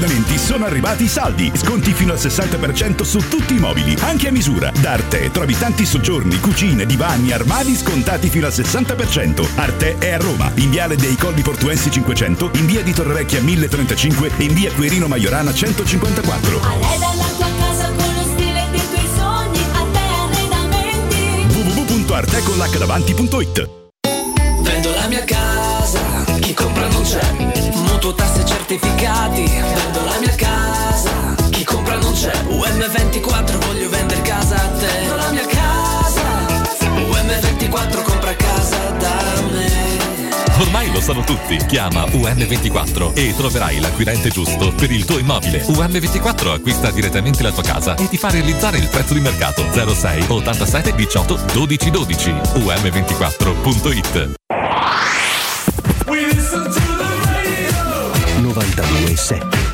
S48: Arredamenti sono arrivati i saldi. Sconti fino al 60% su tutti i mobili, anche a misura. Da Arte trovi tanti soggiorni, cucine, divani, armadi scontati fino al 60%. Arte è a Roma, in viale dei Colli Portuensi 500, in via di Torrevecchia 1035 e in via Quirino Maiorana 154. www.arteconlacdavanti.it
S24: Vendo la mia casa, chi compra non c'è. Mutuo tasse certificati, compra non c'è. UM24 voglio vendere casa a te. Vendo la mia casa, UM24 compra casa da me.
S49: Ormai lo sanno tutti. Chiama UM24 e troverai l'acquirente giusto per il tuo immobile. UM24 acquista direttamente la tua casa e ti fa realizzare il prezzo di mercato 06 87 18 12 12. UM24.it
S7: 92.7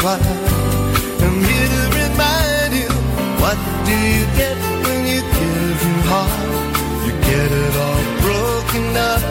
S24: That's I'm here to remind you What
S7: do you get when you give your heart? You get it all broken up.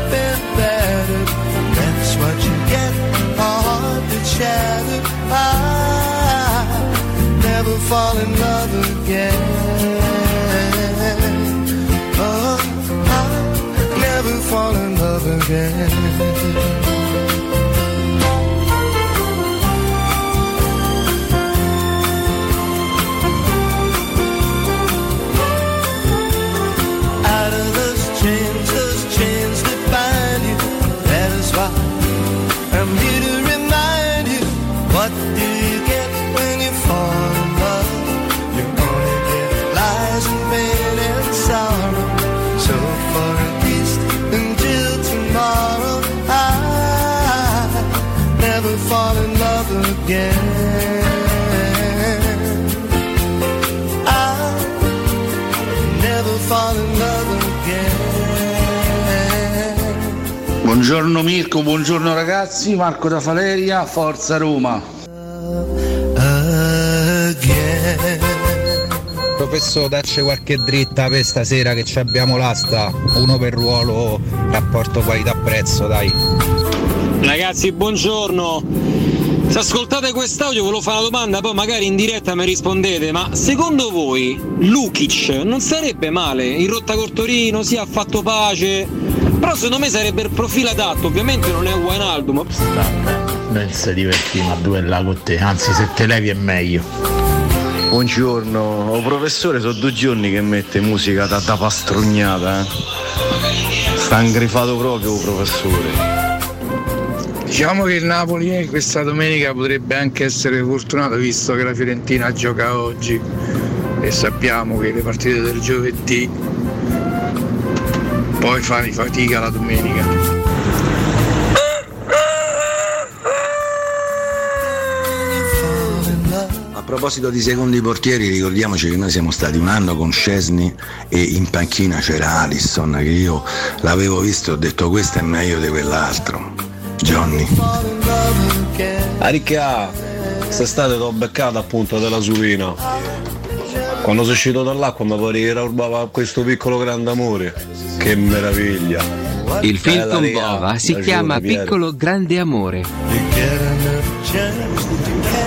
S5: Buongiorno Mirko, buongiorno ragazzi, Marco da Valeria, Forza Roma.
S50: Professore, dacci qualche dritta per stasera che ci abbiamo l'asta. Uno per ruolo, rapporto qualità-prezzo, dai.
S51: Ragazzi, buongiorno. Se ascoltate quest'audio ve lo fa una domanda, poi magari in diretta mi rispondete, ma secondo voi Lukic non sarebbe male? In rotta col Torino, sì, ha fatto pace, però secondo me sarebbe il profilo adatto, ovviamente non è un Wijnaldum.
S52: Non si divertiamo a duellare con te, anzi se te levi è meglio.
S53: Buongiorno, oh, professore, sono due giorni che mette musica da, da pastrugnata, eh. Sta ingrifato proprio, oh, professore.
S5: Diciamo che il Napoli eh, questa domenica potrebbe anche essere fortunato visto che la Fiorentina gioca oggi e sappiamo che le partite del giovedì poi fai fatica la domenica.
S2: A proposito di secondi portieri, ricordiamoci che noi siamo stati un anno con Scesni e in panchina c'era Alisson, che io l'avevo visto e ho detto questo è meglio di quell'altro. Johnny.
S4: Aricchia, quest'estate l'ho beccato appunto della Suvina. Quando sono uscito dall'acqua mi pareva rubava questo piccolo grande amore. Che meraviglia.
S13: Il film
S4: Bella
S13: con Bova si chiama
S4: Piero.
S13: Piccolo Grande Amore.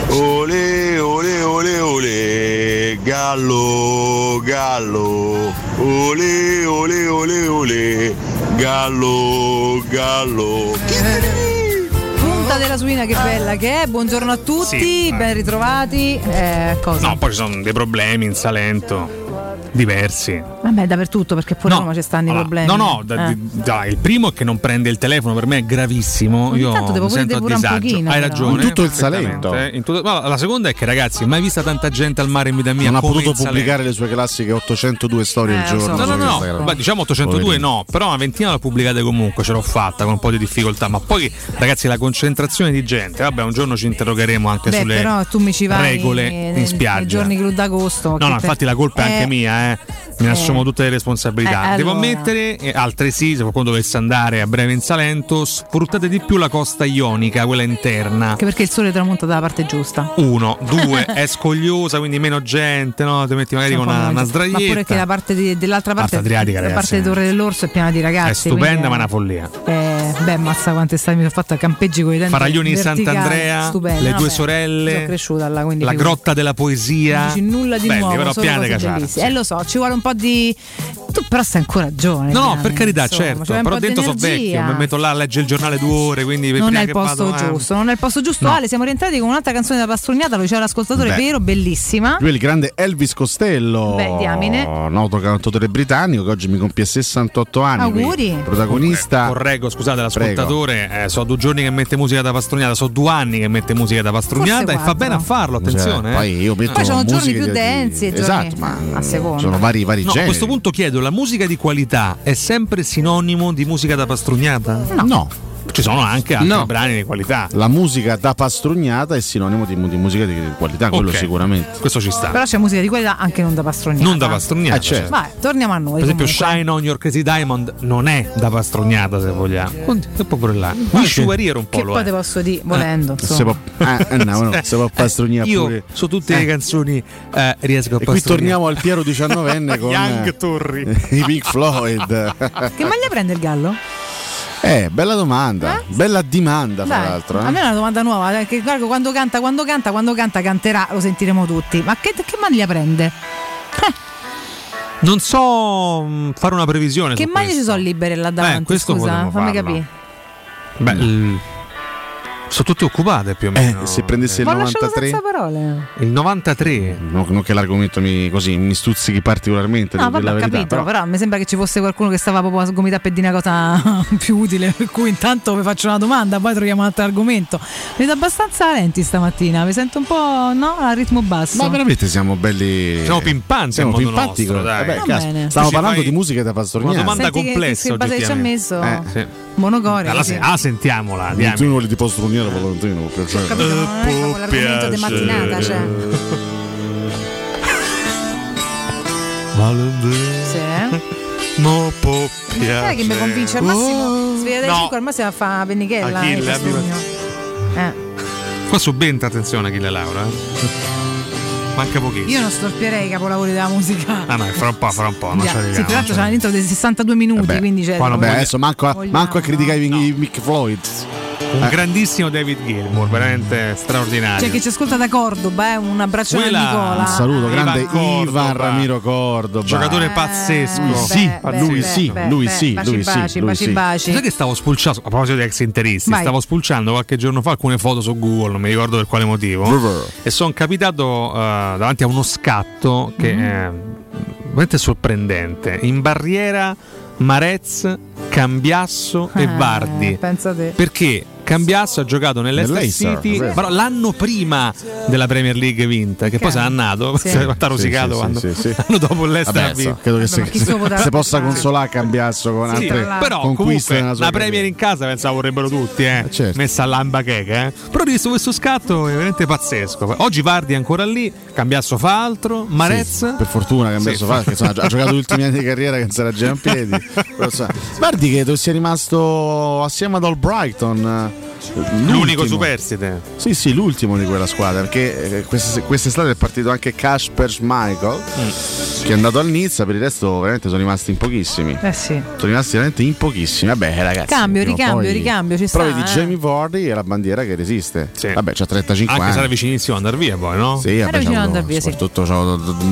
S53: Ole, ole, ole, ole, gallo, gallo, ole, ole, ole, ole, gallo, gallo.
S10: Punta della suina che bella che è, buongiorno a tutti,
S11: Sì,
S10: ben ritrovati. Eh?
S11: No, poi ci sono dei problemi in Salento diversi.
S10: Vabbè, dappertutto perché pure
S11: No,
S10: Roma ci stanno i
S11: Allora,
S10: problemi.
S11: No, no, da-
S10: Eh.
S11: da- il primo è che non prende il telefono, per me è gravissimo.
S10: Ogni
S11: Io
S10: tanto devo
S11: mi sento a disagio.
S10: pochino,
S11: Hai
S10: però.
S11: ragione.
S12: In tutto il. Salento.
S11: In tutto- ma la seconda è che, ragazzi, mai vista tanta gente al mare in vita mia?
S12: Non ha potuto pubblicare le sue classiche 802 storie al
S10: Eh,
S12: giorno.
S11: No, no, no,
S12: Instagram.
S11: beh, diciamo 802
S12: Poverino.
S11: no, però una ventina l'ho pubblicate comunque, ce l'ho fatta con un po' di difficoltà, ma poi ragazzi la concentrazione di gente, vabbè un giorno ci interrogheremo anche
S10: Beh,
S11: sulle
S10: però tu mi ci vai
S11: regole in spiaggia.
S10: giorni clou d'agosto.
S11: No, no, infatti la colpa è anche
S10: Eh,
S11: mia, eh. Mi
S10: eh.
S11: assumo tutte le responsabilità.
S10: Eh,
S11: Devo
S10: allora.
S11: ammettere, eh, altresì, se qualcuno dovesse andare a breve in Salento, sfruttate di più la costa ionica, quella interna.
S10: Anche perché il sole tramonta dalla parte giusta.
S11: Uno, due, è scogliosa, quindi meno gente, no? Ti metti magari con una, una
S10: Ma pure che
S11: sdraietta.
S10: la parte di- dell'altra parte,
S11: Parte adriatica,
S10: la
S11: ragazzi,
S10: parte di Torre dell'Orso è piena di ragazzi.
S11: È stupenda,
S10: quindi
S11: ma è una follia.
S10: Eh, beh, mazza quante stati mi sono fatta campeggi con i denti
S11: Faraglioni di Sant'Andrea,
S10: stupendo,
S11: le
S10: no,
S11: due
S10: beh,
S11: sorelle,
S10: Sono cresciuta là, quindi
S11: la grotta della poesia.
S10: Non dici nulla di
S11: Belli,
S10: nuovo,
S11: però cacciare.
S10: bellissime. Eh lo so, ci vuole un po' di. Tu però sei ancora giovane.
S11: No, per carità,
S10: insomma,
S11: certo. Però
S10: di
S11: dentro sono vecchio, mi metto là a leggere il giornale due ore, quindi
S10: Non è il posto
S11: vado, eh.
S10: giusto, non è il posto giusto.
S11: No.
S10: Ale, siamo rientrati con un'altra canzone da pastrugnata, lo diceva l'ascoltatore,
S12: Beh.
S10: vero, bellissima.
S12: Lui è il grande Elvis Costello,
S10: Beh, diamine.
S12: noto cantautore britannico che oggi mi compie 68 anni.
S10: Auguri.
S12: Protagonista.
S11: Correggo, scusate l'ascoltatore, eh, so due giorni che mette musica da pastrugnata, so due anni che mette musica da pastrugnata
S10: Forse
S11: e fa bene a farlo, attenzione.
S12: Cioè, poi io metto
S10: Poi sono giorni più
S12: di-
S10: densi giorni
S12: Esatto, ma
S10: a seconda.
S12: Sono vari, vari
S11: No, a
S12: generi.
S11: questo punto chiedo, la musica di qualità è sempre sinonimo di musica da pastrugnata?
S10: No.
S11: Ci sono anche altri
S12: No.
S11: brani di qualità.
S12: La musica da pastrugnata è sinonimo di, di musica di, qualità, quello sicuramente.
S11: Questo ci sta.
S10: Però c'è musica di qualità anche non da pastrugnata.
S11: Non da pastrugnata.
S12: Eh, certo.
S10: Vai, torniamo a noi.
S11: Per esempio,
S10: comunque.
S11: Shine on Your Crazy Diamond non è da pastrugnata, se vogliamo. Che può pure là. Were Here un po'
S10: Che
S11: lo
S10: poi
S11: è.
S10: te posso dire, volendo.
S12: Se
S10: insomma.
S12: può, eh, eh, no, no, se può pastrugnare
S11: Io
S12: pure.
S11: su tutte le
S12: Eh.
S11: canzoni eh, riesco a
S12: E qui
S11: pastrugnare.
S12: torniamo al Piero diciannovenne con
S11: Young
S12: eh,
S11: Torri.
S12: i Pink Floyd.
S10: Che maglia prende il gallo?
S12: Eh, bella domanda, bella dimanda fra
S10: Dai,
S12: l'altro.
S10: A
S12: eh.
S10: me è una domanda nuova, eh, che guarda, quando canta, quando canta, quando canta, canterà, lo sentiremo tutti. Ma che, che maglia prende?
S11: Non so mh, fare una previsione.
S10: che maglie ci sono libere là davanti?
S11: Eh, questo
S10: Scusa, fammi
S11: farlo.
S10: capire.
S11: Beh, il- sono tutte occupate più o meno.
S12: Eh, se prendesse il
S10: Ma ho lasciato
S12: 93
S10: senza parole.
S11: Il 93.
S12: No, non che l'argomento mi, così, mi stuzzichi particolarmente
S10: No, vabbè, ho
S12: verità,
S10: capito,
S12: però-
S10: però... mi sembra che ci fosse qualcuno che stava proprio a sgomitare per dire una cosa più utile, per cui intanto vi faccio una domanda, poi troviamo un altro argomento. Vedo abbastanza lenti stamattina, mi sento un po' no, a ritmo basso.
S12: Ma veramente siamo belli.
S11: Siamo pimpanti
S12: Siamo pimpanti. vabbè. Stavo
S11: Ci
S12: parlando
S11: fai
S12: di musica da pastorniana.
S11: Una domanda
S10: Senti che-
S11: complessa.
S10: che base ci ha messo?
S11: Eh, sì.
S10: Monocore.
S11: Allora,
S10: sì.
S11: se- ah, sentiamola.
S12: Tu quelli di pastroniera, Valentino, per piacere.
S10: Capito, non è proprio l'argomento di mattinata, cioè. Sì.
S11: Mo può
S10: Sai che mi convince al massimo? Sveglia dai
S11: No.
S10: 5 al massimo a fare Penichella.
S11: Achille,
S10: eh,
S11: abbi-
S10: Castugno. Eh.
S11: Qua subentra, attenzione, Achille Laura. Eh. Manca pochissimo.
S10: Io non storpierei i capolavori della musica.
S11: Ah no, fra un po', fra un po', non ci arriviamo.
S10: sì, tra l'altro c'è dentro dei 62 minuti, quindi c'è.
S12: Vabbè, adesso manco a,
S10: Vogliamo.
S12: manco a criticare i i Mick Floyd.
S11: Un
S12: Eh.
S11: grandissimo David Gilmour, veramente straordinario.
S10: C'è chi ci ascolta da Cordoba, eh, un abbraccio a
S11: Quella-
S10: Nicola.
S12: Un saluto, grande
S11: Ivan
S12: Ivan. Ramiro Cordoba.
S11: Giocatore pazzesco.
S12: Lui sì,
S10: beh,
S12: lui
S10: beh,
S12: sì,
S10: beh,
S12: lui
S10: beh,
S12: sì,
S10: baci,
S12: lui sì,
S10: baci,
S12: lui
S10: baci,
S12: sì.
S10: baci.
S11: Sai che stavo spulciando, a proposito di ex interisti,
S10: Vai.
S11: stavo spulciando qualche giorno fa alcune foto su Google, non mi ricordo per quale motivo,
S12: Brr.
S11: e sono capitato eh, davanti a uno scatto che
S10: Mhm.
S11: è veramente sorprendente. In barriera Marez, Cambiasso e
S10: Eh,
S11: Vardi.
S10: Pensa te.
S11: Perché Cambiasso ha giocato Nell'Leicester, City, però l'anno prima della Premier League vinta, che poi
S10: Che-
S11: sarà nato,
S10: sì.
S11: si è rosicato quando
S12: sì, sì.
S11: l'anno dopo il Leicester
S12: Vabbè, credo che
S10: chi
S12: se,
S10: potrà-
S12: se possa consolare Cambiasso con
S11: Sì,
S12: altre
S11: però
S12: conquiste
S11: comunque la Premier in casa pensavo vorrebbero tutti, eh.
S12: certo.
S11: Messa all'amba checa, eh. Però ho visto questo scatto è veramente pazzesco. Oggi Vardi è ancora lì, Cambiasso fa altro, Marez
S12: Sì, per fortuna Cambiasso
S11: Sì.
S12: fa perché insomma, ha giocato gli ultimi anni di carriera che non si era già in piedi guardi che tu sia rimasto assieme ad All Brighton
S11: l'unico
S12: l'ultimo.
S11: superstite.
S12: Sì, sì, l'ultimo di quella squadra, perché eh, quest- quest'estate è partito anche Kasper Schmeichel,
S11: Mm.
S12: che è andato al Nizza, per il resto veramente sono rimasti in pochissimi.
S10: Eh sì.
S12: Sono rimasti veramente in pochissimi. Vabbè, ragazzi.
S10: Cambio, ricambio,
S12: poi-
S10: ricambio, ci
S12: Però
S10: sta,
S12: vedi
S10: eh.
S12: Jamie Vardy è la bandiera che resiste. Vabbè, c'ha 35
S11: Anche
S12: anni.
S11: se era vicinissimo ad andare via poi, no?
S12: Sì, vabbè,
S10: vicino ad
S12: avuto-
S10: andar via, sì.
S12: soprattutto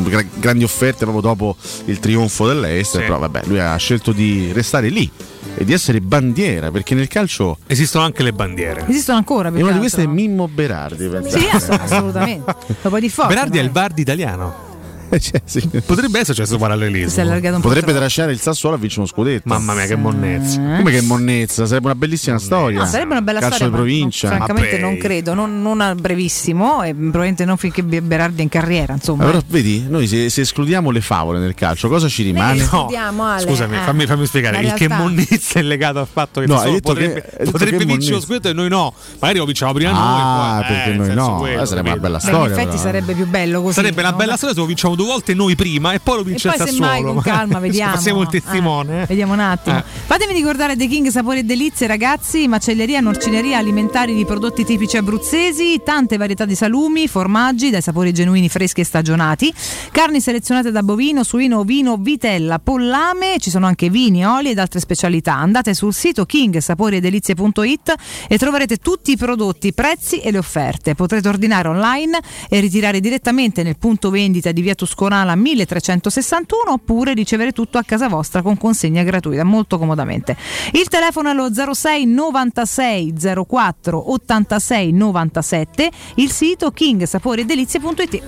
S12: gra- grandi offerte proprio dopo il trionfo dell'Est,
S11: Sì.
S12: però vabbè, lui ha scelto di restare lì e di essere bandiera, perché nel calcio
S11: Esistono anche le bandiere.
S10: Esistono ancora
S12: e una di queste è. Mimmo Berardi, pensate.
S10: Sì, ass- assolutamente.
S11: Berardi è il? Vardi italiano.
S12: Cioè, sì.
S11: Potrebbe esserci questo parallelismo.
S12: Potrebbe
S10: troppo.
S12: trascinare il Sassuolo a vincere uno scudetto.
S11: Mamma mia, che monnezza.
S12: Come che monnezza? Sarebbe una bellissima storia.
S10: No, sarebbe una bella
S12: Calcio
S10: storia,
S12: di
S10: ma
S12: provincia.
S10: non- francamente non credo, non, non a brevissimo e probabilmente non finché Be- Berardi è in carriera, insomma.
S12: Allora, vedi, noi se, se escludiamo le favole nel calcio, cosa ci rimane?
S10: No. Ale.
S11: Scusami,
S10: Eh,
S11: fammi, fammi spiegare. Il che. Monnezza è legato al fatto che
S12: No,
S11: il Sassuolo potrebbe,
S12: che-
S11: potrebbe
S12: che
S11: vincere lo scudetto e noi no. Magari lo vinciamo prima
S12: Ah,
S11: noi. poi,
S12: perché
S11: eh,
S12: noi no.
S11: quello,
S12: Eh, sarebbe una bella
S10: Beh, in
S12: storia.
S10: effetti
S12: però.
S10: sarebbe più bello così.
S11: Sarebbe una bella storia se lo vinciamo due volte noi prima e poi lo
S10: E
S11: vince
S10: poi
S11: il Sassuolo.
S10: con calma vediamo.
S11: Passiamo il
S10: Eh,
S11: testimone. eh.
S10: vediamo un attimo.
S11: Eh.
S10: Fatemi ricordare The King Sapori e Delizie, ragazzi. Macelleria, norcineria, alimentari di prodotti tipici abruzzesi, tante varietà di salumi, formaggi dai sapori genuini, freschi e stagionati, carni selezionate da bovino, suino, vino, vitella, pollame. Ci sono anche vini, oli ed altre specialità. Andate sul sito kingsaporiedelizie.it e troverete tutti i prodotti, i prezzi e le offerte. Potrete ordinare online e ritirare direttamente nel punto vendita di via Tuscolana 1361 oppure ricevere tutto a casa vostra con consegna gratuita molto comodamente. Il telefono è lo 06 96 04 86 97, il sito kingsaporiedelizie.it.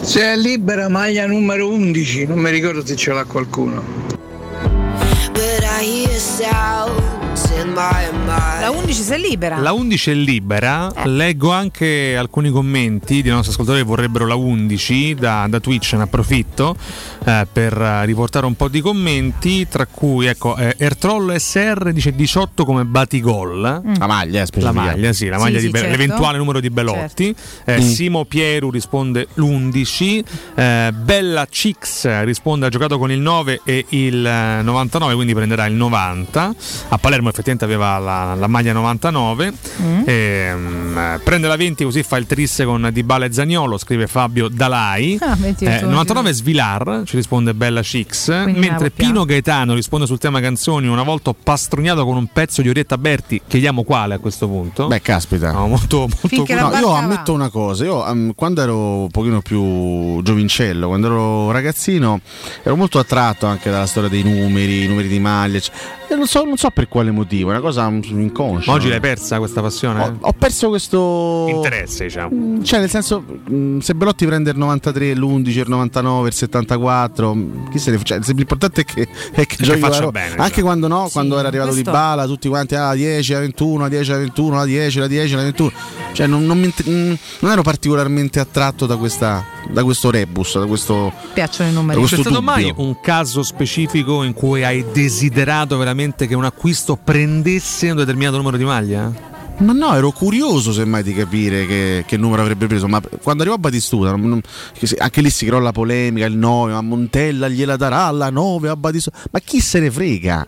S5: Se è libera maglia numero 11, non mi ricordo se ce l'ha qualcuno.
S10: La 11 si è libera.
S11: La 11 è libera, leggo anche alcuni commenti di nostri ascoltatori che vorrebbero la 11 da, da Twitch, ne approfitto eh, per eh, riportare un po' di commenti, tra cui ecco, eh, Ertrollo SR dice 18 come batigol.
S12: La maglia, eh,
S11: La maglia, sì, la maglia
S10: Sì,
S11: di
S10: sì,
S11: Be-
S10: certo.
S11: l'eventuale numero di Belotti. Eh,
S12: Mm.
S11: Simo Pieru risponde l'11. eh, Bella Cix risponde ha giocato con il 9 e il eh, 99, quindi prenderà il 90. A Palermo effettivamente aveva la, la maglia 99.
S10: Mm.
S11: Ehm, eh, prende la 20 così fa il trisse con Dybala e Zagnolo, scrive Fabio Dalai.
S10: Ah, 20
S11: Eh,
S10: giorni.
S11: 99 Svilar, ci risponde Bella Cix.
S10: Quindi
S11: Mentre Pino Gaetano risponde sul tema canzoni, una volta pastrugnato con un pezzo di Orietta Berti. Chiediamo quale a questo punto?
S12: Beh, caspita.
S11: No, molto, molto
S12: No, io ammetto una cosa, io um, quando ero un pochino più giovincello, quando ero ragazzino, ero molto attratto anche dalla storia dei numeri, i numeri di maglia. ecc- E non so, non so per quale motivo, è una cosa um, inconscia.
S11: Ma oggi l'hai persa questa passione?
S12: Ho, ho perso questo
S11: Interesse, diciamo.
S12: Mm, Cioè, nel senso, mh, se Belotti prende il 93, l'11, il 99, il 74, mh, chi se ne cioè, L'importante è che, è che giochi
S11: faccia bene,
S12: Anche
S11: cioè.
S12: quando no, quando era arrivato Di
S10: questo-
S12: Bala, tutti quanti, ah, 10, la 21, la 10, la 21, la 10, la 10, la 21. Cioè, non, non mi non ero particolarmente attratto da, questa, da questo rebus, da questo.
S10: Piacciono i numeri.
S11: C'è stato mai un caso specifico in cui hai desiderato veramente che un acquisto prendesse un determinato numero di maglia?
S12: Ma no, ero curioso semmai di capire che, che numero avrebbe preso. Ma quando arrivò Batistuta, non- non- anche lì si creò la polemica, il 9, ma Montella gliela darà alla 9 a Batistuta. Ma chi se ne frega?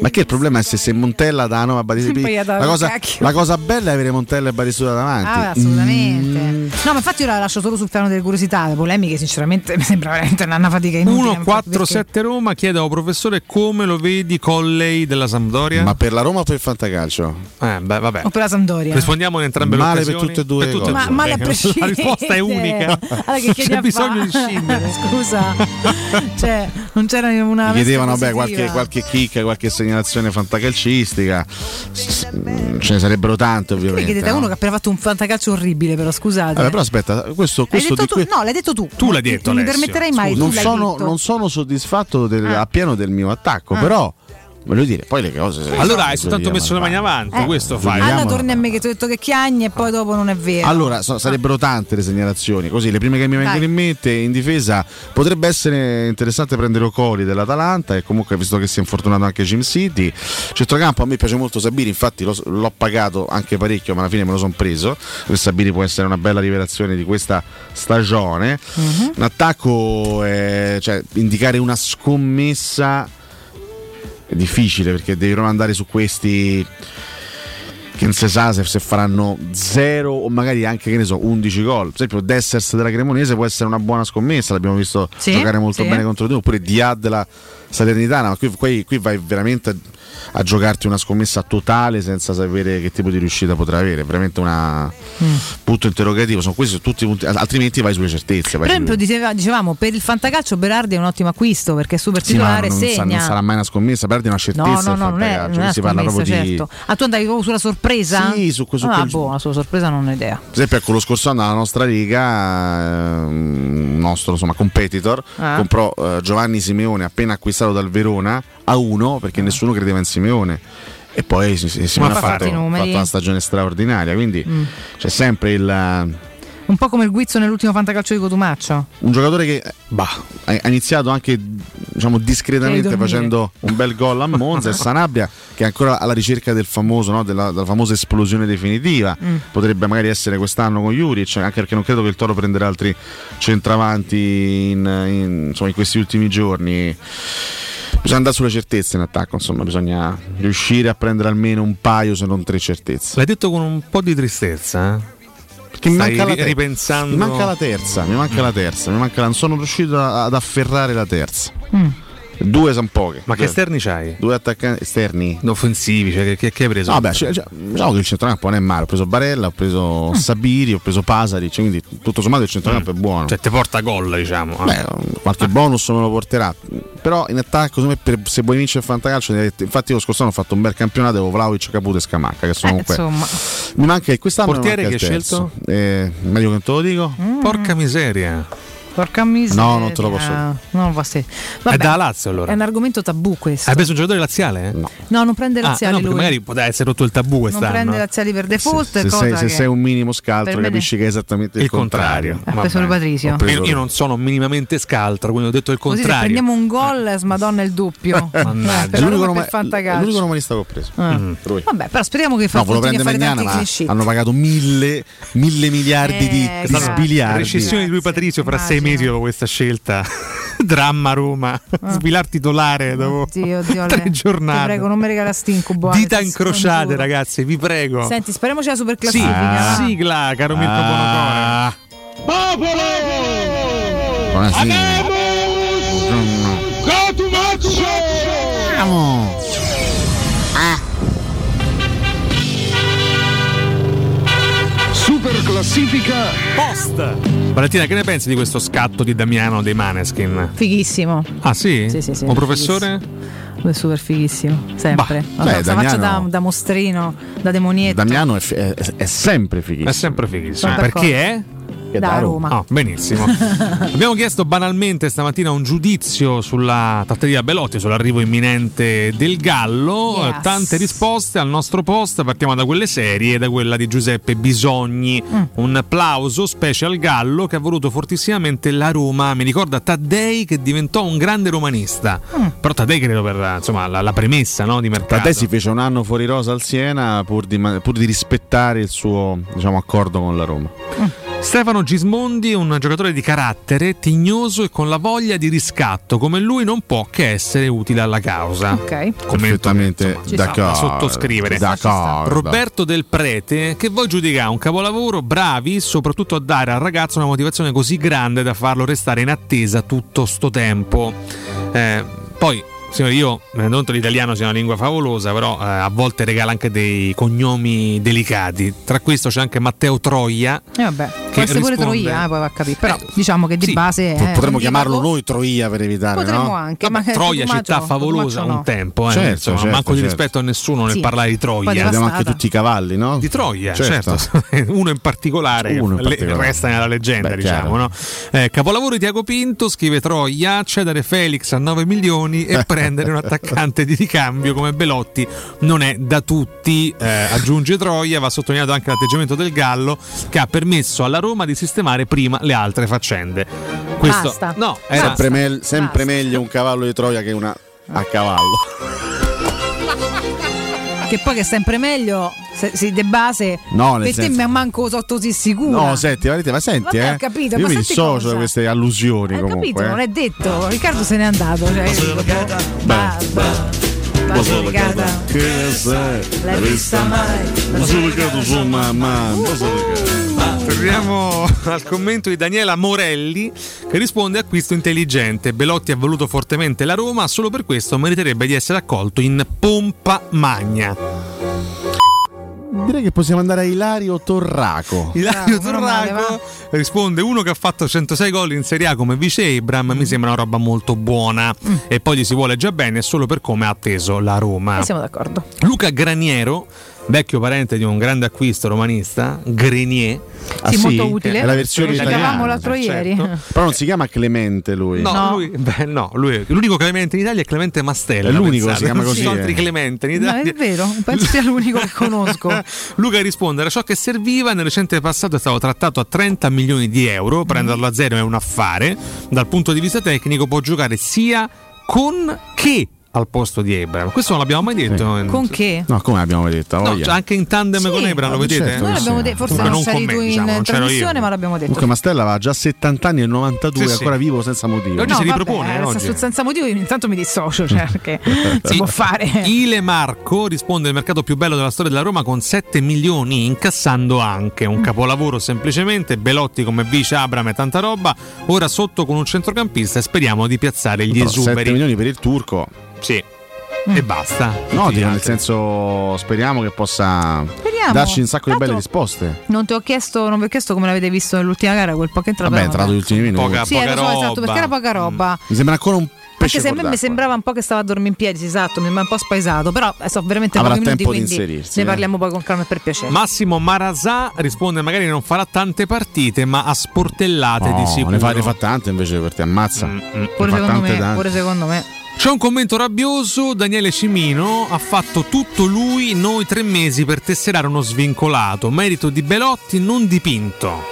S12: Ma che il problema è se, se Montella dà 9 a Batistuta? La cosa, la cosa bella è avere Montella e Batistuta davanti.
S10: Ah, assolutamente.
S12: Mm.
S10: No, ma infatti io la lascio solo sul piano delle curiosità. Le polemiche, sinceramente, mi sembra veramente una fatica inutile.
S11: 1
S10: non
S11: 4
S10: perché-
S11: 7 Roma chiede al professore come lo vedi Colley della Sampdoria?
S12: Ma per la Roma o per il Fantacalcio?
S11: Eh, beh, vabbè.
S10: O per la Sampdoria.
S11: Rispondiamo in entrambe
S12: Male
S11: le
S12: per
S11: occasioni.
S12: tutte e due cose.
S10: Ma, male a prescindere.
S11: La risposta è unica.
S10: Allora, che
S11: C'è bisogno
S10: fa?
S11: di scindere.
S10: Scusa, cioè, non c'era una.
S12: Mi chiedevano beh, qualche, qualche chicca, qualche segnalazione fantacalcistica. S- Ce ne sarebbero tante, ovviamente.
S10: chiedete a
S12: no?
S10: uno che ha appena fatto un fantacalcio orribile, però scusate.
S12: Vabbè, però aspetta, questo, questo
S10: detto
S12: di
S10: tu?
S12: que-
S10: No, l'hai detto tu.
S11: Tu l'hai detto,
S10: Non mi permetterei mai.
S12: non, sono,
S10: detto.
S12: non sono soddisfatto del-
S10: Ah.
S12: appieno del mio attacco, però voglio dire, poi le cose.
S11: Allora hai soltanto messo le mani avanti,
S10: Eh.
S11: questo fai.
S10: Allora torni a me che ti ho detto che chiagni e poi dopo non è vero.
S12: Allora, so- sarebbero tante le segnalazioni, così le prime che mi vengono
S10: Dai.
S12: in mente in difesa potrebbe essere interessante prendere Ocoli dell'Atalanta e comunque visto che si è infortunato anche Jim City. Centrocampo a me piace molto Sabiri, infatti l'ho, l'ho pagato anche parecchio, ma alla fine me lo sono preso. perché Sabiri può essere una bella rivelazione di questa stagione.
S10: Mhm.
S12: Un attacco, eh, cioè indicare una scommessa è difficile perché devi proprio andare su questi che non si sa se, faranno 0 o magari anche che ne so 11 gol. Per esempio Dessers della Cremonese può essere una buona scommessa, l'abbiamo visto
S10: Sì,
S12: giocare molto
S10: sì.
S12: bene contro di noi, oppure Diad della Salernitana, ma qui, qui- qui vai veramente a, giocarti una scommessa totale senza sapere che tipo di riuscita potrà avere, veramente una
S10: Mm.
S12: punto interrogativo, sono questi tutti i punti, altrimenti vai sulle certezze. vai
S10: Per esempio, diceva- dicevamo per il fantacalcio Berardi è un ottimo acquisto perché è super
S12: Sì,
S10: titolare
S12: non, sa-
S10: segna.
S12: non sarà mai una scommessa, perdi una certezza.
S10: No, no, no, non è, non è
S12: si parla proprio di.
S10: certo. Ah, tu andavi sulla sorpresa?
S12: Sì, su questo-
S10: Ah,
S12: quel-
S10: boh, sulla sorpresa non ho idea.
S12: Per esempio, ecco, lo scorso anno alla nostra liga, ehm, un nostro insomma, competitor
S10: Ah.
S12: comprò eh, Giovanni Simeone appena acquistato dal Verona a uno perché nessuno credeva in Simeone. E poi si- si- Simeone ha
S10: fatto
S12: fatto, una stagione straordinaria. Quindi
S10: Mm.
S12: c'è sempre il,
S10: Un po' come il guizzo nell'ultimo fantacalcio di Cotumaccio.
S12: un giocatore che bah, ha iniziato anche diciamo, discretamente facendo un bel gol a Monza e Sanabria che è ancora alla ricerca del famoso, no, della, della famosa esplosione definitiva
S10: Mm.
S12: potrebbe magari essere quest'anno con Juric anche perché non credo che il Toro prenderà altri centravanti in, in- insomma, in questi ultimi giorni bisogna andare sulle certezze in attacco insomma bisogna riuscire a prendere almeno un paio se non tre certezze
S11: L'hai detto con un po' di tristezza, eh?
S12: Perché mi
S11: Stai
S12: manca, la ter-
S11: ripensando.
S12: mi manca la terza, mi manca la terza, mi manca la- non sono riuscito ad afferrare la terza.
S10: Mm.
S12: Due sono poche.
S11: Ma che esterni c'hai?
S12: Due attaccanti esterni.
S11: Offensivi, cioè, che, che- che hai preso?
S12: No, beh, cioè, cioè, diciamo che il centrocampo non è male. Ho preso Barella, ho
S11: Mm.
S12: preso Sabiri, ho preso Pasari. Cioè, quindi tutto sommato il centrocampo è buono.
S11: Cioè, te porta gol, diciamo. eh.
S12: Beh, qualche bonus me lo porterà. Però in attacco, secondo me, per- se vuoi vincere il fantacalcio, infatti, lo scorso anno ho fatto un bel campionato. Avevo Vlaovic, Caputo e Scamacca. Che sono
S10: Eh,
S12: comunque.
S10: insomma.
S12: Mi manca quest'anno.
S11: Portiere
S12: manca
S11: che hai
S12: terzo. Eh, meglio che non te lo dico.
S10: Mm.
S11: Porca miseria.
S10: Porca miseria.
S12: No, non te lo posso dire.
S10: Non posso dire.
S11: È
S10: Vabbè,
S11: da Lazio allora.
S10: È un argomento tabù questo.
S11: Hai preso un giocatore laziale? No.
S10: No, non prende laziali
S11: ah, no, magari poteva essere rotto il tabù
S10: non
S11: quest'anno.
S10: prende laziali per default,
S12: Se,
S10: cosa
S12: sei, se
S10: che-
S12: sei un minimo scaltro, capisci che è esattamente il,
S11: il contrario.
S10: Ha preso
S11: Vabbè.
S10: Patrizio.
S12: Preso
S11: Io, io non sono minimamente scaltro, quindi ho detto il
S10: Così se
S11: contrario.
S10: prendiamo un gol, smadonna il doppio. Eh,
S11: Mannaggia.
S10: la
S12: l'unico, nome- l'unico romanista che ho preso.
S10: Ah.
S12: Mm.
S10: Vabbè, però speriamo che fa
S12: No, volevo prendere Magnana, ma hanno pagato mille, mille miliardi di,
S10: Eh,
S12: sbiliardi.
S11: Rescissione di lui Patrizio fra sei Dopo questa scelta. Dramma Roma. Svilar titolare dopo
S10: Oddio, oddio,
S11: tre
S10: Ale. Ti
S11: giornate.
S10: prego, non mi regala stincubo.
S11: Dita incrociate, ragazzi, vi prego.
S10: Senti, speriamoci la super
S11: sì,
S10: classifica. va.
S11: sigla, caro Mirko
S12: Ah.
S11: Bonocore.
S12: Buonasera. Andiamo.
S54: Super classifica
S11: Post. Valentina, che ne pensi di questo scatto di Damiano dei Maneskin?
S10: Fighissimo.
S11: Ah, sì?
S10: Sì, sì, sì,
S11: Un professore?
S10: È super fighissimo, sempre.
S12: Bah, beh,
S10: la faccio da,
S12: Damiano-
S10: da mostrino, da demonietto.
S12: Damiano è, è- è sempre fighissimo.
S11: È sempre fighissimo.
S10: Sono d'accordo.
S11: Perché è?
S12: Che
S10: da
S12: da
S10: Roma.
S11: Ah, benissimo. Abbiamo chiesto banalmente stamattina un giudizio sulla tatteria Belotti, sull'arrivo imminente del Gallo.
S10: Yes.
S11: Tante risposte al nostro post. Partiamo da quelle serie, da quella di Giuseppe Bisogni.
S10: Mm.
S11: Un applauso specie al Gallo che ha voluto fortissimamente la Roma. Mi ricorda Taddei che diventò un grande romanista.
S10: Mm.
S11: Però Taddei credo per insomma, la, la premessa no, di mercato.
S12: Tadei si fece un anno fuori rosa al Siena pur di, pur di rispettare il suo diciamo, accordo con la Roma.
S11: Stefano Gismondi è un giocatore di carattere, tignoso e con la voglia di riscatto, come lui non può che essere utile alla causa.
S10: Ok.
S11: Da
S12: d'accordo.
S11: sottoscrivere.
S12: D'accordo.
S11: Roberto Del Prete, che voi giudica un capolavoro, bravi soprattutto a dare al ragazzo una motivazione così grande da farlo restare in attesa tutto sto tempo. Eh, poi, signori, io rendo conto che l'italiano sia una lingua favolosa, però eh, a volte regala anche dei cognomi delicati. Tra questo c'è anche Matteo Troia.
S10: E vabbè,
S11: Che
S10: può essere pure
S11: risponde-
S10: Troia, eh, poi va a capire. Però diciamo che di
S11: sì,
S10: base.
S12: Po-
S10: è
S12: Potremmo chiamarlo
S10: divago.
S12: noi Troia per evitare,
S10: Potremmo
S12: no?
S10: anche, ma che
S11: Troia,
S10: Cotumaccio-
S11: città favolosa
S10: no.
S11: un tempo, eh.
S12: Certo,
S11: Insomma,
S12: certo,
S11: manco di
S12: certo.
S11: rispetto a nessuno nel
S10: Sì.
S11: parlare di Troia.
S12: Abbiamo anche tutti i cavalli, no?
S11: Di Troia,
S12: Certo.
S11: certo. Uno in particolare,
S12: Uno in
S11: che le-
S12: particolare.
S11: resta nella leggenda,
S12: Beh,
S11: diciamo. no? Eh, capolavoro di Tiago Pinto, scrive Troia, cedere Felix a 9 milioni e prendere un attaccante di ricambio come Belotti non è da tutti, eh, aggiunge Troia, va sottolineato anche l'atteggiamento del Gallo che ha permesso alla Roma di sistemare prima le altre faccende. Questo,
S10: Basta.
S11: No, era,
S12: sempre me- sempre
S10: Basta.
S12: meglio un cavallo di Troia che una a cavallo.
S10: Che poi che è sempre meglio, se, se di base.
S12: No, nel
S10: per te
S12: senso-
S10: mi manco so così sicura.
S12: No, senti, Valente, ma senti,
S10: Vabbè,
S12: eh.
S10: ho capito,
S12: Io
S10: ma
S12: mi dissocio da queste allusioni
S10: Hai
S12: comunque.
S10: capito?
S12: eh.
S10: Non è detto. Riccardo se n'è andato. Cioè, ba, ba, Basilicata.
S12: Che ne sai?
S10: L'hai vista mai?
S12: Basilicato su mamma.
S11: Torniamo al commento di Daniela Morelli che risponde acquisto intelligente. Belotti ha voluto fortemente la Roma, solo per questo meriterebbe di essere accolto in pompa magna.
S12: Direi che possiamo andare a Ilario Torraco.
S11: Ilario
S10: Bravo, male,
S11: Torraco risponde uno che ha fatto 106 gol in Serie A come vice Ibram mi sembra una roba molto buona e poi gli si vuole già bene solo per come ha atteso la Roma.
S10: E siamo d'accordo.
S11: Luca Graniero, vecchio parente di un grande acquisto romanista, Grenier.
S12: Ah,
S10: Sì,
S12: sì?
S10: molto utile.
S12: È la versione
S10: Lo
S12: italiana.
S10: chiamavamo l'altro
S11: certo.
S10: ieri.
S12: Però non si chiama Clemente lui.
S11: No,
S10: No.
S11: Lui, beh, no, lui- l'unico Clemente in Italia è Clemente Mastella.
S12: È l'unico,
S11: pensate.
S12: si chiama
S11: Non ci
S12: così,
S11: sono altri
S12: eh.
S11: Clemente in
S10: No,
S11: Italia.
S10: è vero, penso sia l'unico che conosco.
S11: Luca risponde: era ciò che serviva. Nel recente passato è stato trattato a 30 milioni di euro. Prenderlo a zero è un affare. Dal punto di vista tecnico, può giocare sia con che al posto di Ebram. Questo non l'abbiamo mai detto. in-
S10: Con che?
S12: No, come abbiamo detto?
S11: No, cioè, anche in tandem
S10: Sì,
S11: con Ebram, lo
S12: ah,
S11: vedete?
S12: certo
S10: Noi l'abbiamo
S12: sì.
S10: detto, forse
S11: Comunque
S10: non
S11: non
S10: c'eri tu in
S11: diciamo,
S10: trasmissione, ma l'abbiamo detto.
S12: Comunque Mastella aveva già 70 anni nel 92
S11: Sì,
S12: è
S11: sì.
S12: ancora vivo senza motivo.
S11: Oggi
S10: No,
S11: si
S10: vabbè,
S11: ripropone, eh,
S10: se-
S11: oggi.
S10: senza motivo io intanto mi dissocio, cioè, perché si
S11: Sì.
S10: può fare.
S11: Ile Marco risponde il mercato più bello della storia della Roma con 7 milioni, incassando anche un capolavoro semplicemente. Belotti come vice Abram e tanta roba. Ora sotto con un centrocampista e speriamo di piazzare gli
S12: Però 7
S11: esuberi.
S12: milioni per il turco.
S11: Sì.
S10: Mm.
S11: E basta.
S12: No, dico, nel senso speriamo che possa
S10: Speriamo.
S12: darci un sacco di belle
S10: Tanto
S12: risposte.
S10: Non ti ho chiesto, non vi ho chiesto come l'avete visto nell'ultima gara, quel po' che è entrato.
S12: Vabbè, è entrato gli ultimi minuti.
S11: Poca-
S10: Sì, so,
S11: roba.
S10: esatto, perché era poca roba.
S12: Mi sembra ancora un pesce
S10: Anche se a me mi sembrava un po' che stava a dormire in piedi, esatto, mi è un po' spaesato, però eh, so veramente
S12: Avrà
S10: pochi minuti,
S12: tempo di
S10: quindi
S12: inserirsi,
S10: ne
S12: eh.
S10: parliamo poi con calma e per piacere.
S11: Massimo Marazà risponde magari non farà tante partite ma a sportellate
S12: No,
S11: di sicuro.
S12: ne fa, ne fa tante invece per te ammazza.
S11: Mm,
S12: Ne
S10: pure secondo
S12: tante,
S10: me,
S12: tante.
S10: pure secondo me.
S11: C'è un commento rabbioso, Daniele Cimino ha fatto tutto lui, noi tre mesi per tesserare uno svincolato, merito di Belotti non dipinto.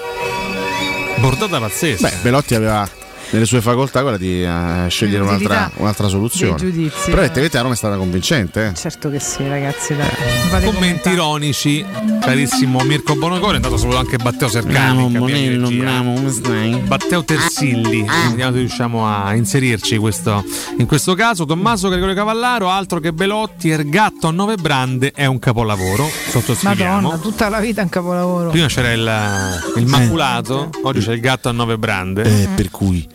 S11: Bordata pazzesca.
S12: Beh, Belotti aveva nelle sue facoltà quella di eh, scegliere un'altra,
S10: L'utilità
S12: un'altra soluzione.
S10: giudizi,
S12: Però
S10: eh.
S12: effettivamente a Roma è stata convincente. eh.
S10: Certo che sì, ragazzi, dai. Mi fate
S11: Commenti ironici, carissimo Mirko Bonocore, è andato solo anche Matteo Sercani.
S12: Bravo, bravo, come stai?
S11: Matteo Tersilli, vediamo se riusciamo a inserirci questo- in questo caso. Tommaso Gregorio Cavallaro, altro che Belotti, Ergatto a nove brande è un capolavoro. Sottoscriviamo.
S10: Madonna, tutta la vita un capolavoro.
S11: Prima c'era il, il maculato, oggi c'è il gatto a nove brande.
S12: Eh, per cui.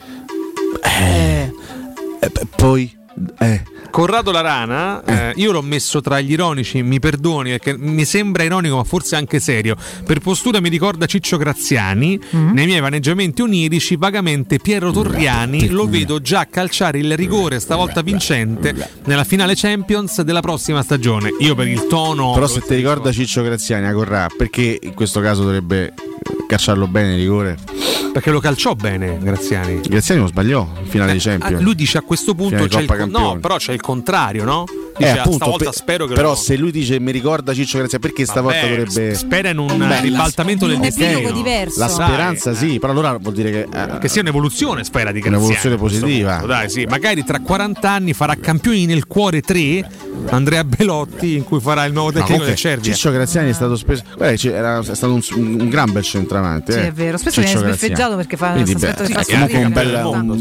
S12: Eh, eh, p- poi. Eh.
S11: Corrado La Rana, eh, io l'ho messo tra gli ironici, mi perdoni perché mi sembra ironico ma forse anche serio. Per postura mi ricorda Ciccio Graziani, nei miei vaneggiamenti onirici vagamente Piero Torriani, lo vedo già calciare il rigore stavolta vincente nella finale Champions della prossima stagione. Io per il tono...
S12: Però se ti ricorda Ciccio Graziani a Corrà, perché in questo caso dovrebbe cacciarlo bene il rigore?
S11: Perché lo calciò bene Graziani.
S12: Graziani non sbagliò in finale di
S11: Ah,
S12: Champions.
S11: lui dice a questo punto c'è il, no, però c'è il contrario, no?
S12: Eh,
S11: Dice, "Ah,
S12: appunto,
S11: stavolta
S12: per-
S11: spero che
S12: però
S11: lo
S12: se lui dice mi ricorda Ciccio Graziani, perché stavolta
S11: Vabbè,
S12: dovrebbe.
S11: spera in un
S12: Beh,
S11: ribaltamento del
S10: un epilogo
S11: destino.
S10: diverso.
S12: La speranza sì, però allora vuol dire che. eh,
S11: Che sia un'evoluzione, spera di Graziani.
S12: Un'evoluzione positiva.
S11: punto, Dai, sì, magari tra 40 anni farà campioni nel cuore 3 Andrea Belotti, in cui farà il nuovo
S12: no,
S11: tecnico
S12: comunque,
S11: del Cervia.
S12: Ciccio Graziani è stato spesso. Guarda, è stato un, un gran bel centravanti.
S10: Sì,
S12: eh.
S10: è vero. Spesso
S12: Ciccio
S10: viene sbeffeggiato perché fa
S12: Quindi, beh,
S10: di
S12: comunque un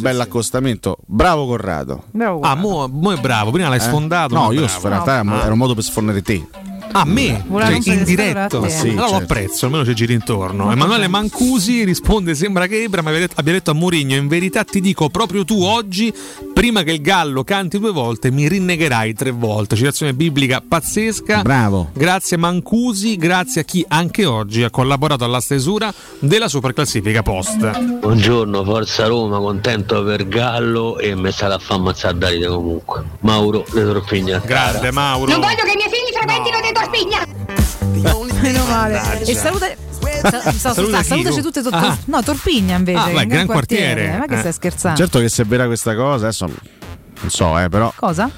S12: bel, un accostamento. Bravo Corrado.
S10: Bravo,
S11: Ah, mo, mo è bravo, prima l'hai
S12: Eh?
S11: sfondato.
S12: No, io
S11: bravo.
S12: in realtà
S11: Ah.
S12: era un modo per sfondare te.
S11: A me, cioè, in
S10: le
S11: diretto.
S10: scatole a te.
S12: Sì,
S11: allora lo
S12: certo.
S11: apprezzo, almeno ci giri intorno. Emanuele Mancusi risponde: Sembra che Ebram abbia detto- abbia detto a Mourinho: In verità ti dico, proprio tu oggi, prima che il gallo canti due volte, mi rinnegherai tre volte. Citazione biblica pazzesca.
S12: Bravo.
S11: Grazie Mancusi, grazie a chi anche oggi ha collaborato alla stesura della superclassifica post.
S55: Buongiorno, Forza Roma, contento per Gallo e mi sarà a fa ammazzare Davide comunque. Mauro De Torpigna.
S11: Grande Mauro.
S56: Non voglio che i miei figli frequentino dei Torpigna!
S10: Meno male. E saluta. sa- sa-
S11: Saluta
S10: salutaci tutte Tor-
S11: Ah.
S10: No, Torpigna invece.
S11: Ah, beh,
S10: un
S11: gran quartiere.
S10: Ma che
S11: Eh.
S10: stai scherzando?
S12: Certo che se è vera questa cosa, adesso non so, eh, però
S10: Cosa?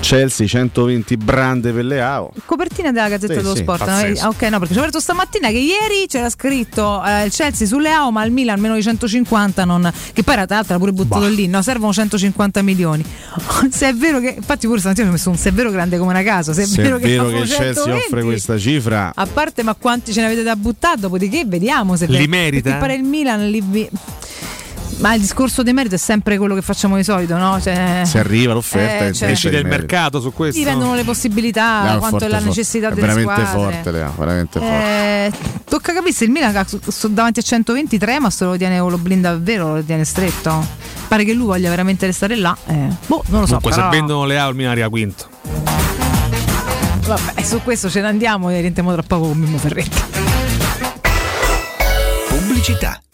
S12: Chelsea 120 brande per Leao.
S10: Copertina della Gazzetta
S12: Sì,
S10: dello
S12: sì,
S10: Sport. no?
S12: pazzesco.
S10: Ah, ok, no, perché ci ho aperto stamattina che ieri c'era scritto eh, il Chelsea sulle AO, ma il Milan meno di 150, non- che poi era tra l'altro pure buttato lì, no? servono 150 milioni. se è vero che, infatti pure stamattina ho messo un se è vero grande come una casa, se è
S12: Se
S10: vero,
S12: è vero che
S10: fanno
S12: il Chelsea
S10: 120,
S12: offre questa cifra,
S10: A parte, ma quanti ce ne avete da buttare? Dopodiché vediamo se
S12: Li
S10: per-
S12: merita?
S10: Perché pare il Milan li vi- Ma il discorso dei merito è sempre quello che facciamo di solito, no? Cioè,
S12: se arriva l'offerta,
S10: eh, cioè-
S11: Esci del mercato su questo.
S10: dipendono le possibilità,
S12: No, è
S10: quanto
S12: forte,
S10: è la
S12: forte.
S10: necessità
S12: è
S10: delle
S12: veramente
S10: squadre.
S12: forte, Leo, veramente forte.
S10: Eh, tocca capire se il Milan sto davanti a 123, ma se lo tiene con lo blinda davvero, lo tiene stretto. Pare che lui voglia veramente restare là. eh. Boh, non lo so.
S11: Comunque,
S10: però-
S11: se vendono le A, il Milan arriva quinto.
S10: Vabbè, su questo ce ne andiamo e rientriamo tra poco con Mimmo Ferretti.
S16: Pubblicità.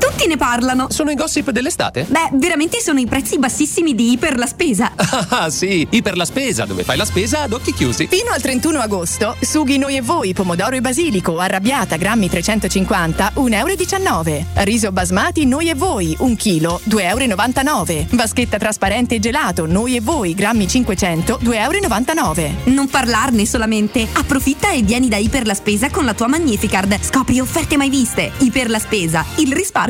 S57: Tutti ne parlano.
S58: Sono i gossip dell'estate?
S57: Beh, veramente sono i prezzi bassissimi di Iper la Spesa.
S58: Ah sì, Iper la spesa, dove fai la spesa ad occhi chiusi.
S57: Fino al 31 agosto, sughi noi e voi, pomodoro e basilico, arrabbiata, grammi 350, 1,19 euro. Riso basmati, noi e voi, 1 kg, 2,99 euro. Vaschetta trasparente e gelato, noi e voi, grammi 500, 2,99 euro. Non parlarne solamente. Approfitta e vieni da Iper la Spesa con la tua Magnificard. Scopri offerte mai viste. Iper la Spesa, il risparmio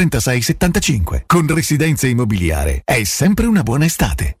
S59: 75. Con Residenze Immobiliare è sempre una buona estate.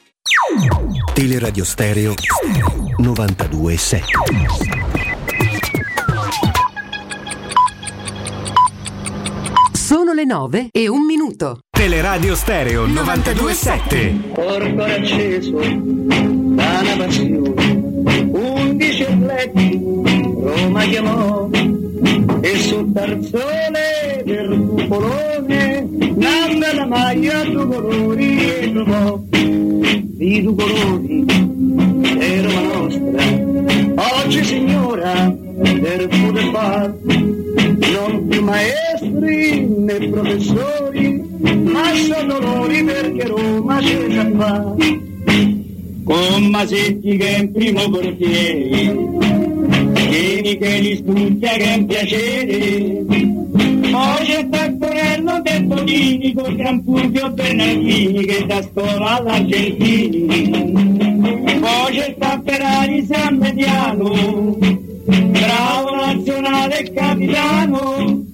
S60: Teleradio Stereo 927.
S61: Sono le 9 e un minuto.
S60: Teleradio Stereo 927.
S46: Corpo acceso da una passione, undici atleti Roma chiamò e sul tarzone del cupolone nanda la maglia due colori e trovò i due colori e Roma nostra. Oggi signora del poter far non più maestri né professori ma sono dolori perché Roma c'è già fa con Masetti che è in primo portiere Vieni che li studia che è un piacere poi c'è Taccorello del Bonini con Gran Fulvio Bernardini che da scuola all'Argentini. Poi c'è Tapperari San Mediano bravo nazionale capitano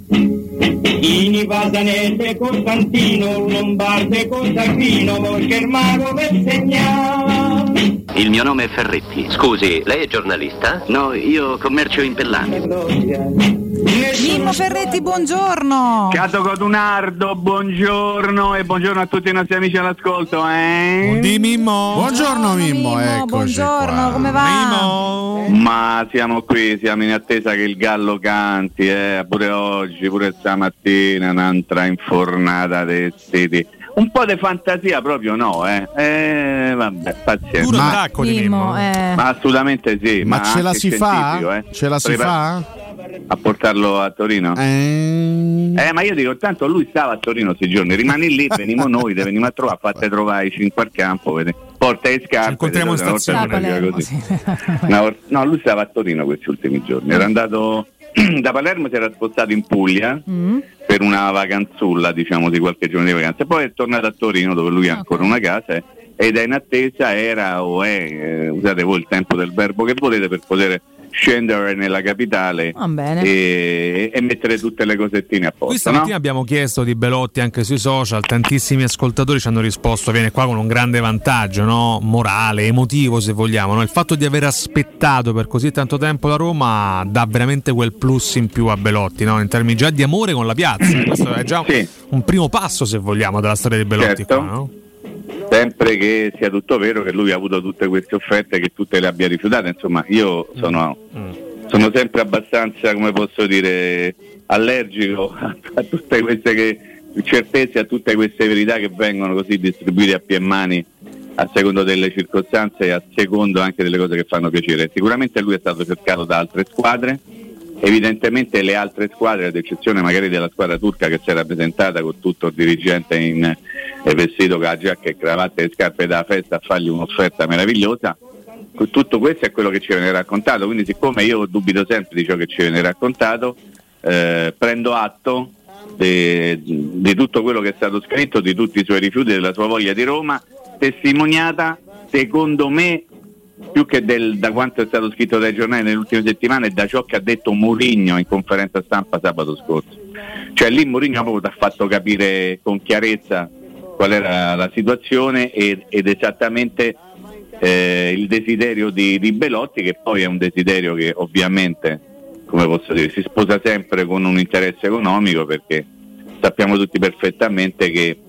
S46: Ini Pasanese Costantino Lombarde Costantino per segnare
S62: Il mio nome è Ferretti. Scusi, lei è giornalista? No, io commercio in pellami.
S10: Mimmo Ferretti, buongiorno.
S63: Cato Codunardo, buongiorno e buongiorno a tutti i nostri amici all'ascolto. Eh?
S11: Di Mimmo.
S12: Buongiorno Mimmo, eccoci
S10: buongiorno,
S12: qua.
S10: come va?
S63: Ma siamo qui, siamo in attesa che il gallo canti, eh, pure oggi, pure stamattina, un'altra infornata dei siti. Un po' di fantasia proprio no, eh. eh vabbè, pazienza.
S11: Duro attacco di
S10: Mimmo, eh.
S63: Ma assolutamente sì.
S12: Ma ce la si fa?
S63: eh.
S12: Ce la si
S63: Prepa-
S12: fa?
S63: A portarlo a Torino? Eh, ma io dico, tanto lui stava a Torino questi giorni, rimani lì, venimo noi, te venimo a trovare, fate trovare i cinque al campo, vedi. porta le scarpe.
S11: incontriamo in
S63: volta
S11: stazione.
S63: Una volta- no, lui stava a Torino questi ultimi giorni. Era andato da Palermo, si era spostato in Puglia
S10: Mm.
S63: per una vacanzulla, diciamo, di qualche giorno di vacanza. Poi è tornato a Torino dove lui ha ancora una casa eh, ed è in attesa, era o è, eh, usate voi il tempo del verbo che volete per poter scendere nella capitale e, e mettere tutte le cosettine a posto.
S11: stamattina
S63: no?
S11: abbiamo chiesto di Belotti anche sui social, tantissimi ascoltatori ci hanno risposto, viene qua con un grande vantaggio, no? morale, emotivo se vogliamo. no? Il fatto di aver aspettato per così tanto tempo la Roma dà veramente quel plus in più a Belotti, no? in termini già di amore con la piazza. Questo è già un primo passo se vogliamo della storia di Belotti.
S63: Certo.
S11: Qua, no?
S63: Sempre che sia tutto vero, che lui ha avuto tutte queste offerte, che tutte le abbia rifiutate, insomma io sono, sono sempre abbastanza, come posso dire, allergico a, a tutte queste che- certezze, a tutte queste verità che vengono così distribuite a piè mani a secondo delle circostanze e a secondo anche delle cose che fanno piacere. Sicuramente lui è stato cercato da altre squadre, evidentemente le altre squadre, ad eccezione magari della squadra turca che si era presentata con tutto il dirigente in eh, vestito con la giacca e cravatta e scarpe da festa a fargli un'offerta meravigliosa, tutto questo è quello che ci viene raccontato, quindi siccome io dubito sempre di ciò che ci viene raccontato, eh, prendo atto di tutto quello che è stato scritto, di tutti i suoi rifiuti, della sua voglia di Roma, testimoniata secondo me più che del- da quanto è stato scritto dai giornali nelle ultime settimane, da ciò che ha detto Mourinho in conferenza stampa sabato scorso. Cioè lì Mourinho ha fatto capire con chiarezza qual era la situazione ed, ed esattamente eh, il desiderio di, di Belotti, che poi è un desiderio che ovviamente, come posso dire, si sposa sempre con un interesse economico perché sappiamo tutti perfettamente che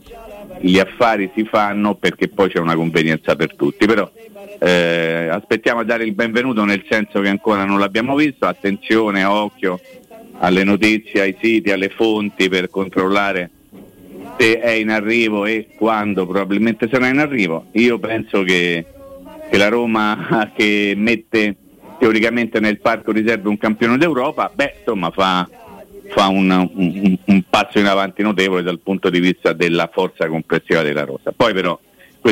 S63: gli affari si fanno perché poi c'è una convenienza per tutti, però eh, aspettiamo a dare il benvenuto nel senso che ancora non l'abbiamo visto, attenzione, occhio alle notizie, ai siti, alle fonti per controllare se è in arrivo e quando probabilmente sarà in arrivo. Io penso che, che la Roma che mette teoricamente nel parco riserve un campione d'Europa, beh insomma fa, fa un, un- un passo in avanti notevole dal punto di vista della forza complessiva della rosa. Poi però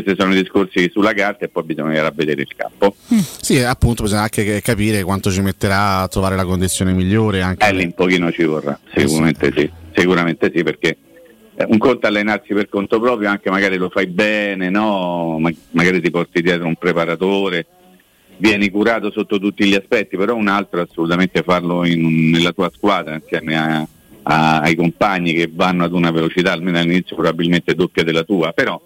S63: questi sono i discorsi sulla carta e poi bisognerà vedere il campo.
S12: Sì, appunto bisogna anche capire quanto ci metterà a trovare la condizione migliore anche
S63: Eh, lì un pochino ci vorrà, sicuramente sì, sicuramente sì, perché eh, un conto allenarsi per conto proprio, anche magari lo fai bene, no? Ma- magari ti porti dietro un preparatore, vieni curato sotto tutti gli aspetti, però un altro è assolutamente farlo in- nella tua squadra insieme a- a- ai compagni che vanno ad una velocità almeno all'inizio probabilmente doppia della tua, però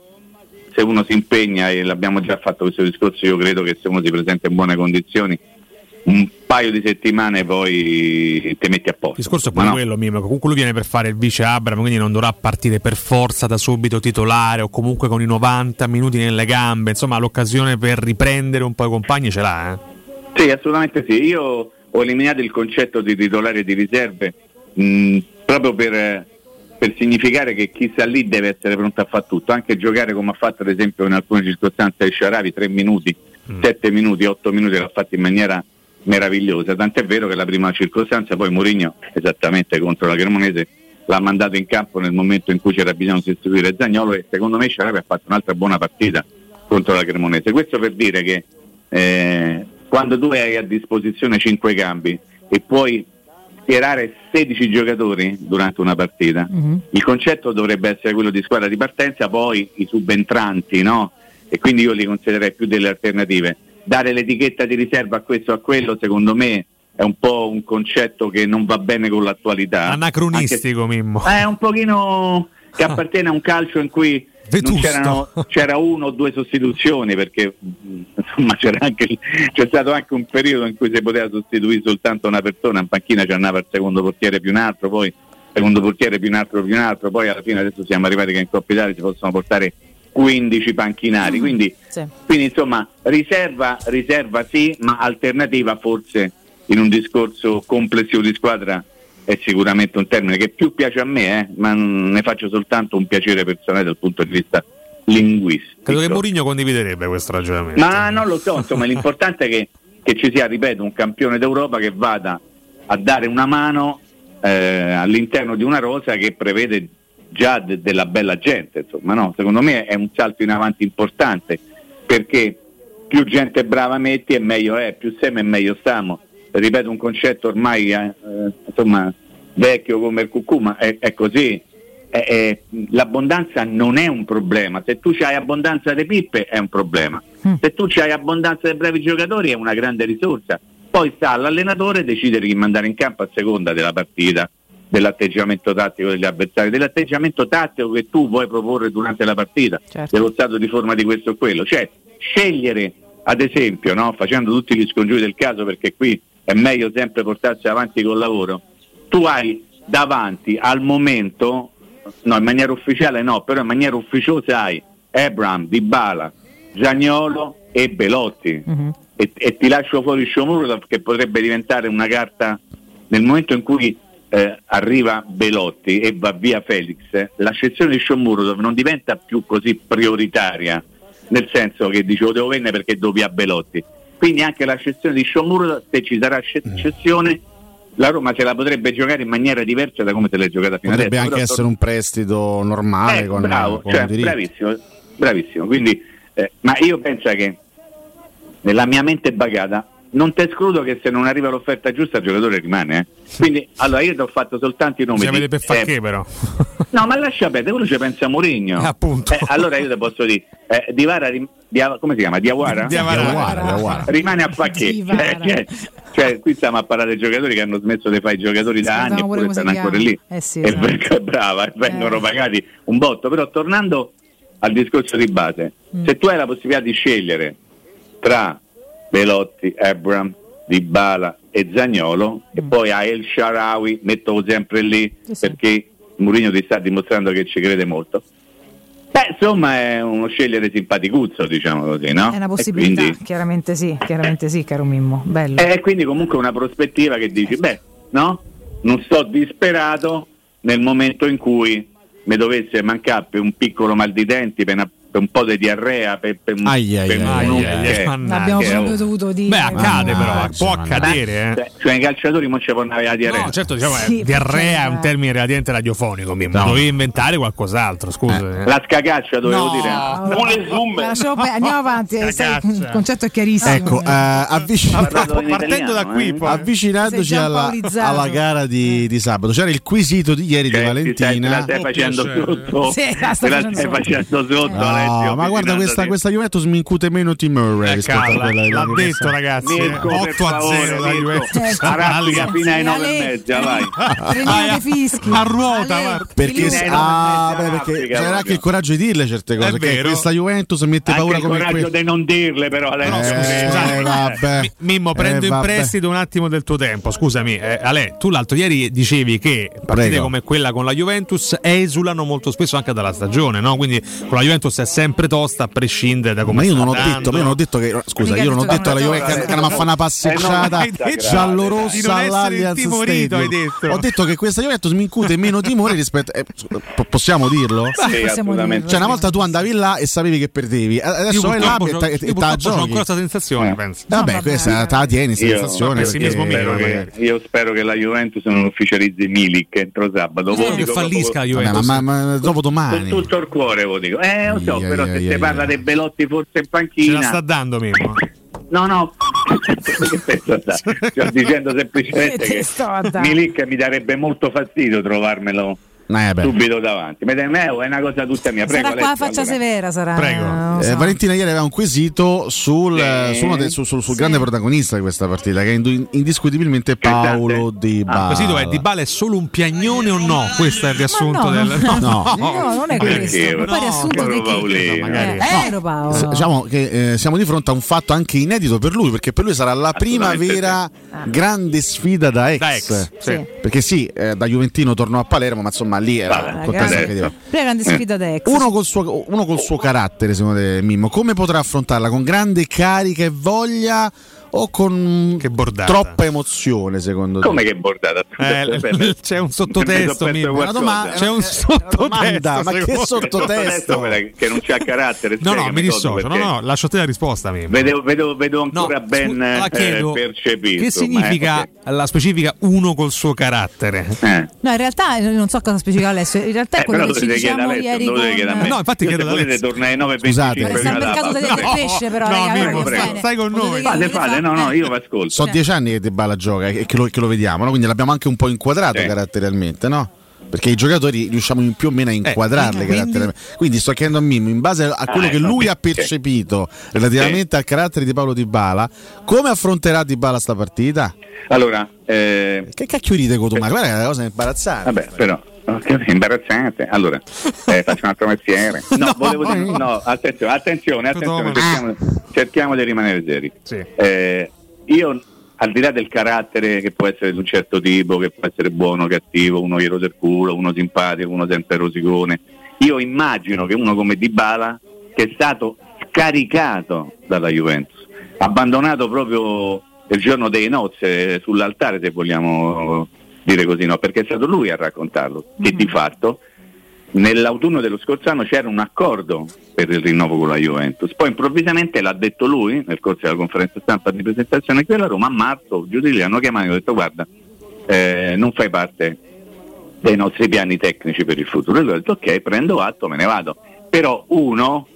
S63: se uno si impegna e l'abbiamo già fatto questo discorso, io credo che se uno si presenta in buone condizioni un paio di settimane poi ti metti a posto.
S11: Il discorso è pure
S63: no.
S11: quello, Mimo. che Comunque lui viene per fare il vice Abram, quindi non dovrà partire per forza da subito titolare o comunque con i 90 minuti nelle gambe. Insomma, l'occasione per riprendere un po' i compagni ce l'ha. Eh?
S63: Sì, assolutamente sì. Io ho eliminato il concetto di titolare di riserve mh, proprio per, per significare che chi sta lì deve essere pronto a fare tutto, anche giocare come ha fatto ad esempio in alcune circostanze il Sharavi, 3 minuti, 7 minuti, 8 minuti l'ha fatto in maniera meravigliosa, tant'è vero che la prima circostanza poi Mourinho, esattamente contro la Cremonese, l'ha mandato in campo nel momento in cui c'era bisogno di sostituire Zagnolo e secondo me Sharavi ha fatto un'altra buona partita contro la Cremonese. Questo per dire che eh, quando tu hai a disposizione 5 cambi e puoi schierare 16 giocatori durante una partita, il concetto dovrebbe essere quello di squadra di partenza, poi i subentranti, no? E quindi io li considererei più delle alternative. Dare l'etichetta di riserva a questo o a quello, secondo me, è un po' un concetto che non va bene con l'attualità.
S11: Anacronistico, Mimmo.
S63: È un pochino che appartiene a un calcio in cui c'era uno o due sostituzioni perché mh, insomma c'era anche c'è stato anche un periodo in cui si poteva sostituire soltanto una persona, in panchina ci andava il secondo portiere più un altro, poi secondo portiere più un altro più un altro, poi alla fine adesso siamo arrivati che in Coppa Italia si possono portare 15 panchinari, quindi, quindi insomma riserva, riserva sì, ma alternativa forse in un discorso complessivo di squadra è sicuramente un termine che più piace a me, eh, ma ne faccio soltanto un piacere personale dal punto di vista linguistico.
S11: Credo che Mourinho condividerebbe questo ragionamento.
S63: Ma non lo so, insomma, l'importante è che, che ci sia, ripeto, un campione d'Europa che vada a dare una mano eh, all'interno di una rosa che prevede già de- della bella gente, insomma, no? Secondo me è un salto in avanti importante perché più gente brava metti e meglio è, più siamo e meglio stiamo. Ripeto un concetto ormai eh, eh, insomma, vecchio come il cucù, ma è, è così. È- è- l'abbondanza non è un problema, se tu hai abbondanza di pippe è un problema, se tu hai abbondanza di bravi giocatori è una grande risorsa. Poi sta all'allenatore decidere chi mandare in campo a seconda della partita, dell'atteggiamento tattico degli avversari, dell'atteggiamento tattico che tu vuoi proporre durante la partita, dello stato di forma di questo o quello. Cioè scegliere, ad esempio, no, facendo tutti gli scongiuri del caso, perché qui è meglio sempre portarsi avanti col lavoro, tu hai davanti al momento, no, in maniera ufficiale no, però in maniera ufficiosa hai Ebram, Dybala, Zagnolo e Belotti. E, e ti lascio fuori Shomurov che potrebbe diventare una carta nel momento in cui eh, arriva Belotti e va via Felix, eh, la scezione di Shomurov non diventa più così prioritaria, nel senso che dicevo devo vendere perché devo via Belotti. Quindi anche la scezione di Shomurov, se ci sarà sce- scezione, la Roma se la potrebbe giocare in maniera diversa da come se l'è giocata fino
S12: Potrebbe
S63: adesso.
S12: anche
S63: Però
S12: essere un prestito normale
S63: eh,
S12: con,
S63: bravo,
S12: con
S63: cioè, bravissimo, bravissimo. Quindi, eh, ma io penso che nella mia mente bagata non ti escludo che se non arriva l'offerta giusta il giocatore rimane. eh. Quindi allora io ti ho fatto soltanto i nomi.
S11: Si
S63: di-
S11: avete per far
S63: eh,
S11: che però?
S63: No, ma lascia perdere, quello ci pensa Mourinho.
S11: appunto.
S63: Eh, allora io ti posso dire, eh, Divara, rim- Dia- come si chiama? Diawara?
S11: Diawara. Diawara, Diawara.
S63: Rimane a Facché.
S10: Divara.
S63: Cioè, cioè, qui stiamo a parlare dei giocatori che hanno smesso di fare i giocatori da anni eppure stanno ancora lì.
S10: Eh sì,
S63: e
S10: esatto.
S63: vengono- brava, e vengono
S10: Eh.
S63: pagati un botto. Però tornando al discorso di base,
S10: Mm.
S63: se tu hai la possibilità di scegliere tra Belotti, Abram, Dybala e Zagnolo e poi a El Sharawi, metto sempre lì
S10: Mm. Sì, sì.
S63: perché Mourinho ti sta dimostrando che ci crede molto. Beh, insomma è uno scegliere simpaticuzzo, diciamo così, no?
S10: È una possibilità,
S63: quindi-
S10: chiaramente sì, chiaramente sì, caro Mimmo. Bello.
S63: e quindi comunque una prospettiva che dici, beh, no? Non sto disperato nel momento in cui mi dovesse mancare un piccolo mal di denti, per, una- per un po' di diarrea, per, per un,
S12: Ai, ai,
S63: per
S12: ai,
S63: un-
S12: ai,
S63: che-
S11: ai,
S10: L'abbiamo
S63: che-
S10: proprio dovuto dire.
S11: Beh, accade però, può accadere, eh.
S63: Cioè, i calciatori non ci possono avere la diarrea.
S11: No, certo, diciamo,
S10: Sì,
S11: eh, diarrea è un termine relativamente radiofonico.
S12: No.
S11: Dovevi inventare qualcos'altro, scusa. eh.
S63: La scacaccia dovevo
S11: No.
S63: dire.
S10: Per- andiamo avanti, il concetto è chiarissimo.
S12: Ecco, eh, avvic-
S63: Parlato in
S11: Partendo da qui,
S63: eh.
S11: poi.
S12: avvicinandoci alla, alla gara di, di sabato, c'era il quesito di ieri di
S63: Cioè, ti stai- te
S12: Valentina.
S63: la stai facendo sotto. Te la stai
S10: sotto.
S63: facendo sotto,
S12: No, ma guarda questa, questa Juventus mi incute meno Tim Murray
S11: Eh,
S12: rispetto a
S11: cavolo,
S12: quella di
S11: l'ha detto ragazzi, eh.
S63: Mirko, per
S11: 8 a 0
S63: favore,
S11: la. Juventus.
S63: Arrampica fino ai 9 e mezza, vai.
S11: A ruota.
S12: Perché, ah, beh, perché c'era anche il coraggio di dirle certe cose. Che questa Juventus mette paura
S63: il
S12: come
S63: coraggio
S12: quella.
S63: di non dirle però Alessio.
S12: Eh,
S11: scusate,
S12: vabbè.
S11: Mi- Mimmo, prendo
S12: Eh,
S11: in prestito un attimo del tuo tempo. Scusami, eh, Ale, tu l'altro ieri dicevi che partite come quella con la Juventus esulano molto spesso anche dalla stagione, no? Quindi con la Juventus è sempre tosta a prescindere da come
S12: Ma io non ho
S11: andando.
S12: detto, ma io non ho detto che. Scusa, io non ho
S10: detto
S12: alla Juventus che,
S63: è
S12: che andiamo a fare una passeggiata giallorossa all'Allianz Stadium.
S11: detto.
S12: Ho detto che questa Juventus mi incute meno timore rispetto. eh, po- possiamo dirlo?
S63: Sì,
S10: possiamo
S63: assolutamente.
S10: dirlo.
S12: Cioè, una volta tu andavi là e sapevi che perdevi, adesso vai là e
S11: c'ho
S12: giochi.
S11: ancora questa sensazione,
S63: Eh.
S11: penso.
S12: Vabbè, questa
S10: vabbè.
S12: te la tieni,
S63: Io,
S12: sensazione.
S63: io spero che la Juventus non ufficializzi Milik entro sabato.
S11: Che fallisca la Juventus.
S12: ma, dopo
S63: Con
S12: domani.
S63: tutto il cuore, lo dico. Eh, lo so,
S12: Ai,
S63: però
S12: ai,
S63: se si parla dei Belotti forse in
S11: Ce la
S63: panchina.
S11: sta dando Mimmo.
S63: No, no, sto dicendo semplicemente
S10: Che?
S63: Milik mi darebbe molto fastidio trovarmelo
S12: Eh, beh.
S63: subito davanti. Ma è è una cosa tutta mia. Prego,
S10: sarà qua la
S63: Alessio,
S10: faccia
S63: allora.
S10: severa, sarà.
S11: Prego.
S10: lo
S12: Eh,
S10: so.
S12: Valentina ieri aveva un quesito sul,
S63: Sì.
S12: eh, su de- su- sul- sul grande protagonista di questa partita, che è indiscutibilmente? Paolo Di
S11: Ah,
S12: Bala.
S11: così dov'è? Di Bala è solo un piagnone o no? Questo è il riassunto
S10: no,
S11: del.
S10: no,
S12: no.
S10: No, non è
S63: Perché?
S10: questo. Ma poi
S63: No,
S10: riassunto di chi? Eh, Paolo.
S12: S- Diciamo che eh, siamo di fronte a un fatto anche inedito per lui, perché per lui sarà la prima vera grande sfida da ex.
S11: Da ex, sì.
S12: Perché sì, eh, da Juventino tornò a Palermo, ma insomma lì era
S63: Vabbè,
S12: diverso.
S10: Prima grande sfida da ex.
S12: Uno col, suo, uno col suo carattere, secondo te, Mimmo, come potrà affrontarla? Con grande carica e voglia o con troppa emozione secondo te?
S63: Come che bordata?
S11: Eh, c'è un sottotesto, Mimmo.
S63: qualcosa.
S11: c'è un sottotesto.
S12: ma che sottotesto?
S63: che non c'ha carattere.
S11: No, no, mi dissocio. No, no, lascio te la risposta, Mimmo.
S63: Vedo, vedo, vedo ancora ben
S11: la
S63: eh,
S11: chiedo,
S63: percepito.
S11: Che significa
S63: eh,
S11: la specifica uno col suo carattere?
S10: No, in realtà eh, non so cosa specifica Alessio. In realtà è
S63: Eh,
S10: quello
S63: però
S10: che ci
S63: dovete chiedere
S10: diciamo
S63: a Alessio,
S10: ieri con...
S11: No, infatti
S63: Io
S11: chiedo
S63: volete
S11: Alessio.
S63: torna alle 9.25
S12: Scusate.
S10: Mercato del
S63: No,
S10: pesce, però,
S11: no,
S10: raga,
S11: stai con noi.
S10: Potete
S63: Fate, fate, no, no, io vi ascolto.
S12: Sono dieci anni che De Bala gioca e che lo, che lo vediamo, no? quindi l'abbiamo anche un po' inquadrato
S63: Sì.
S12: caratterialmente, no? Perché i giocatori riusciamo in più o meno a inquadrarli
S11: Eh, quindi-
S12: caratterialmente. Quindi sto chiedendo a Mimmo, in base a quello
S63: Ah,
S12: che
S63: ecco,
S12: lui ha percepito relativamente al carattere di Paolo Di Bala, come affronterà Di Bala sta partita?
S63: Allora, eh,
S12: Che cacchio ride Cotumaccio? Guarda che è una cosa imbarazzante.
S63: vabbè, però ok, imbarazzante. Allora, eh, faccio un altro mestiere. No, volevo dire, no, attenzione, attenzione, attenzione, cerchiamo, cerchiamo di rimanere seri.
S11: Sì.
S63: Eh, io, al di là del carattere che può essere di un certo tipo, che può essere buono, cattivo, uno glielo del culo, uno simpatico, uno sempre rosicone, io immagino che uno come Dybala, che è stato scaricato dalla Juventus, abbandonato proprio il giorno dei nozze sull'altare, se vogliamo dire così, no? perché è stato lui a raccontarlo, che di fatto nell'autunno dello scorso anno c'era un accordo per il rinnovo con la Juventus, poi improvvisamente l'ha detto lui nel corso della conferenza stampa di presentazione qui alla Roma, a marzo giù di lì hanno chiamato e hanno detto guarda eh, non fai parte dei nostri piani tecnici per il futuro e lui ha detto ok prendo atto, me ne vado, però uno,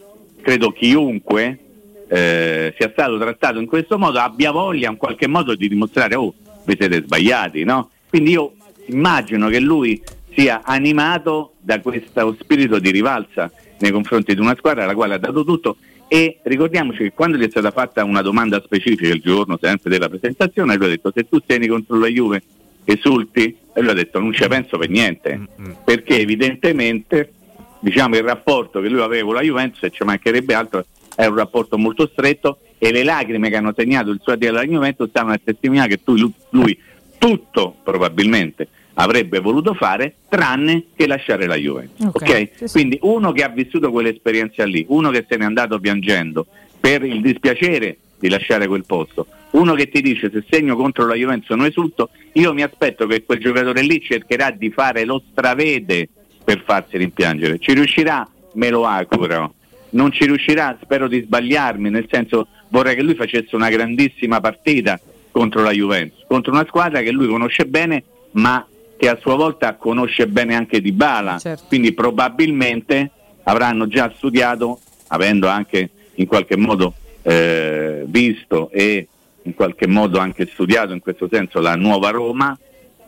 S63: credo chiunque eh, sia stato trattato in questo modo abbia voglia in qualche modo di dimostrare oh vi siete sbagliati, no? Quindi io immagino che lui sia animato da questo spirito di rivalsa nei confronti di una squadra alla quale ha dato tutto. E ricordiamoci che quando gli è stata fatta una domanda specifica il giorno sempre della presentazione lui ha detto se tu tieni contro la Juve esulti. E lui ha detto non ci penso per niente. Perché evidentemente diciamo il rapporto che lui aveva con la Juventus e ci mancherebbe altro è un rapporto molto stretto e le lacrime che hanno segnato il suo addio alla Juventus stanno a testimoniare che tu- lui tutto probabilmente avrebbe voluto fare tranne che lasciare la Juventus.
S10: Ok,
S63: ok?
S10: sì, sì.
S63: Quindi uno che ha vissuto quell'esperienza lì, uno che se n'è andato piangendo per il dispiacere di lasciare quel posto, uno che ti dice se segno contro la Juventus non esulto, io mi aspetto che quel giocatore lì cercherà di fare lo stravede per farsi rimpiangere. Ci riuscirà? Me lo auguro. Non ci riuscirà? Spero di sbagliarmi, nel senso vorrei che lui facesse una grandissima partita contro la Juventus, contro una squadra che lui conosce bene, ma che a sua volta conosce bene anche Di Bala.
S10: Certo.
S63: Quindi probabilmente avranno già studiato, avendo anche in qualche modo eh, visto e in qualche modo anche studiato in questo senso la nuova Roma,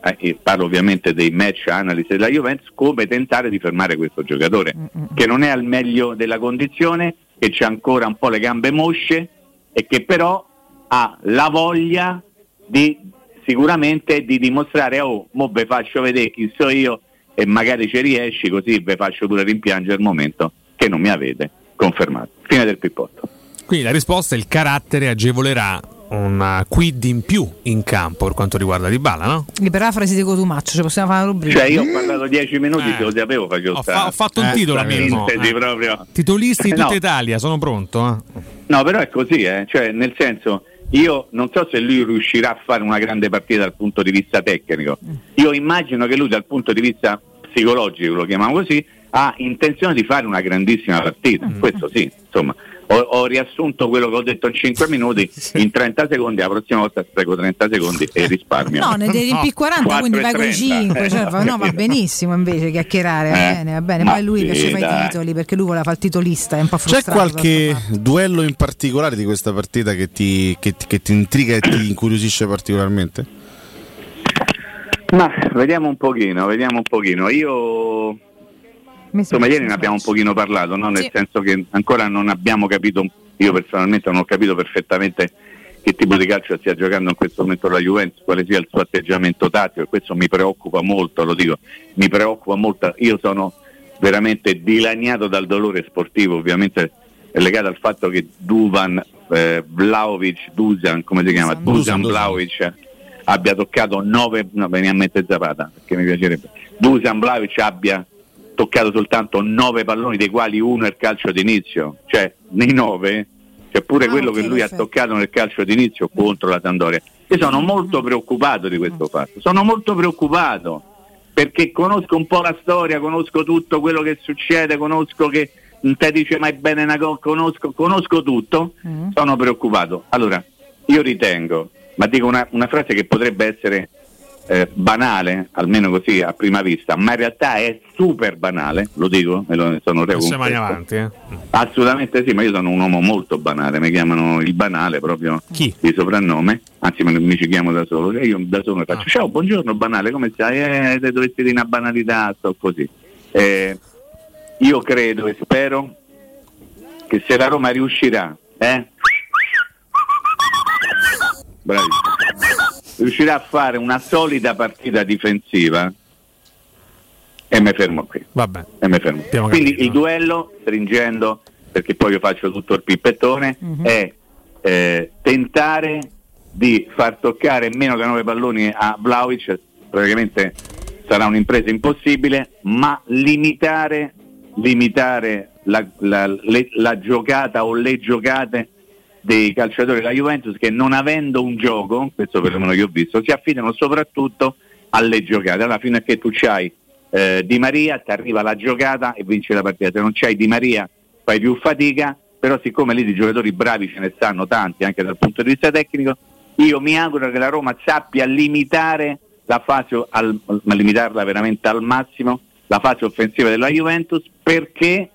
S63: eh, e parlo ovviamente dei match analisi della Juventus, come tentare di fermare questo giocatore, che non è al meglio della condizione, che c'ha ancora un po' le gambe mosce e che però ha la voglia di sicuramente di dimostrare oh, mo ve faccio vedere chi so io e magari ci riesci così ve faccio pure rimpiangere il momento che non mi avete confermato. Fine del pippotto.
S11: Quindi la risposta è il carattere agevolerà una quid in più in campo per quanto riguarda Di Bala, no?
S10: Le parafrasi di Cotumaccio, ci possiamo fare una rubrica.
S63: Cioè io ho parlato dieci minuti,
S11: Eh.
S63: se lo sapevo facevo
S11: Ho, fa- ho fatto un
S63: eh,
S11: titolo,
S63: sintesi
S11: Eh.
S63: proprio.
S11: Titolisti di tutta
S63: No.
S11: Italia, sono pronto. eh.
S63: No, però è così, eh. cioè, nel senso, io non so se lui riuscirà a fare una grande partita dal punto di vista tecnico. Io immagino che lui dal punto di vista psicologico, lo chiamiamo così, ha intenzione di fare una grandissima partita. Questo sì, insomma. Ho, ho riassunto quello che ho detto in 5 minuti in 30 secondi, la prossima volta spreco 30 secondi e risparmio.
S10: No, ne devi riempire 40, quindi vai con i 5. Cioè, va- no, va
S63: Eh,
S10: benissimo invece chiacchierare, va
S63: Eh,
S10: bene, va bene.
S63: ma
S10: Poi lui
S63: sì,
S10: piaceva i
S63: dai.
S10: titoli perché lui voleva fare il titolista, è un po'
S12: C'è
S10: frustrato.
S12: qualche duello in particolare di questa partita che ti, che ti- che ti intriga e ti incuriosisce particolarmente?
S63: Ma vediamo un pochino, vediamo un pochino. Io insomma ieri ne abbiamo un pochino parlato, no? nel
S10: Sì.
S63: senso che ancora non abbiamo capito, io personalmente non ho capito perfettamente che tipo di calcio stia giocando in questo momento la Juventus, quale sia il suo atteggiamento tattico e questo mi preoccupa molto, lo dico, mi preoccupa molto. Io sono veramente dilaniato dal dolore sportivo, ovviamente è legato al fatto che Duvan, eh, Vlaovic, Dusan, come si chiama?
S12: Dusan.
S63: Vlaovic abbia toccato 9, no, veniva a mettere Zapata, perché mi piacerebbe. Dusan Vlaovic abbia toccato soltanto 9 palloni, dei quali uno è il calcio d'inizio, cioè nei 9 c'è pure
S10: Ah,
S63: quello che lui ha toccato nel calcio d'inizio contro la Sandoria. Io sono molto preoccupato di questo fatto, sono molto preoccupato perché conosco un po' la storia, conosco tutto quello che succede, conosco che non te dice mai bene una cosa, conosco, conosco tutto, sono preoccupato. Allora, io ritengo, ma dico una, una frase che potrebbe essere eh, banale, almeno così a prima vista, ma in realtà è super banale, lo dico, me lo sono
S11: mani
S63: conto.
S11: avanti, eh.
S63: Assolutamente sì, ma io sono un uomo molto banale, mi chiamano il banale proprio
S11: Chi?
S63: di soprannome, anzi mi ci chiamo da solo, e io da solo mi
S11: Ah.
S63: faccio ciao, buongiorno banale, come stai? Eh, te dovessi dire una banalità, sto così. Eh, io credo e spero che se la Roma riuscirà, eh? Bravissimo. Riuscirà a fare una solida partita difensiva e mi fermo qui.
S11: Vabbè.
S63: E mi fermo.
S11: Abbiamo
S63: Quindi
S11: capito.
S63: il duello, stringendo, perché poi io faccio tutto il pippettone, è eh, tentare di far toccare meno che 9 palloni a Vlaovic, praticamente sarà un'impresa impossibile, ma limitare, limitare la, la- le- la giocata o le giocate dei calciatori della Juventus che non avendo un gioco, questo perlomeno che ho visto, si affidano soprattutto alle giocate. Allora fino a che tu c'hai eh, Di Maria, ti arriva la giocata e vinci la partita. Se non c'hai Di Maria fai più fatica, però siccome lì di giocatori bravi ce ne stanno tanti anche dal punto di vista tecnico, io mi auguro che la Roma sappia limitare la fase, al- limitarla veramente al massimo, la fase offensiva della Juventus perché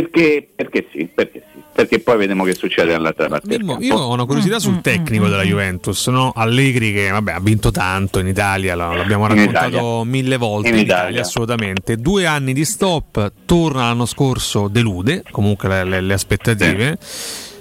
S63: perché, perché sì, perché sì, perché poi vediamo che succede dall'altra parte.
S11: Mimmo, io ho una curiosità sul tecnico della Juventus, no? Allegri che vabbè, ha vinto tanto in Italia, l'abbiamo raccontato
S63: Italia.
S11: mille volte
S63: In
S11: in Italia,
S63: Italia.
S11: assolutamente. Due anni di stop, torna l'anno scorso, delude comunque le, le- le aspettative. Mm,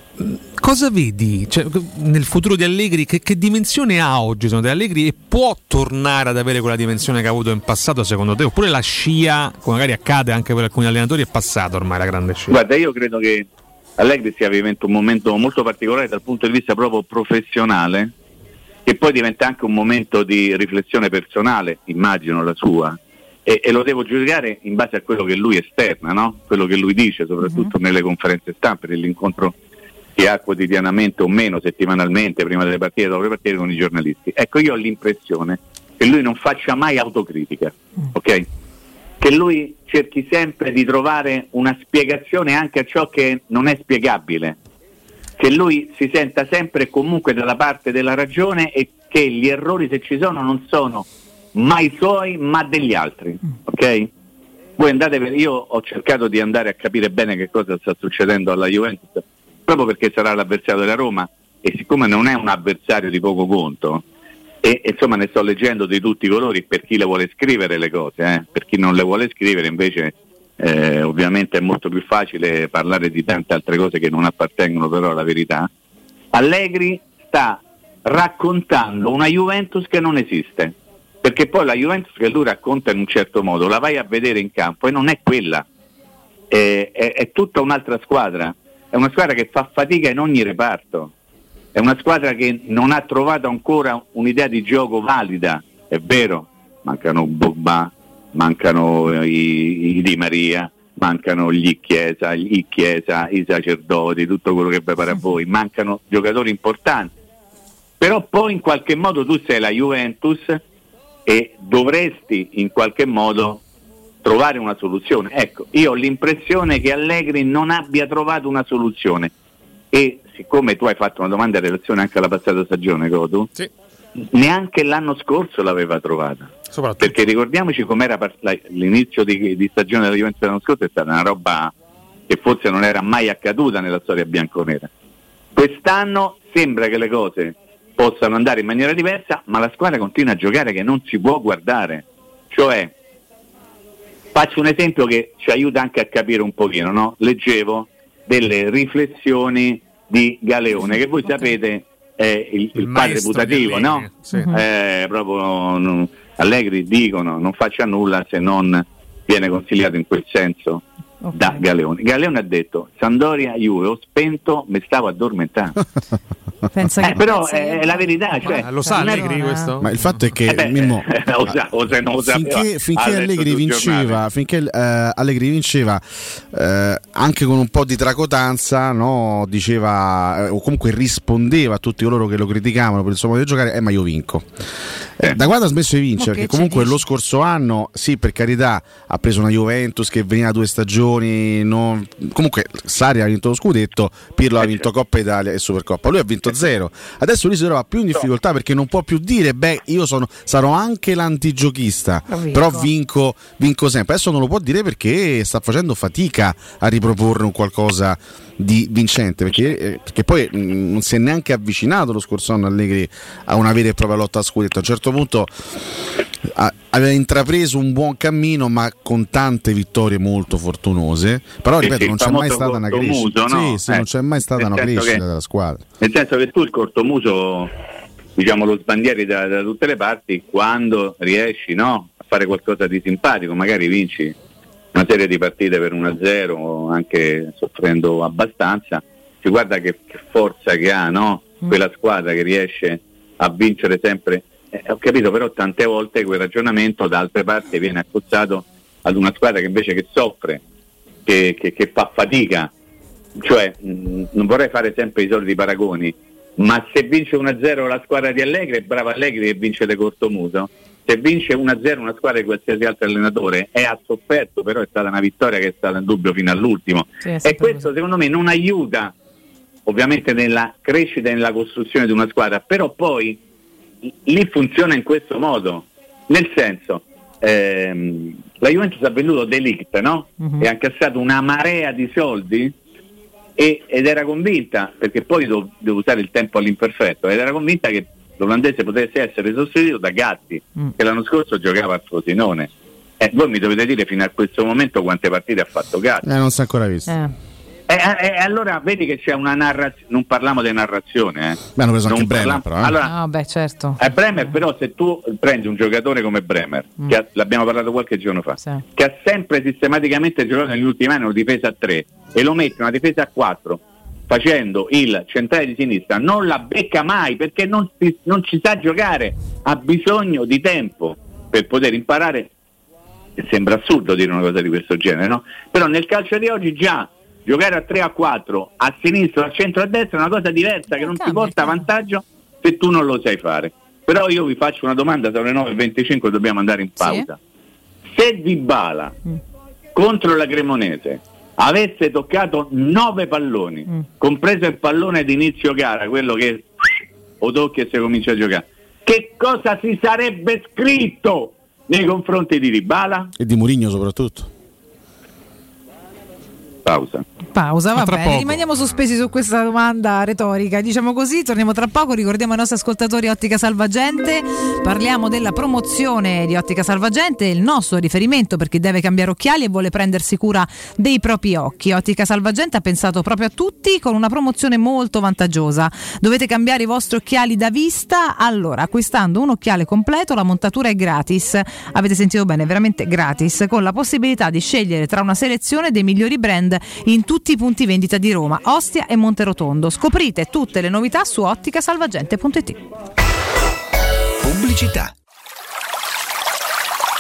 S11: Cosa vedi Cioè, nel futuro di Allegri? Che, che dimensione ha oggi secondo te Allegri e può tornare ad avere quella dimensione che ha avuto in passato secondo te? Oppure la scia, come magari accade anche per alcuni allenatori, è passata ormai la grande scia?
S63: Guarda, io credo che Allegri stia vivendo un momento molto particolare dal punto di vista proprio professionale, che poi diventa anche un momento di riflessione personale, immagino la sua, e, e lo devo giudicare in base a quello che lui esterna, no? quello che lui dice, soprattutto nelle conferenze stampe, nell'incontro che ha quotidianamente o meno, settimanalmente, prima delle partite, dopo le partite con i giornalisti. Ecco, io ho l'impressione che lui non faccia mai autocritica, ok? Che lui cerchi sempre di trovare una spiegazione anche a ciò che non è spiegabile, che lui si senta sempre comunque dalla parte della ragione e che gli errori se ci sono non sono mai suoi ma degli altri, ok? Voi andate per, io ho cercato di andare a capire bene che cosa sta succedendo alla Juventus, proprio perché sarà l'avversario della Roma e siccome non è un avversario di poco conto, e insomma ne sto leggendo di tutti i colori per chi le vuole scrivere le cose, eh. per chi non le vuole scrivere invece eh, ovviamente è molto più facile parlare di tante altre cose che non appartengono però alla verità. Allegri sta raccontando una Juventus che non esiste, perché poi la Juventus che lui racconta in un certo modo la vai a vedere in campo e non è quella, è, è- è tutta un'altra squadra, è una squadra che fa fatica in ogni reparto, è una squadra che non ha trovato ancora un'idea di gioco valida, è vero, mancano Bogba, mancano eh, i, i Di Maria, mancano gli Chiesa, gli Chiesa, i sacerdoti, tutto quello che prepara a voi, mancano giocatori importanti. Però poi in qualche modo tu sei la Juventus e dovresti in qualche modo trovare una soluzione. Ecco, io ho l'impressione che Allegri non abbia trovato una soluzione e siccome tu hai fatto una domanda in relazione anche alla passata stagione, Godu, neanche l'anno scorso l'aveva trovata. Perché ricordiamoci com'era l'inizio di, di stagione della Juventus l'anno scorso, è stata una roba che forse non era mai accaduta nella storia bianconera. Quest'anno sembra che le cose possano andare in maniera diversa, ma la squadra continua a giocare che non si può guardare. Cioè, faccio un esempio che ci aiuta anche a capire un pochino, no? Leggevo delle riflessioni di Galeone, che voi sapete è il, il padre putativo, no?
S11: Sì.
S63: Eh, proprio non- Allegri dicono non faccia nulla se non viene consigliato in quel senso da Galeone. Galeone ha detto Sandoria Juve ho spento, mi stavo addormentando.
S10: Pensa
S63: Eh, però è, è la verità. Cioè,
S11: lo sa Allegri questo?
S12: Ma il fatto è che
S63: Eh beh,
S12: Mimmo,
S63: o sa- o se non lo sapeva,
S12: finché, Allegri vinceva, finché eh, Allegri vinceva eh, anche con un po' di tracotanza, no, diceva eh, o comunque rispondeva a tutti coloro che lo criticavano per il suo modo di giocare, eh ma io vinco. Eh, Da quando ha smesso di vincere, perché comunque
S10: dici?
S12: lo scorso anno, sì, per carità, ha preso una Juventus che veniva due stagioni, non- comunque Sari ha vinto lo scudetto, Pirlo ha vinto Coppa Italia e Supercoppa, lui ha vinto zero. Adesso lui si trova più in difficoltà perché non può più dire, beh, io sono, sarò anche l'antigiochista, però vinco, vinco sempre. Adesso non lo può dire perché sta facendo fatica a riproporre un qualcosa di vincente, perché, eh, perché poi mh, non si è neanche avvicinato lo scorso anno Allegri a una vera e propria lotta a scudetto. A un certo punto aveva intrapreso un buon cammino, ma con tante vittorie molto fortunose. Però, ripeto,
S63: sì,
S12: non c'è mai crescita.
S63: no?
S12: Sì, sì,
S63: Eh,
S12: non c'è mai stata una crescita
S63: che-
S12: della squadra.
S63: Nel senso che tu il cortomuso, diciamo, lo sbandieri da, da tutte le parti quando riesci no, a fare qualcosa di simpatico, magari vinci una serie di partite per 1-0, anche soffrendo abbastanza. Si guarda che, che forza che ha no? quella squadra che riesce a vincere sempre. Eh, ho capito, però tante volte quel ragionamento da altre parti viene accostato ad una squadra che invece che soffre, che, che- che fa fatica. Cioè, mh, non vorrei fare sempre i soliti paragoni, ma se vince 1-0 la squadra di Allegri, è brava Allegri che vince le cortomuso. Se vince 1-0 una squadra di qualsiasi altro allenatore e ha sofferto, però è stata una vittoria che è stata in dubbio fino all'ultimo.
S10: Sì, è
S63: e questo secondo me non aiuta ovviamente nella crescita e nella costruzione di una squadra, però poi lì funziona in questo modo, nel senso ehm, la Juventus ha venduto Delict no? e ha incassato una marea di soldi e- ed era convinta, perché poi devo, devo usare il tempo all'imperfetto, ed era convinta che l'olandese potesse essere sostituito da Gatti, che l'anno scorso giocava a Frosinone. Eh, voi mi dovete dire fino a questo momento quante partite ha fatto Gatti.
S12: Eh, non si è ancora visto.
S63: E eh, eh, allora vedi che c'è una narrazione, non parliamo di narrazione. Eh.
S12: Beh, hanno preso anche
S63: Non
S12: Bremer,
S63: parliamo-
S12: però. eh.
S63: Allora,
S10: Ah, beh, certo.
S63: a Bremer però se tu prendi un giocatore come Bremer, che ha- l'abbiamo parlato qualche giorno fa, che ha sempre sistematicamente giocato negli ultimi anni una difesa a 3 e lo mette una difesa a 4 facendo il centrale di sinistra, non la becca mai perché non, si- non ci sa giocare, ha bisogno di tempo per poter imparare. Sembra assurdo dire una cosa di questo genere, no? Però nel calcio di oggi già giocare a 3 a 4 a sinistra, a centro, a destra è una cosa diversa che non ti porta vantaggio se tu non lo sai fare. Però io vi faccio una domanda, sono le 9.25 dobbiamo andare in pausa. Se Dybala contro la Cremonese avesse toccato 9 palloni, compreso il pallone di inizio gara, quello che o tocchi e si comincia a giocare, che cosa si sarebbe scritto nei confronti di Dybala?
S12: E di Murigno soprattutto.
S63: Pausa.
S10: Pausa, va bene.
S12: poco.
S10: Rimaniamo sospesi su questa domanda retorica. Diciamo così, torniamo tra poco. Ricordiamo ai nostri ascoltatori Ottica Salvagente. Parliamo della promozione di Ottica Salvagente, il nostro riferimento per chi deve cambiare occhiali e vuole prendersi cura dei propri occhi. Ottica Salvagente ha pensato proprio a tutti con una promozione molto vantaggiosa. Dovete cambiare i vostri occhiali da vista? Allora, acquistando un occhiale completo, la montatura è gratis. Avete sentito bene, veramente gratis, con la possibilità di scegliere tra una selezione dei migliori brand in tutti i punti vendita di Roma, Ostia e Monterotondo. Scoprite tutte le novità su otticasalvagente.it.
S64: Pubblicità.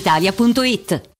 S65: brispalitalia.it.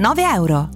S22: 299 euro.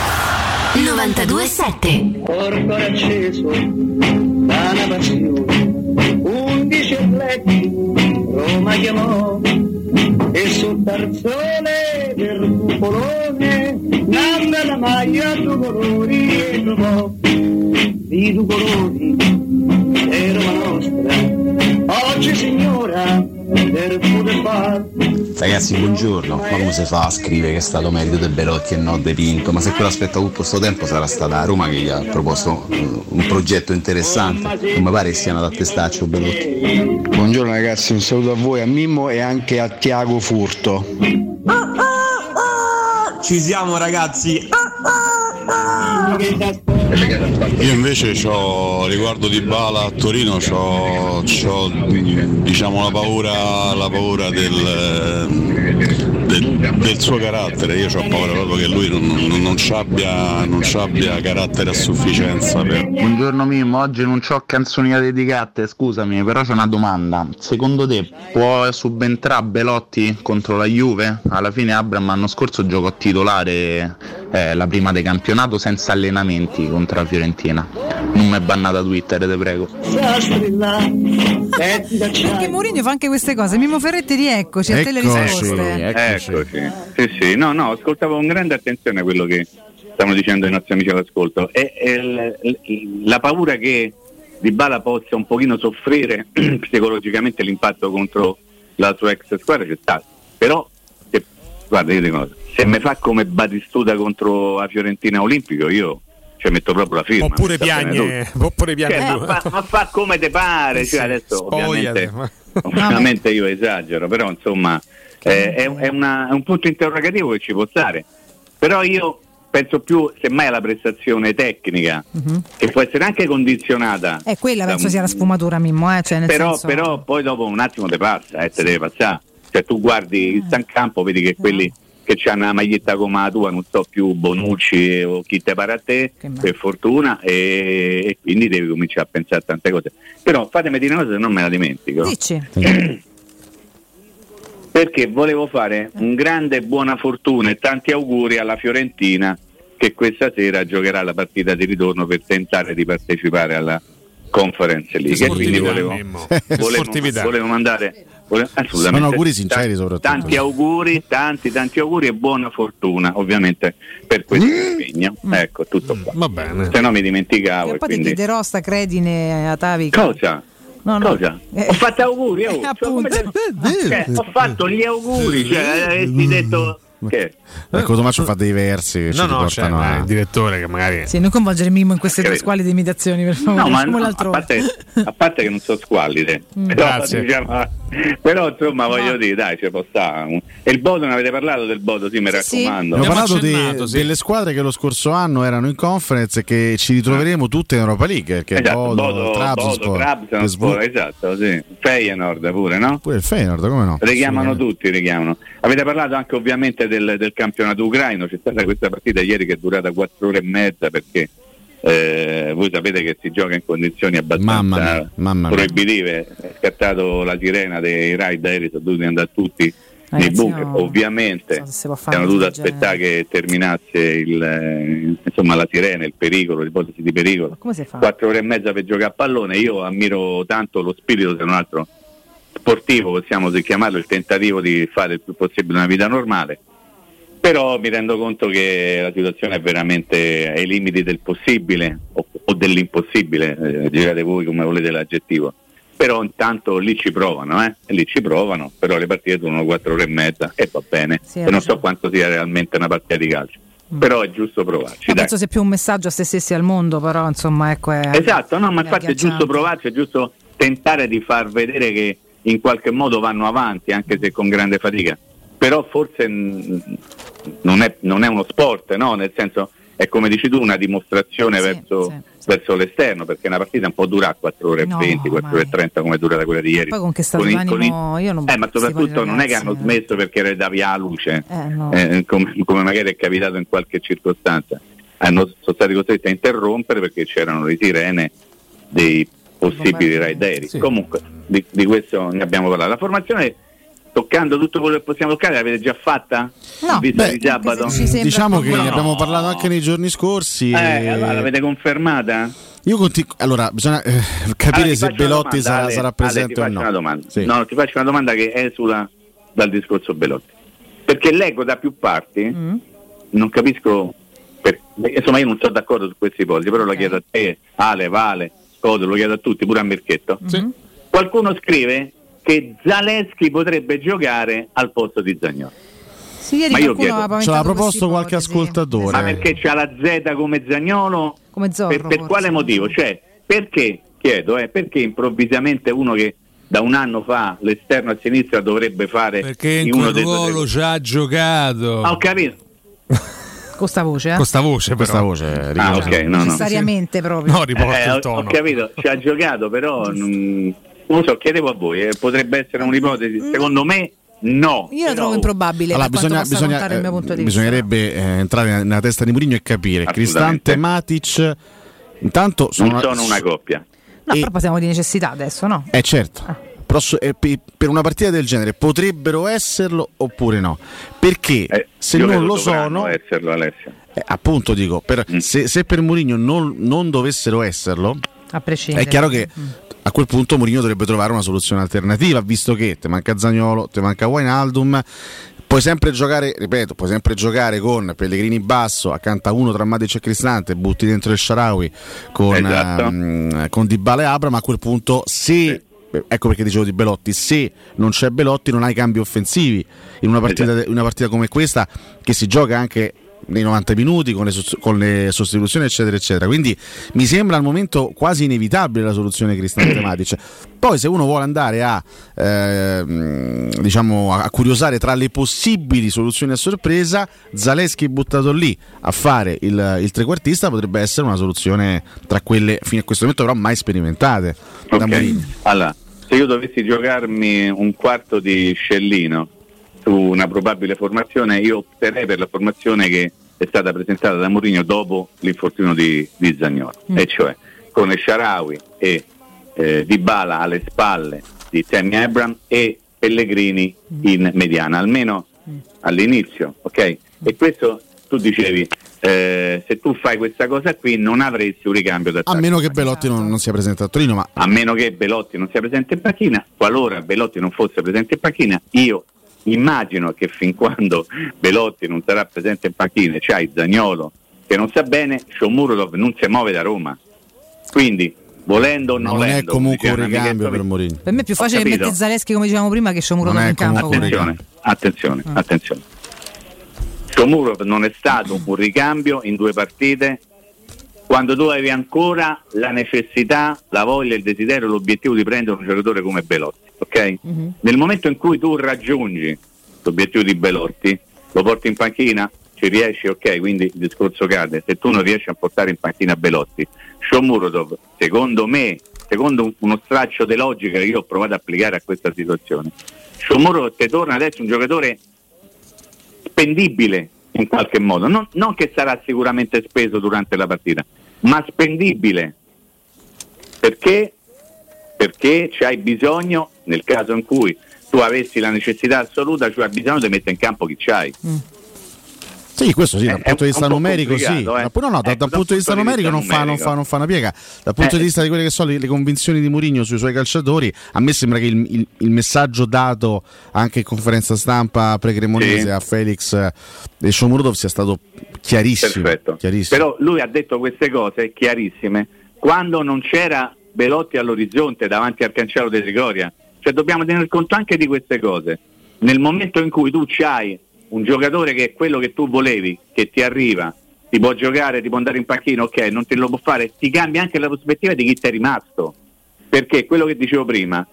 S48: 927
S46: Corpo acceso da una passione, undici letti, Roma chiamò, e sul tarzone del cupolone, nanda la maglia due colori e trovò, di due colori, è Roma nostra, oggi signora,
S66: Ragazzi, buongiorno. Ma come si fa a scrivere che è stato merito De Belotti e non De Pinto? Ma se quello aspetta tutto questo tempo sarà stata Roma che gli ha proposto eh, un progetto interessante. Non mi pare che siano ad attestarci Belotti.
S4: Buongiorno ragazzi, un saluto a voi, a Mimmo e anche a Tiago Furto.
S67: Ci siamo ragazzi.
S68: Io invece c'ho, riguardo di Bala a Torino c'ho, diciamo la paura, la paura del, del- del suo carattere, io ho paura proprio che lui non, non, non ci abbia, non ci abbia carattere a sufficienza per,
S4: Buongiorno Mimmo, oggi non ho canzoni da dedicate, scusami, però c'è una domanda. Secondo te può subentrare Belotti contro la Juve? Alla fine Abram l'anno scorso giocò titolare eh, la prima del campionato senza allenamenti contro la Fiorentina. Non mi è bannata Twitter, te prego.
S10: Perché Mourinho fa anche queste cose. Mimo Ferretti, rieccoci a te le risposte.
S63: Eccoci. Sì, sì, no, no, ascoltavo con grande attenzione quello che stanno dicendo i nostri amici all'ascolto. E, e l- l- la paura che Di Bala possa un pochino soffrire psicologicamente l'impatto contro la sua ex squadra c'è stato. Però, se, guarda, io dico se mi fa come Batistuta contro la Fiorentina Olimpico, io ci metto proprio la firma.
S11: Oppure piagne, oppure piagne
S63: Cioè, ma, fa, ma fa come te pare, cioè, adesso
S11: Spogliate,
S63: ovviamente, ovviamente io esagero, però insomma eh, è, è una- è un punto interrogativo che ci può stare. Però io penso più semmai alla prestazione tecnica, che può essere anche condizionata.
S10: E quella
S63: da
S10: penso
S63: un-
S10: sia la sfumatura Mimmo, eh? cioè
S63: però,
S10: senso...
S63: però poi dopo un attimo te passa, eh, te deve passare. Cioè tu guardi il San Campo, vedi che quelli che hanno una maglietta come la tua, non so più Bonucci o chi te pare a te, per fortuna, e, e quindi devi cominciare a pensare a tante cose. Però fatemi dire una cosa se non me la dimentico.
S10: Dici.
S63: Perché volevo fare un grande buona fortuna e tanti auguri alla Fiorentina che questa sera giocherà la partita di ritorno per tentare di partecipare alla Conference League. E quindi volevo, volevo, volevo mandare volevo- assolutamente.
S69: Sono auguri sinceri soprattutto.
S63: Tanti auguri, tanti, tanti auguri e buona fortuna ovviamente per questo impegno. Ecco, tutto qua.
S11: Va bene.
S63: Se no mi dimenticavo.
S10: E poi
S63: quindi...
S10: chiederò sta credine Atavi.
S63: Cosa?
S10: No, no.
S63: Cosa?
S10: Eh,
S63: Ho fatto auguri, oh.
S10: eh,
S63: Cioè, te- cioè, ho fatto gli auguri, cioè avessi detto che
S12: Ecco, Tommaso fa dei versi che ci
S11: No, no, c'è
S12: riportano a...
S11: il direttore che magari.
S10: Sì, non coinvolgere Mimmo in queste
S63: Capito.
S10: squali di imitazioni, per favore.
S63: No, ma no, a,
S10: l'altro.
S63: parte, a parte che non so squallide,
S10: Mm.
S63: però,
S11: Grazie.
S63: diciamo, però insomma voglio dire, dai, ci può stare. E il Bodo, ne avete parlato del Bodo? Sì, mi raccomando.
S12: Abbiamo parlato di- delle squadre che lo scorso anno erano in conference e che ci ritroveremo tutte in Europa League, che
S63: Esatto,
S12: Bodo,
S63: Bodo, Bodo,
S12: Trabzonspor,
S63: Trabzonspor,
S12: Pesbu-
S63: esatto, sì. Feyenoord pure, no?
S12: pure il Feyenoord, come no?
S63: Richiamano tutti, richiamano. Avete parlato anche ovviamente del, del campionato ucraino, c'è stata questa partita ieri che è durata 4 ore e mezza perché eh, voi sapete che si gioca in condizioni abbastanza
S12: Mamma mia, mamma mia.
S63: proibitive, è scattato la sirena dei raid aerei, sono dovuti andare tutti nei
S10: Ragazzi,
S63: bunker,
S10: no,
S63: ovviamente
S10: so
S63: hanno dovuto aspettare che terminasse il, eh, insomma, la sirena, il pericolo, l'ipotesi di pericolo.
S10: Come si fa?
S63: Quattro ore e mezza per giocare a pallone, io ammiro tanto lo spirito, se non altro sportivo, possiamo chiamarlo, il tentativo di fare il più possibile una vita normale. Però mi rendo conto che la situazione è veramente ai limiti del possibile o, o dell'impossibile, eh, girate voi come volete l'aggettivo. Però intanto lì ci provano, eh? lì ci provano, però le partite durano quattro ore e mezza e va bene.
S10: Sì,
S63: non so quanto sia realmente una partita di calcio. Però è giusto provarci. Dai.
S10: penso sia più un messaggio a se stessi al mondo, però insomma, ecco. È,
S63: Esatto, no, ma infatti è giusto provarci, è giusto tentare di far vedere che in qualche modo vanno avanti, anche se con grande fatica. Però forse mh, non, è, non è uno sport, no? Nel senso è come dici tu una dimostrazione verso, verso l'esterno, perché una partita un po' dura 4 ore e
S10: No,
S63: 20, 4 ore e 30 come è durata quella di ieri.
S10: Poi con che stato d'animo
S63: i-
S10: io non
S63: eh, ma soprattutto non è che hanno smesso perché le davi alla luce,
S10: Eh, no.
S63: eh, come, come magari è capitato in qualche circostanza. Hanno, sono stati costretti a interrompere perché c'erano le sirene dei possibili raid aerei. Comunque, di, di questo ne abbiamo parlato. La formazione, toccando tutto quello che possiamo toccare, l'avete già fatta?
S10: No.
S12: Beh,
S63: di sabato?
S12: Diciamo che
S63: No.
S12: ne abbiamo parlato anche nei giorni scorsi.
S63: Eh,
S12: e-
S63: allora l'avete confermata?
S12: Io continuo. Allora, bisogna eh, capire
S63: Allora,
S12: se Belotti
S63: domanda,
S12: sarà,
S63: Ale,
S12: sarà
S63: Ale,
S12: presente
S63: ti
S12: o no.
S63: una domanda.
S12: Sì.
S63: No, ti faccio una domanda che esula dal discorso Belotti. Perché leggo da più parti,
S10: Mm.
S63: non capisco, per- insomma io non sono d'accordo su queste ipotesi, però lo chiedo a te, Ale, Vale, Scodo, lo chiedo a tutti, pure a Merchetto. Qualcuno scrive che Zaleschi potrebbe giocare al posto di Zagnolo.
S10: Sì, ieri
S63: Ma io chiedo-
S12: Ce l'ha proposto qualche ascoltatore.
S63: Ma perché c'ha la Z come Zagnolo?
S10: Come Zorro,
S63: Per, per quale motivo? Cioè, perché, chiedo, eh, perché improvvisamente uno che da un anno fa l'esterno a sinistra dovrebbe fare
S11: Perché in
S63: uno
S11: quel ruolo ci ha giocato.
S63: Ah, ho capito.
S10: Con sta voce, eh?
S11: Con sta voce, però.
S12: Questa voce,
S63: Ah,
S12: ricordo.
S63: ok, no, no.
S10: Necessariamente proprio.
S11: No, riporta
S63: Eh,
S11: il
S63: ho,
S11: tono.
S63: ho capito, ci ha giocato, però non lo so, chiedevo a voi, eh, potrebbe essere un'ipotesi. Secondo me no.
S10: Io la trovo
S63: Però-
S10: improbabile.
S12: Allora, bisogna, bisogna,
S10: contare il mio
S12: eh,
S10: punto di vista.
S12: bisognerebbe eh, entrare nella, testa di Mourinho e capire. Cristante Matic intanto sono,
S63: Non sono una coppia.
S10: No, però parliamo di necessità adesso, no?
S12: Eh certo. Però so- eh, pe- per una partita del genere potrebbero esserlo oppure no? Perché se
S63: Eh, Io
S12: non lo sono,
S63: esserlo Alessio.
S12: eh, appunto dico, per-
S63: Mm.
S12: se, se per Mourinho non, non dovessero esserlo,
S10: A prescindere.
S12: è chiaro che a quel punto Mourinho dovrebbe trovare una soluzione alternativa, visto che ti manca Zagnolo, ti manca Wijnaldum. Puoi sempre giocare, ripeto, puoi sempre giocare con Pellegrini basso, accanto a uno tra Matic e Cristante, butti dentro il Sharawi con,
S63: Esatto.
S12: ehm, con Dybala e Abra, ma a quel punto se ecco perché dicevo di Belotti, se non c'è Belotti non hai cambi offensivi in una partita,
S63: Esatto.
S12: in una partita come questa che si gioca anche nei 90 minuti con le, con le sostituzioni eccetera eccetera quindi mi sembra al momento quasi inevitabile la soluzione Cristante Matic poi se uno vuole andare a ehm, diciamo a curiosare tra le possibili soluzioni a sorpresa Zaleschi buttato lì a fare il, il trequartista potrebbe essere una soluzione tra quelle fino a questo momento però mai sperimentate da
S63: Ok.
S12: Mourinho.
S63: Allora, se io dovessi giocarmi un quarto di scellino su una probabile formazione, io opterei per la formazione che è stata presentata da Mourinho dopo l'infortunio di, di Zagnolo, e cioè con Sharawi e eh, Dybala alle spalle di Tammy Abram e Pellegrini in mediana, almeno all'inizio, ok? E questo tu dicevi, eh, se tu fai questa cosa qui non avresti un ricambio da
S12: a meno che Belotti non, non sia presente a Torino ma
S63: a meno che Belotti non sia presente in panchina, qualora Belotti non fosse presente in panchina, io immagino che fin quando Belotti non sarà presente in panchina e c'hai Zagnolo che non sa bene, Shomurodov non si muove da Roma. Quindi, volendo o non
S12: non è comunque un
S63: come dice
S12: ricambio per Mourinho
S10: Per me è più facile metti Zaleschi come dicevamo prima che Shomuro in campo.
S63: Attenzione, attenzione, attenzione. Shomurov non è stato un ricambio in due partite quando tu avevi ancora la necessità, la voglia, il desiderio, l'obiettivo di prendere un giocatore come Belotti. ok? Nel momento in cui tu raggiungi l'obiettivo di Belotti, lo porti in panchina, ci riesci, ok, quindi il discorso cade. Se tu non riesci a portare in panchina Belotti, Shomurodov, secondo me, secondo un- uno straccio di logica che io ho provato ad applicare a questa situazione, Shomurodov te torna adesso un giocatore spendibile in qualche modo, non, non che sarà sicuramente speso durante la partita, ma spendibile. Perché? Perché c'hai bisogno, nel caso in cui tu avessi la necessità assoluta, cioè hai bisogno di mettere in campo chi c'hai.
S12: Sì, questo sì, dal
S63: È-
S12: punto
S63: è
S12: di vista numerico sì.
S63: eh.
S12: No, no, da- dal punto di vista
S63: punto
S12: numerico non fa, non,
S63: numerico.
S12: fa, non fa una piega. Dal punto
S63: Eh.
S12: di vista di quelle che sono le, le convinzioni di Mourinho sui suoi calciatori, a me sembra che il, il- il messaggio dato anche in conferenza stampa pre-cremonese
S63: Sì.
S12: a Felix eh, e Shomurov sia stato chiarissimo. Chiarissimo.
S63: Però lui ha detto queste cose chiarissime quando non c'era Belotti all'orizzonte davanti al cancello di Trigoria. Cioè dobbiamo tener conto anche di queste cose. Nel momento in cui tu c'hai un giocatore che è quello che tu volevi, che ti arriva, ti può giocare, ti può andare in panchina, ok, non te lo può fare, ti cambia anche la prospettiva di chi ti è rimasto. Perché quello che dicevo prima,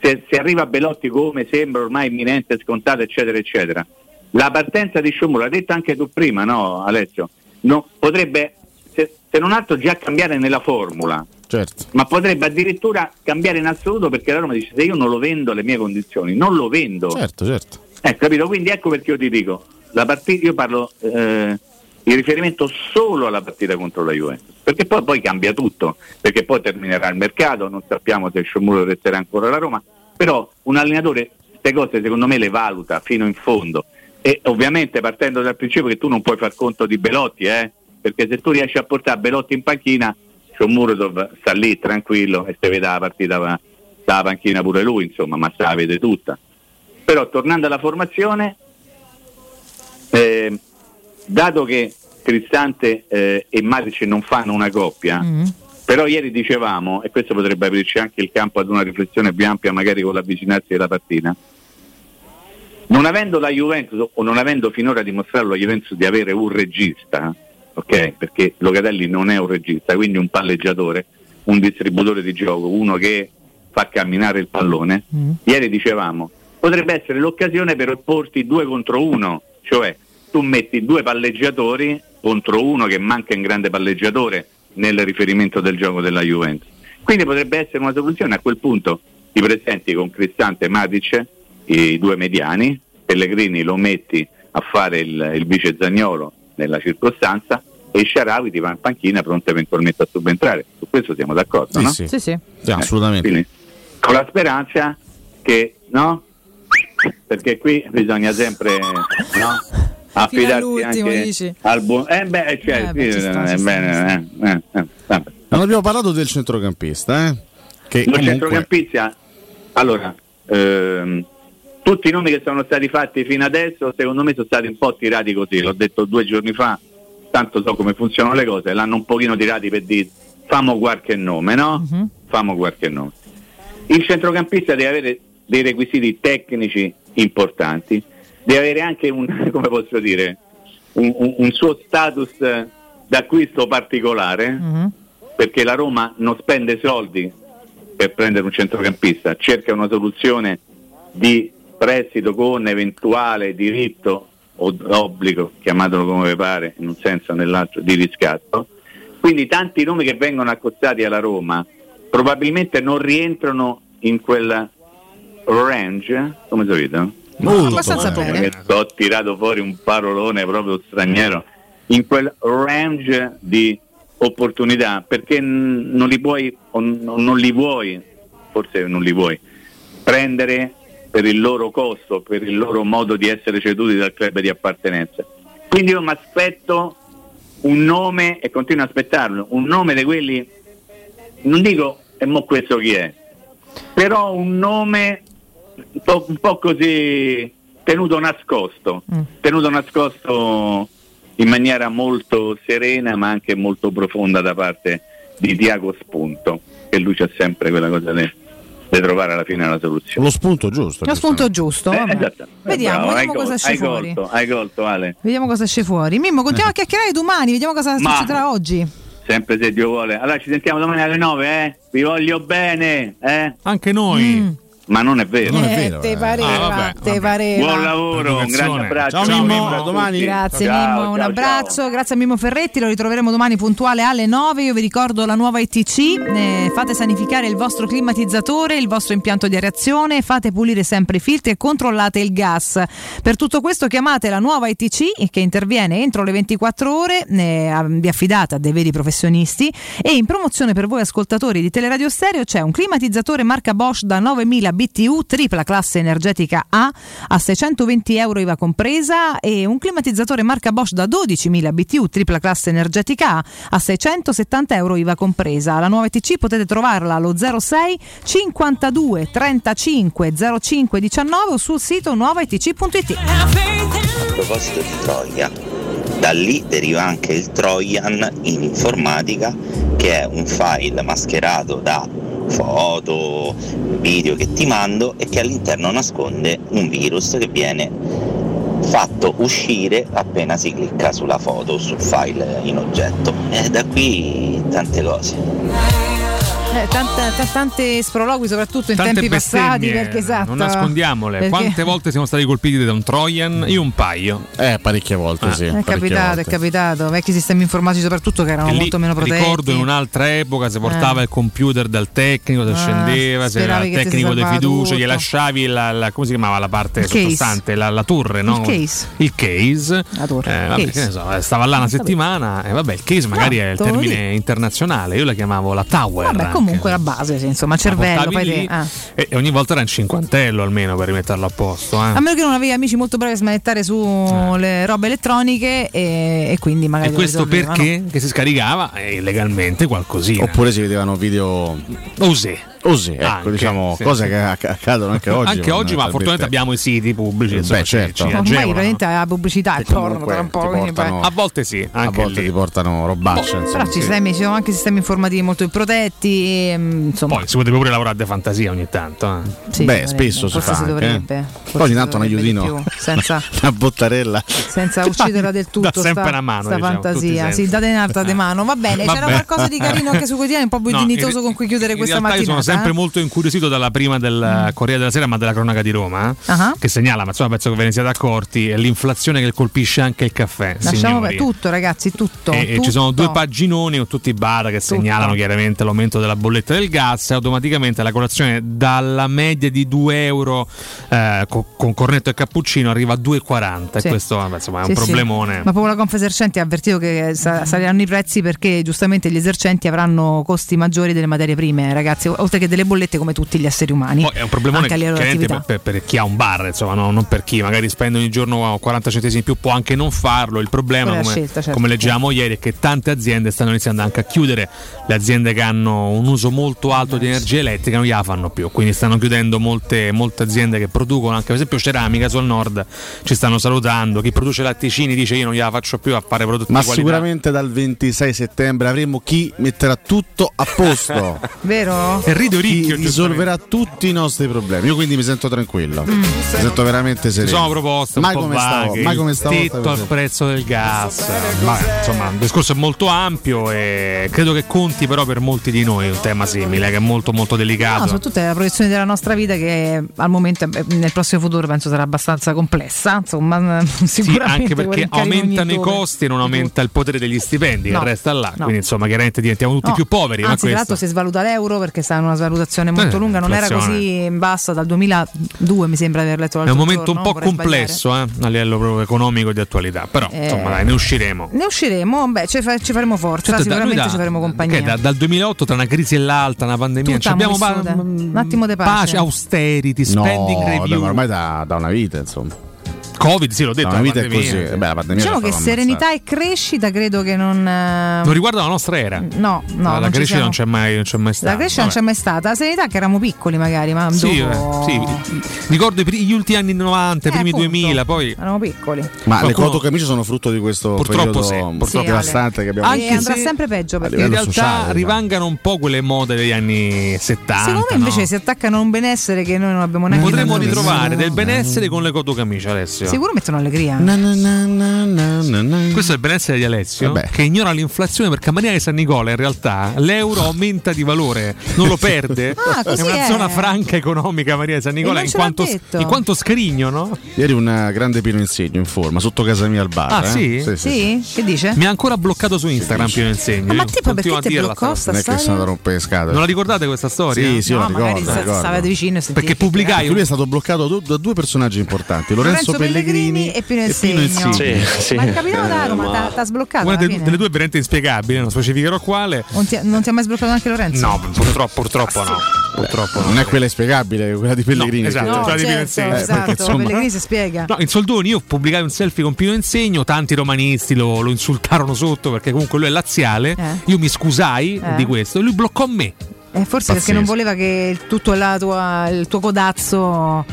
S63: se, se arriva Belotti come sembra ormai imminente, scontato, eccetera, eccetera, la partenza di Sciomuro, l'hai detto anche tu prima, no Alessio? No, potrebbe, se, se non altro, già cambiare nella formula,
S12: Certo.
S63: ma potrebbe addirittura cambiare in assoluto perché la Roma dice se io non lo vendo alle mie condizioni, non lo vendo.
S12: Certo, certo.
S63: Eh, capito? Quindi ecco perché io ti dico, la partita, io parlo eh, in riferimento solo alla partita contro la Juventus, perché poi, poi cambia tutto, perché poi terminerà il mercato, non sappiamo se Sciomuro resterà ancora alla Roma, però un allenatore queste cose secondo me le valuta fino in fondo e ovviamente partendo dal principio che tu non puoi far conto di Belotti, eh? perché se tu riesci a portare Belotti in panchina, Shomurodov sta lì tranquillo e se vede la partita dalla panchina pure lui, insomma, ma se la vede tutta. Però tornando alla formazione, eh, dato che Cristante eh, e Matic non fanno una coppia, però ieri dicevamo, e questo potrebbe aprirci anche il campo ad una riflessione più ampia, magari con l'avvicinarsi della partita, non avendo la Juventus o non avendo finora dimostrato la Juventus di avere un regista, ok? Perché Locatelli non è un regista, quindi un palleggiatore, un distributore di gioco, uno che fa camminare il pallone. Ieri dicevamo, potrebbe essere l'occasione per opporti due contro uno, cioè tu metti due palleggiatori contro uno che manca in grande palleggiatore nel riferimento del gioco della Juventus. Quindi potrebbe essere una soluzione, a quel punto ti presenti con Cristante e Matic, i due mediani, Pellegrini lo metti a fare il, il vice Zagnolo nella circostanza e Sharawi ti va in panchina pronto eventualmente a subentrare. Su questo siamo d'accordo,
S12: Sì,
S63: no?
S12: sì.
S10: Sì, sì.
S12: Sì, assolutamente.
S63: Quindi, con la speranza che, no? Perché qui bisogna sempre, no? Affidarsi anche
S10: dici?
S63: al buon... Eh beh, cioè,
S10: Eh, beh,
S63: sì,
S10: sta,
S63: eh, bene, eh, eh, eh.
S12: Non abbiamo parlato del centrocampista, eh? Che comunque
S63: centrocampista, allora, ehm, tutti i nomi che sono stati fatti fino adesso, secondo me sono stati un po' tirati così, l'ho detto due giorni fa, tanto so come funzionano le cose, l'hanno un pochino tirati per dire famo qualche nome, no? Famo qualche nome. Il centrocampista deve avere dei requisiti tecnici importanti, deve avere anche un, come posso dire, un, un- suo status d'acquisto particolare,
S10: Mhm.
S63: perché la Roma non spende soldi per prendere un centrocampista, cerca una soluzione di prestito con eventuale diritto o obbligo, chiamatelo come vi pare, in un senso o nell'altro, di riscatto. Quindi tanti nomi che vengono accostati alla Roma probabilmente non rientrano in quel range, come sapete?
S10: Molto abbastanza bene.
S63: Ho tirato fuori un parolone proprio straniero in quel range di opportunità perché non li puoi o non li vuoi, forse non li vuoi, prendere per il loro costo, per il loro modo di essere ceduti dal club di appartenenza. Quindi io mi aspetto un nome e continuo a aspettarlo, un nome di quelli, non dico e mo questo chi è, però un nome un po', un po' così tenuto nascosto, tenuto nascosto in maniera molto serena ma anche molto profonda da parte di Tiago Spunto, che lui c'ha sempre quella cosa di di trovare alla fine la soluzione.
S70: Lo spunto giusto.
S10: Lo spunto giusto.
S63: Eh, esatto.
S10: Vediamo,
S63: Bravo,
S10: vediamo cosa esce
S63: hai
S10: fuori.
S63: colto, hai colto Ale.
S10: Vediamo cosa esce fuori. Mimmo, continuiamo a chiacchierare domani, vediamo cosa
S63: Ma-
S10: succederà oggi.
S63: Sempre se Dio vuole. Allora ci sentiamo domani alle 9, eh? Vi voglio bene, eh?
S11: Anche noi.
S63: Ma non è vero.
S10: eh, te pareva, te pareva.
S63: Buon lavoro, un grande abbraccio.
S70: Ciao, Mimmo,
S63: a
S70: a domani.
S10: Grazie
S63: Ciao,
S10: Mimmo,
S63: ciao,
S10: un
S63: ciao.
S10: abbraccio, grazie a Mimmo Ferretti, lo ritroveremo domani puntuale alle 9, io vi ricordo la nuova ITC, eh, fate sanificare il vostro climatizzatore, il vostro impianto di aerazione, fate pulire sempre i filtri e controllate il gas. Per tutto questo chiamate la nuova ITC che interviene entro le 24 ore, eh, vi affidate a dei veri professionisti e in promozione per voi ascoltatori di Teleradio Stereo c'è un climatizzatore marca Bosch da 9000 BTU tripla classe energetica A a 620 euro IVA compresa e un climatizzatore marca Bosch da 12.000 BTU tripla classe energetica A a 670 euro IVA compresa. La nuova ETC potete trovarla allo 06 52 35 05 19 o sul sito nuovaetc.it.
S71: A da lì deriva anche il Trojan in informatica, che è un file mascherato da foto, video che ti mando e che all'interno nasconde un virus che viene fatto uscire appena si clicca sulla foto o sul file in oggetto. E da qui tante cose.
S10: Eh, tante, tante sprologhi soprattutto in
S11: Tante
S10: tempi passati perché esatto.
S11: non nascondiamole.
S10: perché-
S11: Quante volte siamo stati colpiti da un Trojan? Io un paio.
S70: Eh, parecchie volte, sì.
S10: È capitato, è capitato, vecchi sistemi informatici soprattutto che erano
S11: lì
S10: molto meno protetti.
S11: Ricordo in un'altra epoca si portava
S10: Eh.
S11: il computer dal tecnico, si
S10: Ah,
S11: scendeva, se era il tecnico di fiducia, gli lasciavi la, la- come si chiamava la parte
S10: Il case.
S11: sottostante, la, la torre, no?
S10: Il case.
S11: Il case.
S10: La torre,
S11: Eh, vabbè,
S10: case.
S11: che ne so, eh, stava là una settimana e vabbè, il case magari è il
S10: lo
S11: termine internazionale, io la chiamavo la tower.
S10: Vabbè. Comunque la base, sì, insomma, cervello. Poi
S11: lì
S10: te- ah.
S11: e, ogni volta era un cinquantello almeno per rimetterlo a posto. eh.
S10: A meno che non avevi amici molto bravi a smanettare sulle robe elettroniche e, e quindi magari
S11: E questo perché? Che si scaricava eh, illegalmente qualcosina.
S70: Oppure si vedevano video
S11: Osè.
S70: Così, ecco,
S11: Anche,
S70: diciamo,
S11: sì,
S70: cose
S11: sì.
S70: che acc- accadono anche oggi.
S11: Anche oggi, ma fortunatamente abbiamo i siti pubblici. insomma,
S70: Beh, certo.
S11: ci
S10: Ormai praticamente la pubblicità, il porno tra un po'.
S70: portano-
S11: A volte sì,
S70: a
S11: anche
S70: volte
S11: lì.
S70: ti portano robaccia. insomma,
S10: Però ci,
S70: sì.
S10: sistemi- ci sono anche sistemi informativi molto protetti. E, mm, insomma,
S11: Poi si poteva pure lavorare di fantasia ogni tanto. eh.
S10: Sì,
S70: Beh,
S10: dovrebbe,
S70: spesso si
S10: forse
S70: fa
S10: si
S70: anche, eh.
S10: dovrebbe,
S70: Poi ogni tanto un
S10: dovrebbe
S70: aiutino,
S10: senza-
S70: una bottarella.
S10: senza ucciderla del tutto.
S11: dà sempre una mano,
S10: sta
S11: diciamo,
S10: fantasia. Sì, date un'altra di mano. Va bene, c'era qualcosa di carino anche su quotidiani, un po' più dignitoso con cui chiudere questa
S11: sono sempre
S10: eh?
S11: molto incuriosito dalla prima del Corriere della Sera, ma della cronaca di Roma,
S10: Ah.
S11: che segnala, ma insomma penso che ve ne siate accorti, l'inflazione che colpisce anche il caffè.
S10: Lasciamo per tutto, ragazzi, tutto.
S11: E,
S10: tutto.
S11: ci sono due paginoni con tutti i bar che segnalano chiaramente l'aumento della bolletta del gas e automaticamente la colazione dalla media di 2 euro eh, co- con cornetto e cappuccino arriva a 2,40
S10: Sì.
S11: e questo insomma, è
S10: Sì,
S11: un
S10: sì.
S11: problemone.
S10: Ma proprio la Confesercenti ha avvertito che sa- saliranno i prezzi perché giustamente gli esercenti avranno costi maggiori delle materie prime, ragazzi, oltre che delle bollette come tutti gli esseri umani.
S11: Poi è un problemone per, per- per chi ha un bar, insomma, no? non per chi magari spende ogni giorno 40 centesimi in più, può anche non farlo. Il problema, come,
S10: scelta, certo.
S11: come leggevamo ieri, è che tante aziende stanno iniziando anche a chiudere. Le aziende che hanno un uso molto alto di energia elettrica non gliela fanno più, quindi stanno chiudendo molte, molte aziende che producono, anche per esempio ceramica sul nord, ci stanno salutando. Chi produce latticini dice io non gliela faccio più a fare prodotti
S70: Ma
S11: di qualità.
S70: sicuramente dal 26 settembre avremo chi metterà tutto a posto.
S10: Vero?
S11: E rido di Oricchio.
S12: risolverà tutti i nostri problemi. Io quindi mi sento tranquillo.
S10: Mm.
S12: Mi sento veramente sereno.
S11: sono proposte
S12: mai
S11: un po'
S12: come stavo, mai come stavo.
S11: tetto al prezzo del gas. Vabbè, insomma, il discorso è molto ampio e credo che conti però per molti di noi un tema simile che è molto molto
S10: No,
S11: delicato.
S10: soprattutto è la proiezione della nostra vita che al momento eh, nel prossimo futuro penso sarà abbastanza complessa. Insomma,
S11: Sì, anche perché aumentano i costi e non aumenta il potere degli stipendi,
S10: No,
S11: che resta là.
S10: no.
S11: Quindi insomma, chiaramente diventiamo tutti
S10: No,
S11: più poveri. ma
S10: Anzi, tra
S11: questo-
S10: l'altro si svaluta l'euro perché sta in una svalutazione molto
S11: Eh,
S10: lunga, non era così bassa dal 2002, mi sembra di aver letto
S11: È
S10: l'altro
S11: un momento
S10: giorno,
S11: un po' complesso eh, a livello proprio economico di attualità, però
S10: Eh,
S11: insomma dai, ne usciremo.
S10: Ne usciremo, beh, ci, fa- ci faremo forza,
S11: Certo,
S10: sicuramente
S11: da-
S10: ci faremo compagnia.
S11: che da- dal 2008 tra una crisi e l'altra, una pandemia,
S10: Tutta
S11: ci abbiamo pa-
S10: un attimo di pace.
S11: austerity, spending
S12: no,
S11: review.
S12: ormai da, da una vita, insomma.
S11: Covid, sì, l'ho detto.
S12: Una
S11: la
S12: vita è
S11: pandemia.
S12: così. Eh beh, la pandemia
S10: Diciamo che serenità e crescita credo che non. eh,
S11: Non riguarda la nostra era.
S10: No, no.
S11: la
S10: non ci
S11: crescita
S10: siamo.
S11: non c'è mai, non c'è mai stata.
S10: La crescita non
S11: Vabbè.
S10: c'è mai stata. La serenità che eravamo piccoli, magari, ma
S11: Sì,
S10: dopo.
S11: eh, sì, ricordo gli ultimi anni 90, i primi
S10: Eh, appunto.
S11: 2000, poi
S10: Eravamo piccoli.
S12: Ma le
S11: Qualcuno-
S12: quoto camicie sono frutto di questo
S11: Purtroppo
S12: periodo
S11: sì, purtroppo
S10: Sì, Ale.
S12: devastante che abbiamo
S10: e andrà sempre peggio perché
S11: in realtà
S12: sociale,
S11: rivangano un po' quelle mode degli anni 70.
S10: Secondo me invece
S11: no?
S10: si attaccano a un benessere che noi non abbiamo neanche
S11: Potremmo ritrovare del benessere con le cotocamicie, Alessio.
S10: Sicuro mettono allegria.
S11: Questo è il benessere di Alessio
S12: Vabbè.
S11: che ignora l'inflazione perché a Maria di San Nicola in realtà l'euro aumenta di valore, non lo perde.
S10: Ah,
S11: è una
S10: è.
S11: zona franca economica Maria di San Nicola in quanto, in quanto scrigno, no?
S12: Ieri un grande Pino Insegno in forma, sotto casa mia al bar.
S11: Ah,
S12: eh?
S11: sì?
S12: Sì, sì.
S10: Sì? Che dice?
S11: Mi ha ancora bloccato su Instagram Pino Insegno.
S10: Ma
S11: continuo
S10: perché
S11: a
S10: ti bloccò
S11: sta
S12: Non è che sono da rompere le scatole.
S11: Non la ricordate questa storia?
S12: Sì, sì,
S10: No,
S12: la ricordo.
S10: sta-
S12: ricordo.
S10: stavate vicino e
S11: Perché pubblicai
S12: Lui è stato bloccato da- due personaggi importanti, Lorenzo,
S10: Lorenzo Pellegrini e Pino Insegno.
S12: Insigne.
S10: Ma il capitano da Roma t'ha- t'ha sbloccato
S11: Una de- delle due è veramente inspiegabile, non specificherò quale.
S10: Non ti, non ti ha mai sbloccato anche Lorenzo?
S11: No, purtroppo, purtroppo no. Purtroppo
S12: Non è quella inspiegabile, quella di Pellegrini.
S11: No, esatto.
S10: No,
S11: quella di Pino
S10: certo,
S11: Insegno.
S12: Eh,
S10: esatto,
S12: perché, insomma-
S10: Pellegrini si spiega.
S11: No, in soldoni io pubblicai un selfie con Pino Insegno, tanti romanisti lo, lo insultarono sotto perché comunque lui è laziale.
S10: Eh.
S11: Io mi scusai
S10: Eh.
S11: di questo e lui bloccò me.
S10: Eh, forse perché non voleva che il- tutto la tua- il tuo codazzo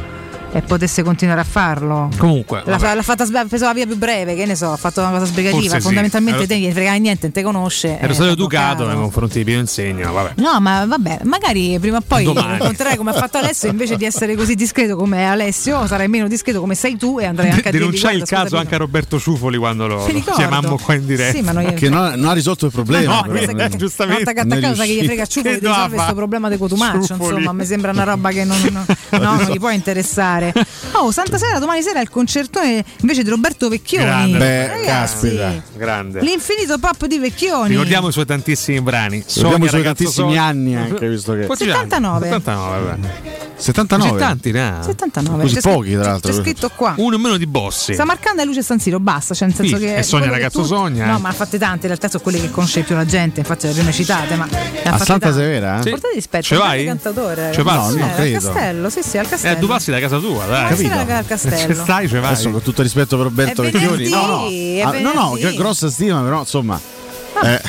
S10: e potesse continuare a farlo.
S11: Comunque,
S10: L'ha,
S11: vabbè.
S10: l'ha fatta ha preso la via più breve, che ne so, ha fatto una cosa sbrigativa.
S11: Forse sì.
S10: Fondamentalmente
S11: Ero-
S10: te gli frega niente, non te conosce.
S11: ero
S10: eh,
S11: stato educato nei confronti di Pino Insegno, vabbè.
S10: No, ma vabbè, magari prima o poi
S11: Domani.
S10: incontrerai come ha fatto Alessio, invece di essere così discreto come Alessio, sarai meno discreto come sei tu e andrai anche a dirgli
S11: Denunciai il
S10: "Guarda,
S11: caso anche a Roberto Ciufoli quando lo, lo chiamammo qua in diretta.
S10: Sì, ma noi-
S12: Che non, non ha risolto il problema.
S10: No,
S12: però.
S10: questa che-
S11: giustamente.
S10: Una volta che attaccato sai che gli frega
S11: Che
S10: ciuffoli di
S11: dava?
S10: risolvere questo problema di Cotumaccio, insomma, mi sembra una roba che non, no, no, non gli può interessare. Oh, Santa Sera, domani sera il concertone invece di Roberto Vecchioni.
S11: Grande.
S12: Beh,
S10: Ragazzi,
S12: caspita.
S11: Grande.
S10: L'infinito pop di Vecchioni.
S11: Ricordiamo i suoi tantissimi brani.
S12: Ricordiamo i suoi tantissimi
S11: Sonia.
S12: anni anche, visto che...
S11: Quanti
S10: 79.
S11: anni? 79, vabbè.
S12: 79.
S11: Così tanti, ha?
S10: 79.
S12: Così
S10: c'è
S12: pochi,
S10: scritto-
S12: tra l'altro.
S10: C'è scritto qua.
S11: Uno in meno di Bossi.
S10: Sta marcando a luce San Siro, basta, cioè nel senso
S11: Sì,
S10: che
S11: e Sonia, ragazzo Sonia,
S10: No,
S11: eh.
S10: ma ha fatte tante, in realtà sono quelle che conosce più la gente, infatti le prime citate, ma
S12: A Santa. Severa?
S11: Sì.
S10: Portate rispetto,
S11: Ce
S10: un
S11: vai?
S10: grande cantautore.
S11: Ce passi?
S10: Sì,
S12: No,
S10: al
S12: credo.
S10: castello, sì, sì, al castello.
S11: Eh, tu passi da casa tua, dai.
S10: Passi
S12: capito.
S10: castello.
S11: Stai, ce vai.
S12: Adesso con tutto il rispetto per Roberto Vecchioni. No, no. Ah, no, no,
S10: venerdì.
S12: che grossa stima, però insomma. Eh,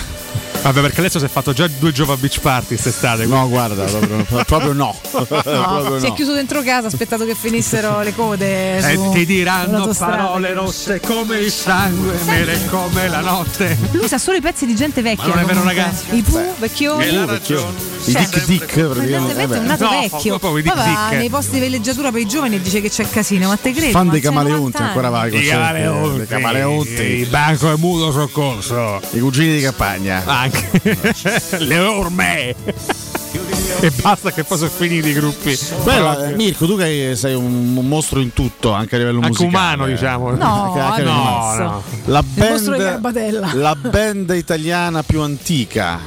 S11: Vabbè, perché adesso si è fatto già due Giova Beach Party quest'estate.
S12: no, guarda, proprio, proprio no.
S10: No,
S12: Proprio
S10: si è
S12: no.
S10: chiuso dentro casa, aspettato che finissero le code.
S11: E
S10: su-
S11: ti diranno parole rosse come il sangue, nere come la notte.
S10: Lui sa solo i pezzi di gente vecchia.
S11: Ma non è vero,
S10: comunque.
S11: ragazzi?
S10: I Pooh, vecchioni.
S11: Che la ragione.
S12: I Dick Dick, praticamente.
S10: È un nato
S11: No,
S10: vecchio. Poi nei posti di villeggiatura per i giovani e dice che c'è casino, ma te credi?
S12: Fan dei camaleonti,
S10: 90
S12: ancora vai con
S11: I camaleonti.
S12: I camaleonti.
S11: Il banco è muto soccorso.
S12: I cugini di campagna.
S11: Anche le orme. e basta che poi sono finiti i gruppi. Proprio.
S12: eh, Mirko, tu che sei un mostro in tutto, anche a livello
S11: Anche
S12: musicale.
S11: umano, diciamo.
S10: No,
S12: Anche- anche
S10: no,
S11: no.
S12: La band, la band italiana più antica,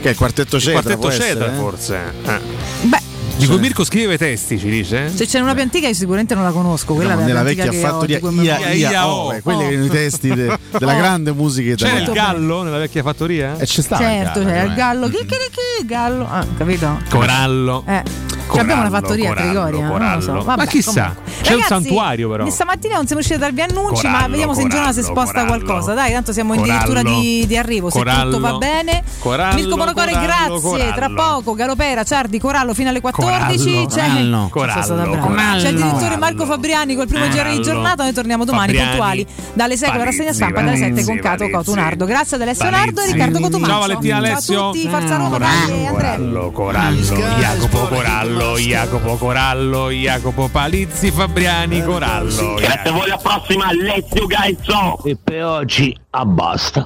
S12: che è il Quartetto Cetra.
S11: Quartetto
S12: può essere,
S11: Cetra,
S12: eh?
S11: forse. Eh.
S10: Beh,
S11: Di cui Mirko scrive testi, ci dice?
S10: se c'è una più antica io sicuramente non la conosco, quella
S12: No, nella vecchia
S10: che ho,
S12: fattoria
S10: di
S12: Ia,
S11: Ia,
S12: Ia,
S11: Ia,
S12: Ove,
S11: oh.
S12: quelli che erano i testi de- della
S10: Oh.
S12: grande musica
S11: C'era il
S12: italiana.
S11: gallo nella vecchia fattoria?
S12: E c'è stava
S10: Certo,
S12: il gallo,
S10: c'era il
S12: eh.
S10: gallo. Chi, chi, chi, il gallo? Ah, capito?
S11: Corallo.
S10: Eh. Cioè, abbiamo una
S11: Corallo,
S10: fattoria a
S11: corallo,
S10: Trigoria? Non lo so.
S11: corallo.
S10: Vabbè,
S11: Ma chissà,
S10: comunque.
S11: c'è un
S10: Ragazzi,
S11: santuario però.
S10: Stamattina non siamo riusciti a darvi annunci, ma
S11: Corallo,
S10: vediamo se in giornata si
S11: corallo,
S10: sposta
S11: corallo.
S10: qualcosa. Dai, tanto siamo
S11: Corallo,
S10: addirittura di, di arrivo. Se
S11: corallo,
S10: tutto va bene.
S11: corallo,
S10: Mirko Monocore,
S11: corallo,
S10: grazie. Tra
S11: corallo.
S10: poco, Galopera, Ciardi, Corallo fino alle 14.
S11: Corallo,
S10: C'è,
S11: corallo, corallo, corallo.
S10: C'è il direttore Marco Fabriani col primo giro di
S11: Corallo.
S10: giornata. Noi torniamo domani
S11: Fabriani,
S10: puntuali dalle 6 con la rassegna stampa e dalle 7 con Cato Cotunardo. Grazie ad Alessio Nardo e. Riccardo Cotumaccio.
S11: Ciao Valentina
S10: Ciao
S11: Alessio.
S10: a tutti, Forza Roma, dai, Andrea.
S11: Corallo, Corallo, Jacopo Corallo, Jacopo Corallo, Jacopo Palizzi, Fabriani, Corallo.
S72: Grazie a voi, alla prossima, Alessio Gaizzo.
S73: E per oggi abbasta.